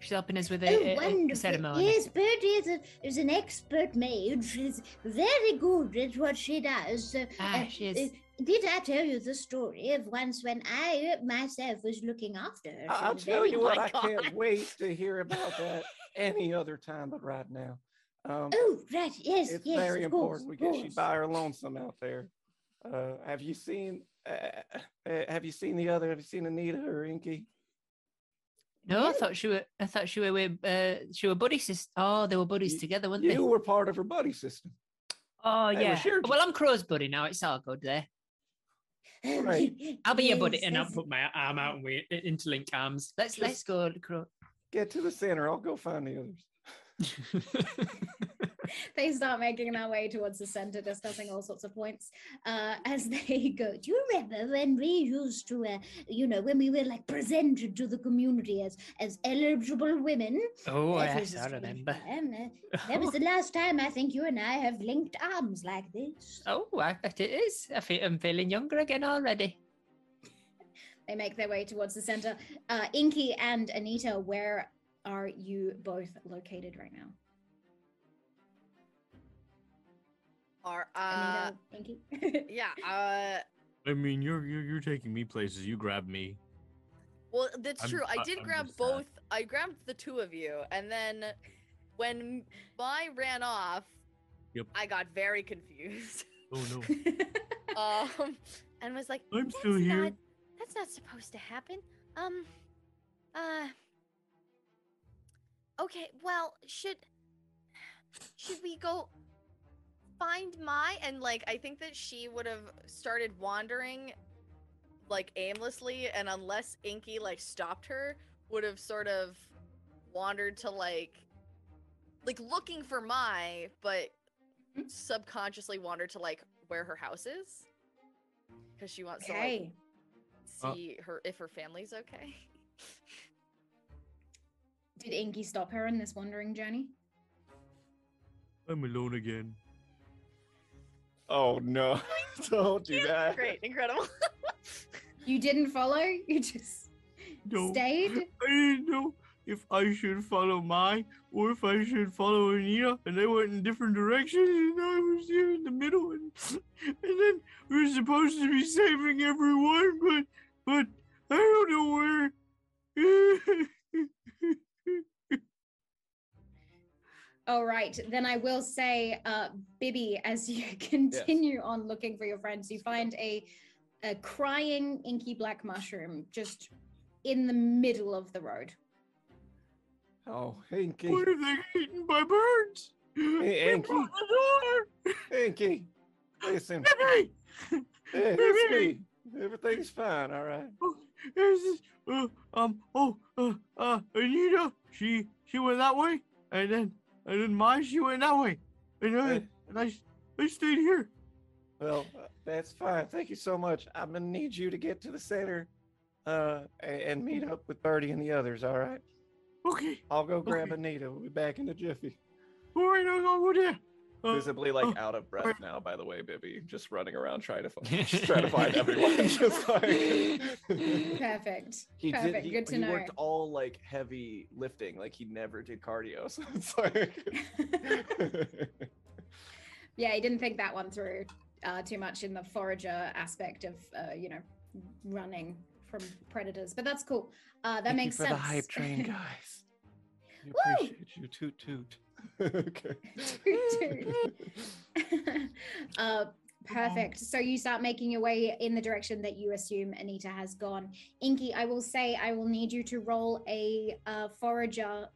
she's helping us with a, oh, a- a wonderful. ceremony. Yes, Birdie is, a, is an expert maid. She's very good at what she does. Ah, uh, she is. uh, did I tell you the story of once when I myself was looking after her? I- I'll tell you what. I can't [laughs] wait to hear about that any other time but right now. Um, Oh, right. Yes, it's yes. very of course, important. We of get she course. by her lonesome out there. Uh, have you seen? Uh, uh, have you seen the other? Have you seen Anita or Inky? No, I thought she were. I thought she were with. Uh, she were buddy sis. Oh, they were buddies You- together, weren't You they? You were part of her buddy system. Oh They yeah. shared- Well, I'm Crow's buddy now. It's all good there. Right. [laughs] I'll be your buddy, yes, and I'll put my arm out and we interlink arms. Let's let's go, Crow. Get to the center. I'll go find the others. [laughs] they start making their way towards the center, discussing all sorts of points uh, as they [laughs] go. Do you remember when we used to, uh, you know, when we were like presented to the community as as eligible women? Oh yes, I remember. time. Uh, that was [laughs] the last time I think you and I have linked arms like this. Oh, I bet it is. I feel I'm feeling younger again already. They make their way towards the center. Uh, Inky and Anita, where are you both located right now? Are uh Anita, Inky. [laughs] yeah, uh I mean, you're you're you're taking me places. You grab me. well that's I'm- true. I I- did I'm grab just, both I grabbed the two of you and then when I ran off Yep. I got very confused. Oh no. [laughs] um and was like, I'm still here. Not, that's not supposed to happen. Um, uh. Okay, well, should should we go? find Mai and like I think that she would have started wandering like aimlessly and unless Inky like stopped her would have sort of wandered to like like looking for Mai but Mhm. subconsciously wandered to like where her house is because she wants to like okay. Uh, see her if her family's okay. Did Inky stop her in this wandering journey? I'm alone again. Oh no! [laughs] Don't do that. Great, incredible. [laughs] You didn't follow. You just No. stayed. I didn't know if I should follow Mai or if I should follow Anita, and they went in different directions, and I was here in the middle, and, and then we were supposed to be saving everyone, but but I don't know where. [laughs] All right, then I will say, uh, Bibby, as you [laughs] continue on looking for your friends, you find a, a crying inky black mushroom just in the middle of the road. Oh, Inky, what if they get eaten by birds? Hey, They Anki. brought the. Inky, listen. Baby! Hey, it's me. Everything's fine. All right. Oh, There's this, uh, um, oh, uh, uh, Anita, she, she went that way, and then, and then Mai, she went that way, and I, Hey. and I, I stayed here. Well, uh, that's fine. Thank you so much. I'm gonna need you to get to the center, uh, and meet up with Birdie and the others. All right. Okay, I'll go grab Okay. Anita. We'll be back in a jiffy. all right, I'll go there. Visibly like oh, out of breath now. By the way, Bibby, just running around trying to find, just [laughs] trying to find everyone. [laughs] just like [laughs] Perfect. he Perfect. did. He, Good to he know. worked all like heavy lifting. Like he never did cardio. So it's like. yeah, he didn't think that one through uh, too much in the forager aspect of, uh, you know, running from predators. But that's cool. Uh, that Thank makes you for sense. the hype train, guys. We appreciate you. Toot toot. Okay. [laughs] Uh, perfect. So you start making your way in the direction that you assume Anita has gone. Inky, I will say I will need you to roll a uh, forager,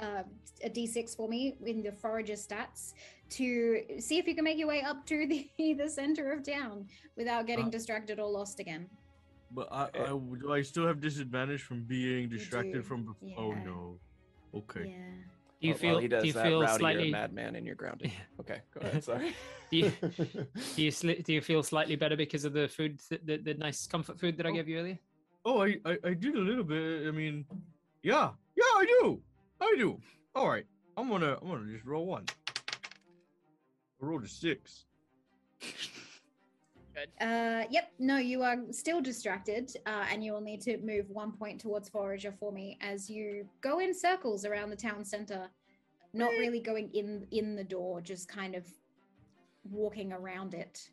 uh, a d6 for me in the forager stats to see if you can make your way up to the, [laughs] the center of town without getting Uh, distracted or lost again. But I. I, do I still have disadvantage from being distracted from before? Oh no. Okay. Yeah. You oh, while feel? he does do you that, feel Rowdy, slightly? a madman and you're grounded. [laughs] Okay, go ahead. Sorry. Do [laughs] you, do you sli- do you feel slightly better because of the food, th- the, the nice comfort food that I Oh. gave you earlier? Oh, I, I, I did a little bit. I mean, yeah, yeah, I do. I do. All right. I'm gonna, I'm gonna just roll one. I rolled a six. [laughs] Uh, yep. No, you are still distracted, uh, and you will need to move one point towards Forager for me as you go in circles around the town center, not really going in in the door, just kind of walking around it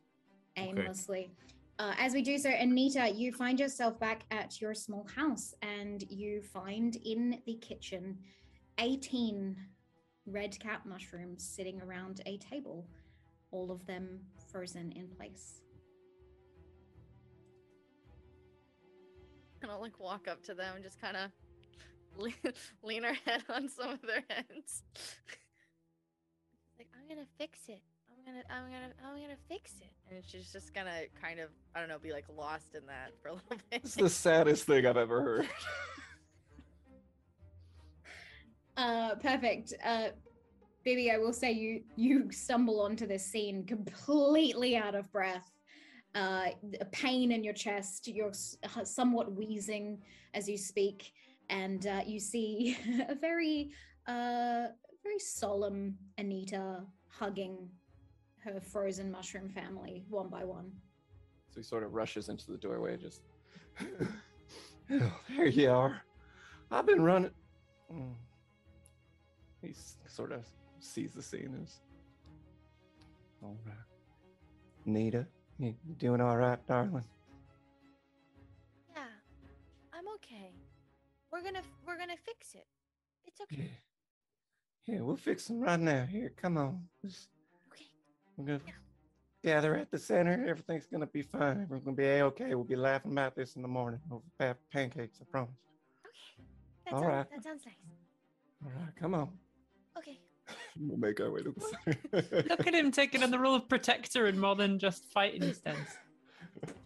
aimlessly. Uh, as we do so, Anita, you find yourself back at your small house, and you find in the kitchen 18 red cap mushrooms sitting around a table, all of them frozen in place. Gonna like walk up to them and just kind of [laughs] lean, lean her head on some of their heads. Like I'm gonna fix it. I'm gonna, I'm gonna, I'm gonna fix it. And she's just gonna kind of, I don't know, be like lost in that for a little [laughs] bit. It's the saddest thing I've ever heard. [laughs] Uh, perfect. Uh, Bibby, I will say you you stumble onto this scene completely out of breath. Uh, a pain in your chest. You're somewhat wheezing as you speak, and uh, you see [laughs] a very uh, very solemn Anita hugging her frozen mushroom family one by one. So he sort of rushes into the doorway, just. [laughs] there you are. I've been running. Mm. He sort of sees the scene as. All right. Nita, you doing all right, darling? Yeah, I'm okay. We're gonna, we're gonna fix it. It's okay. Yeah. Yeah, we'll fix them right now. Here, come on. Just- Okay. We're gonna Yeah. gather at the center. Everything's gonna be fine. Everyone's gonna be a-okay. We'll be laughing about this in the morning over pa- pancakes. I promise. Okay. That All sounds, right. that sounds nice. All right, come on. Okay. We'll make our way to the center. Look at him taking on the role of protector and more than just fighting stance.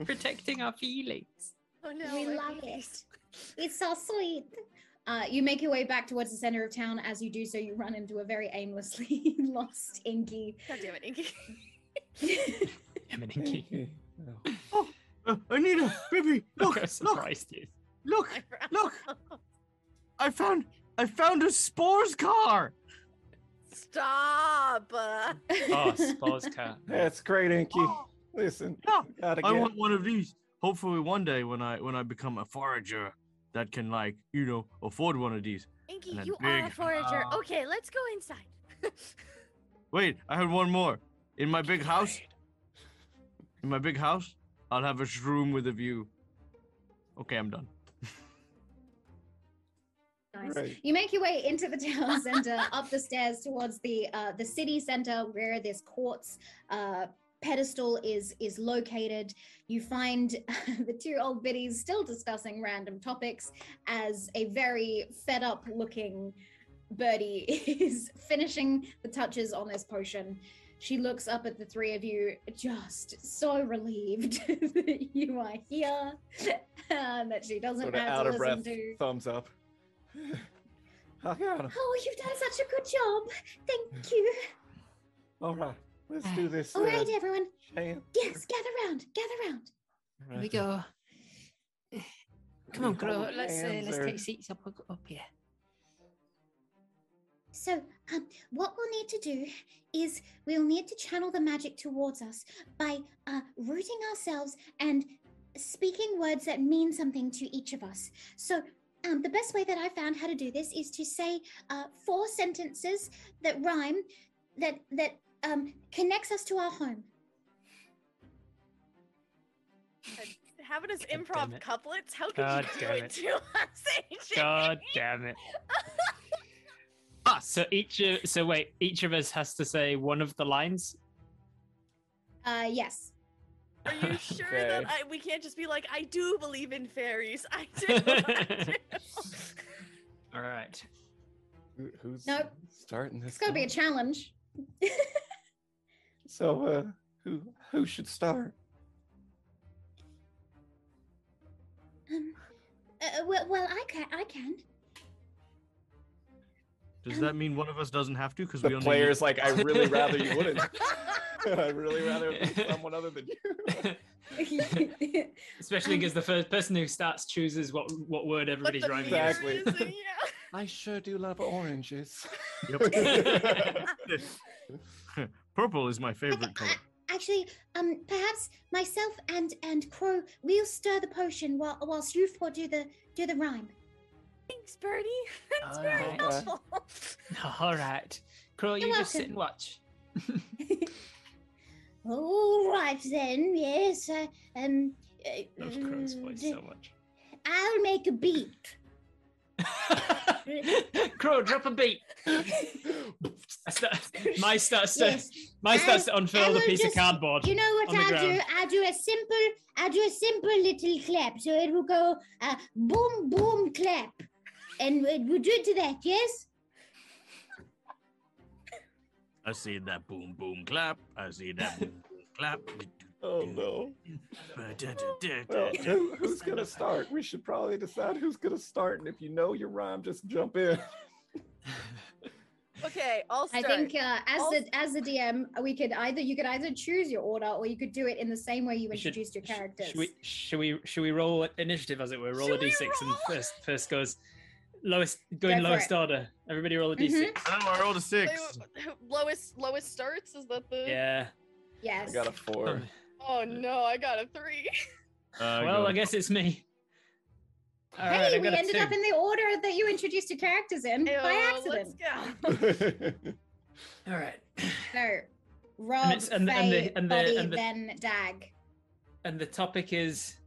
Protecting our feelings. Oh no. we love it. It's so sweet. Uh, you make your way back towards the center of town. As you do so, you run into a very aimlessly [laughs] lost Inky. God damn it, Inky. [laughs] Him and Inky. Oh. Oh, uh, Anita, baby, [laughs] Look look, how look, surprised look, look. I found, I found a spores car. Stop. uh, Oh, Spores cat. That's great, Inky. Listen, Yeah, gotta I get. want one of these. Hopefully, one day when I when I become a forager, that can like you know afford one of these. Inky, And a you are a forager. house. Okay, let's go inside. [laughs] Wait, I had one more. In my big house, in my big house, I'll have a room with a view. Okay, I'm done. Nice. Right. You make your way into the town [laughs] center, up the stairs towards the uh, the city center where this quartz uh, pedestal is is located. You find [laughs] the two old biddies still discussing random topics as a very fed up looking birdie [laughs] is finishing the touches on this potion. She looks up at the three of you, just so relieved that you are here and that she doesn't Sort of have out to of listen breath. to. Thumbs up. I got him. Oh, you've done such a good job. Thank you. All right, let's do this. All uh, right, everyone. Shan. Yes, gather round. Gather round. Here we go. Come on, Hold Crow. Let's uh, let's take seats up up here. So, um, what we'll need to do is we'll need to channel the magic towards us by uh, rooting ourselves and speaking words that mean something to each of us. So, um, the best way that I found how to do this is to say uh, four sentences that rhyme that that um, connects us to our home. Having us improv it. couplets? How could God you do damn it, it. to us, AJ? God damn it. [laughs] Ah, so each of so wait, each of us has to say one of the lines. Uh, yes. Are you [laughs] sure Okay. that I, we can't just be like, I do believe in fairies? I [laughs] do. I do. All right. Who, who's Nope. starting this? It's got to be a challenge. [laughs] So, uh, who who should start? Um, uh, well, well, I can. I can. Does that mean one of us doesn't have to? Because The we only player's like, I really [laughs] rather you wouldn't. [laughs] I'd really rather it be someone other than you. [laughs] Especially because the first person who starts chooses what what word everybody's the rhyming. Exactly. is, yeah. I sure do love oranges. Yep. Purple is my favorite color. Actually, um, perhaps myself and and Crow we'll stir the potion while whilst you four do the do the rhyme. Thanks, Birdie. [laughs] That's All very right. helpful. [laughs] All right, Crow, you You're just sit and watch. [laughs] All right then. Yes. Uh, um. uh, Love Crow's voice so much. I'll make a beat. Crow, drop a beat. I start, my starts to Yes. my starts to I unfurl the piece just- of cardboard. You know what on the I do? ground. I do a simple. I do a simple little clap. So it will go uh, boom boom clap, and we- we'll do it to that. Yes. I see that boom boom clap. I see that boom [laughs] boom clap. Oh no. Well, Well, who, who's gonna start? We should probably decide who's gonna start, and if you know your rhyme, just jump in. [laughs] Okay, I'll start. I think uh, as I'll- the as the DM, we could either you could either choose your order or you could do it in the same way you We should- introduced your sh- characters. Should we should we should we roll initiative as it were? Roll Should a we d6 and first first goes lowest going Go lowest it. order. Everybody roll a Mhm. d6. Oh, I rolled a six. lowest lowest starts is that the Yeah. Yes. I got a four. oh no i got a three [laughs] Uh, well, go. I guess it's me. All right, hey, I we got a ended two. up in the order that you introduced your characters in by accident. let's go [laughs] All right. [laughs] So, Rob, it's- and the- Faye, and the- and the- Buddy, and the- then Dag. And the topic is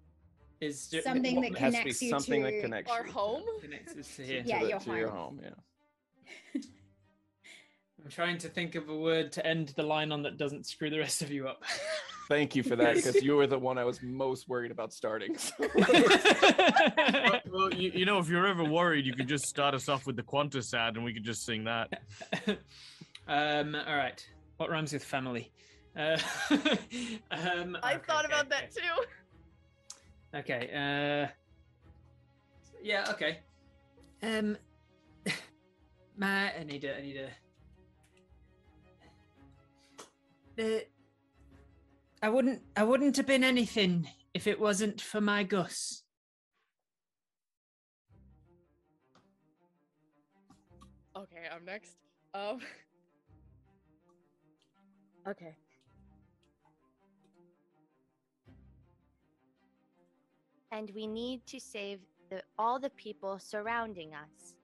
is ju- Something what that It has to be connects you something to that connects our you home connects us to [laughs] here. to, Yeah, the- your to your home. home. Yeah. [laughs] I'm trying to think of a word to end the line on that doesn't screw the rest of you up. [laughs] Thank you for that, because you were the one I was most worried about starting. so- Well, well, you, you know, if you're ever worried, you could just start us off with the Quantasad and we could just sing that. um. All right. What rhymes with family? Uh, um, i okay, thought about okay. that too Okay. Uh. Yeah. Okay. Um. [laughs] My, I need a. I need a. The. I wouldn't. I wouldn't have been anything if it wasn't for my Gus. okay, I'm next. Um. [laughs] Okay. And we need to save the, all the people surrounding us.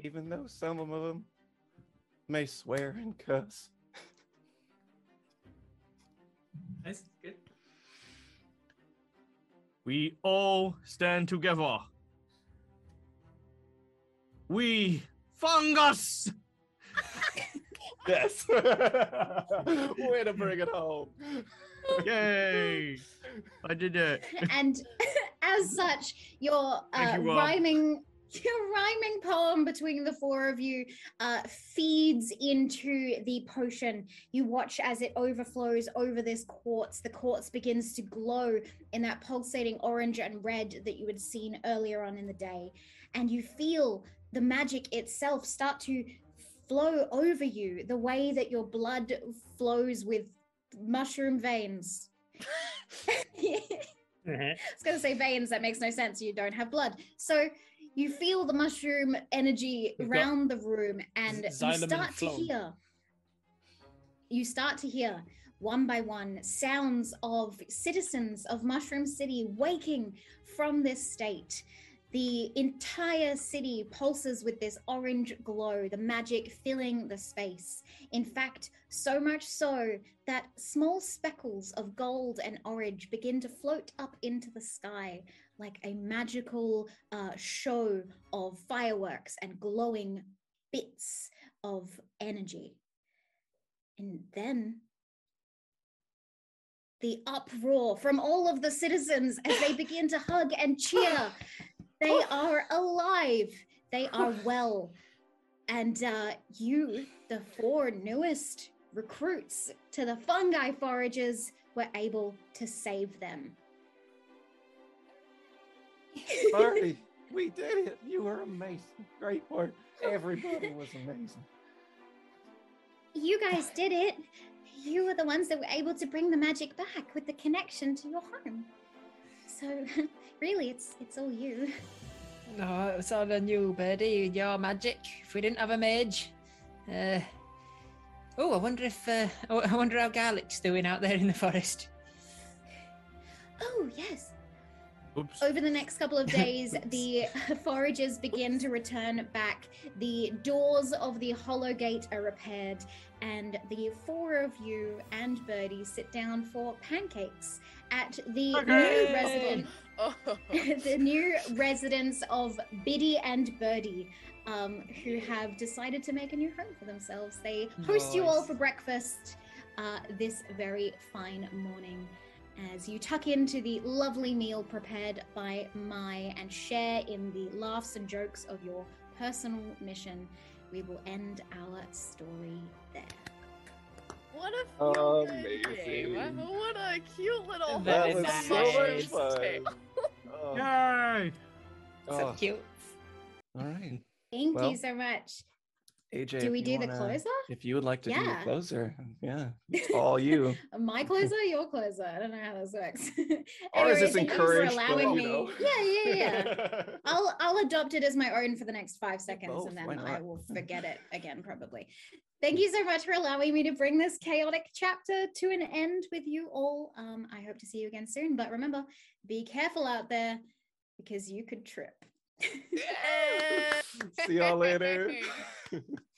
Even though some of them may swear and cuss. Nice, good. We all stand together. We fungus. [laughs] Yes. [laughs] Way to bring it home. Yay! I did it. [laughs] and [laughs] as such, your uh, you, rhyming [laughs] your rhyming poem between the four of you uh, feeds into the potion. You watch as it overflows over this quartz. The quartz begins to glow in that pulsating orange and red that you had seen earlier on in the day. And you feel the magic itself start to flow over you the way that your blood flows with mushroom veins. [laughs] Mm-hmm. I was going to say veins, that makes no sense. You don't have blood. So you feel the mushroom energy We've got around the room and you xylem and start to hear. You start to hear one by one sounds of citizens of Mushroom City waking from this state. The entire city pulses with this orange glow, the magic filling the space. In fact, so much so that small speckles of gold and orange begin to float up into the sky like a magical uh, show of fireworks and glowing bits of energy. And then the uproar from all of the citizens as they begin to hug and cheer. [laughs] They are alive, they are well. And uh, you, the four newest recruits to the fungi foragers, were able to save them. Marty, [laughs] we did it. You were amazing. Great work. Everybody was amazing. you guys did it. You were the ones that were able to bring the magic back with the connection to your home. So [laughs] really, it's it's all you. No, it's all on you, Birdie. Your magic. If we didn't have a mage. Uh, oh, I wonder if. Uh, I I wonder how Garlic's doing out there in the forest. Oh yes. Oops. Over the next couple of [laughs] days, the foragers begin to return back. The doors of the hollow gate are repaired, and the four of you and Birdie sit down for pancakes at the new Hooray! resident Oh. [laughs] the new residents of Biddy and Birdie, um, who have decided to make a new home for themselves. They host you all for breakfast uh, this very fine morning as you tuck into the lovely meal prepared by Mai and share in the laughs and jokes of your personal mission. We will end our story there. What a feel game. What a cute little That That was is so much fun. tale. [laughs] Oh, Yay! Oh. So oh, cute. all right. Thank Well, you so much. AJ, Do we do the wanna- closer? If you would like to do the closer, yeah, [laughs] it's all you. [laughs] My closer, your closer. I don't know how this works. [laughs] Or is Anyway, for encouraged? allowing me. know. Yeah, yeah, yeah. I'll I'll adopt it as my own for the next five seconds, both, and then I will forget it again probably. Thank you so much for allowing me to bring this chaotic chapter to an end with you all. Um, I hope to see you again soon. But remember, be careful out there because you could trip. [laughs] See y'all later. [laughs]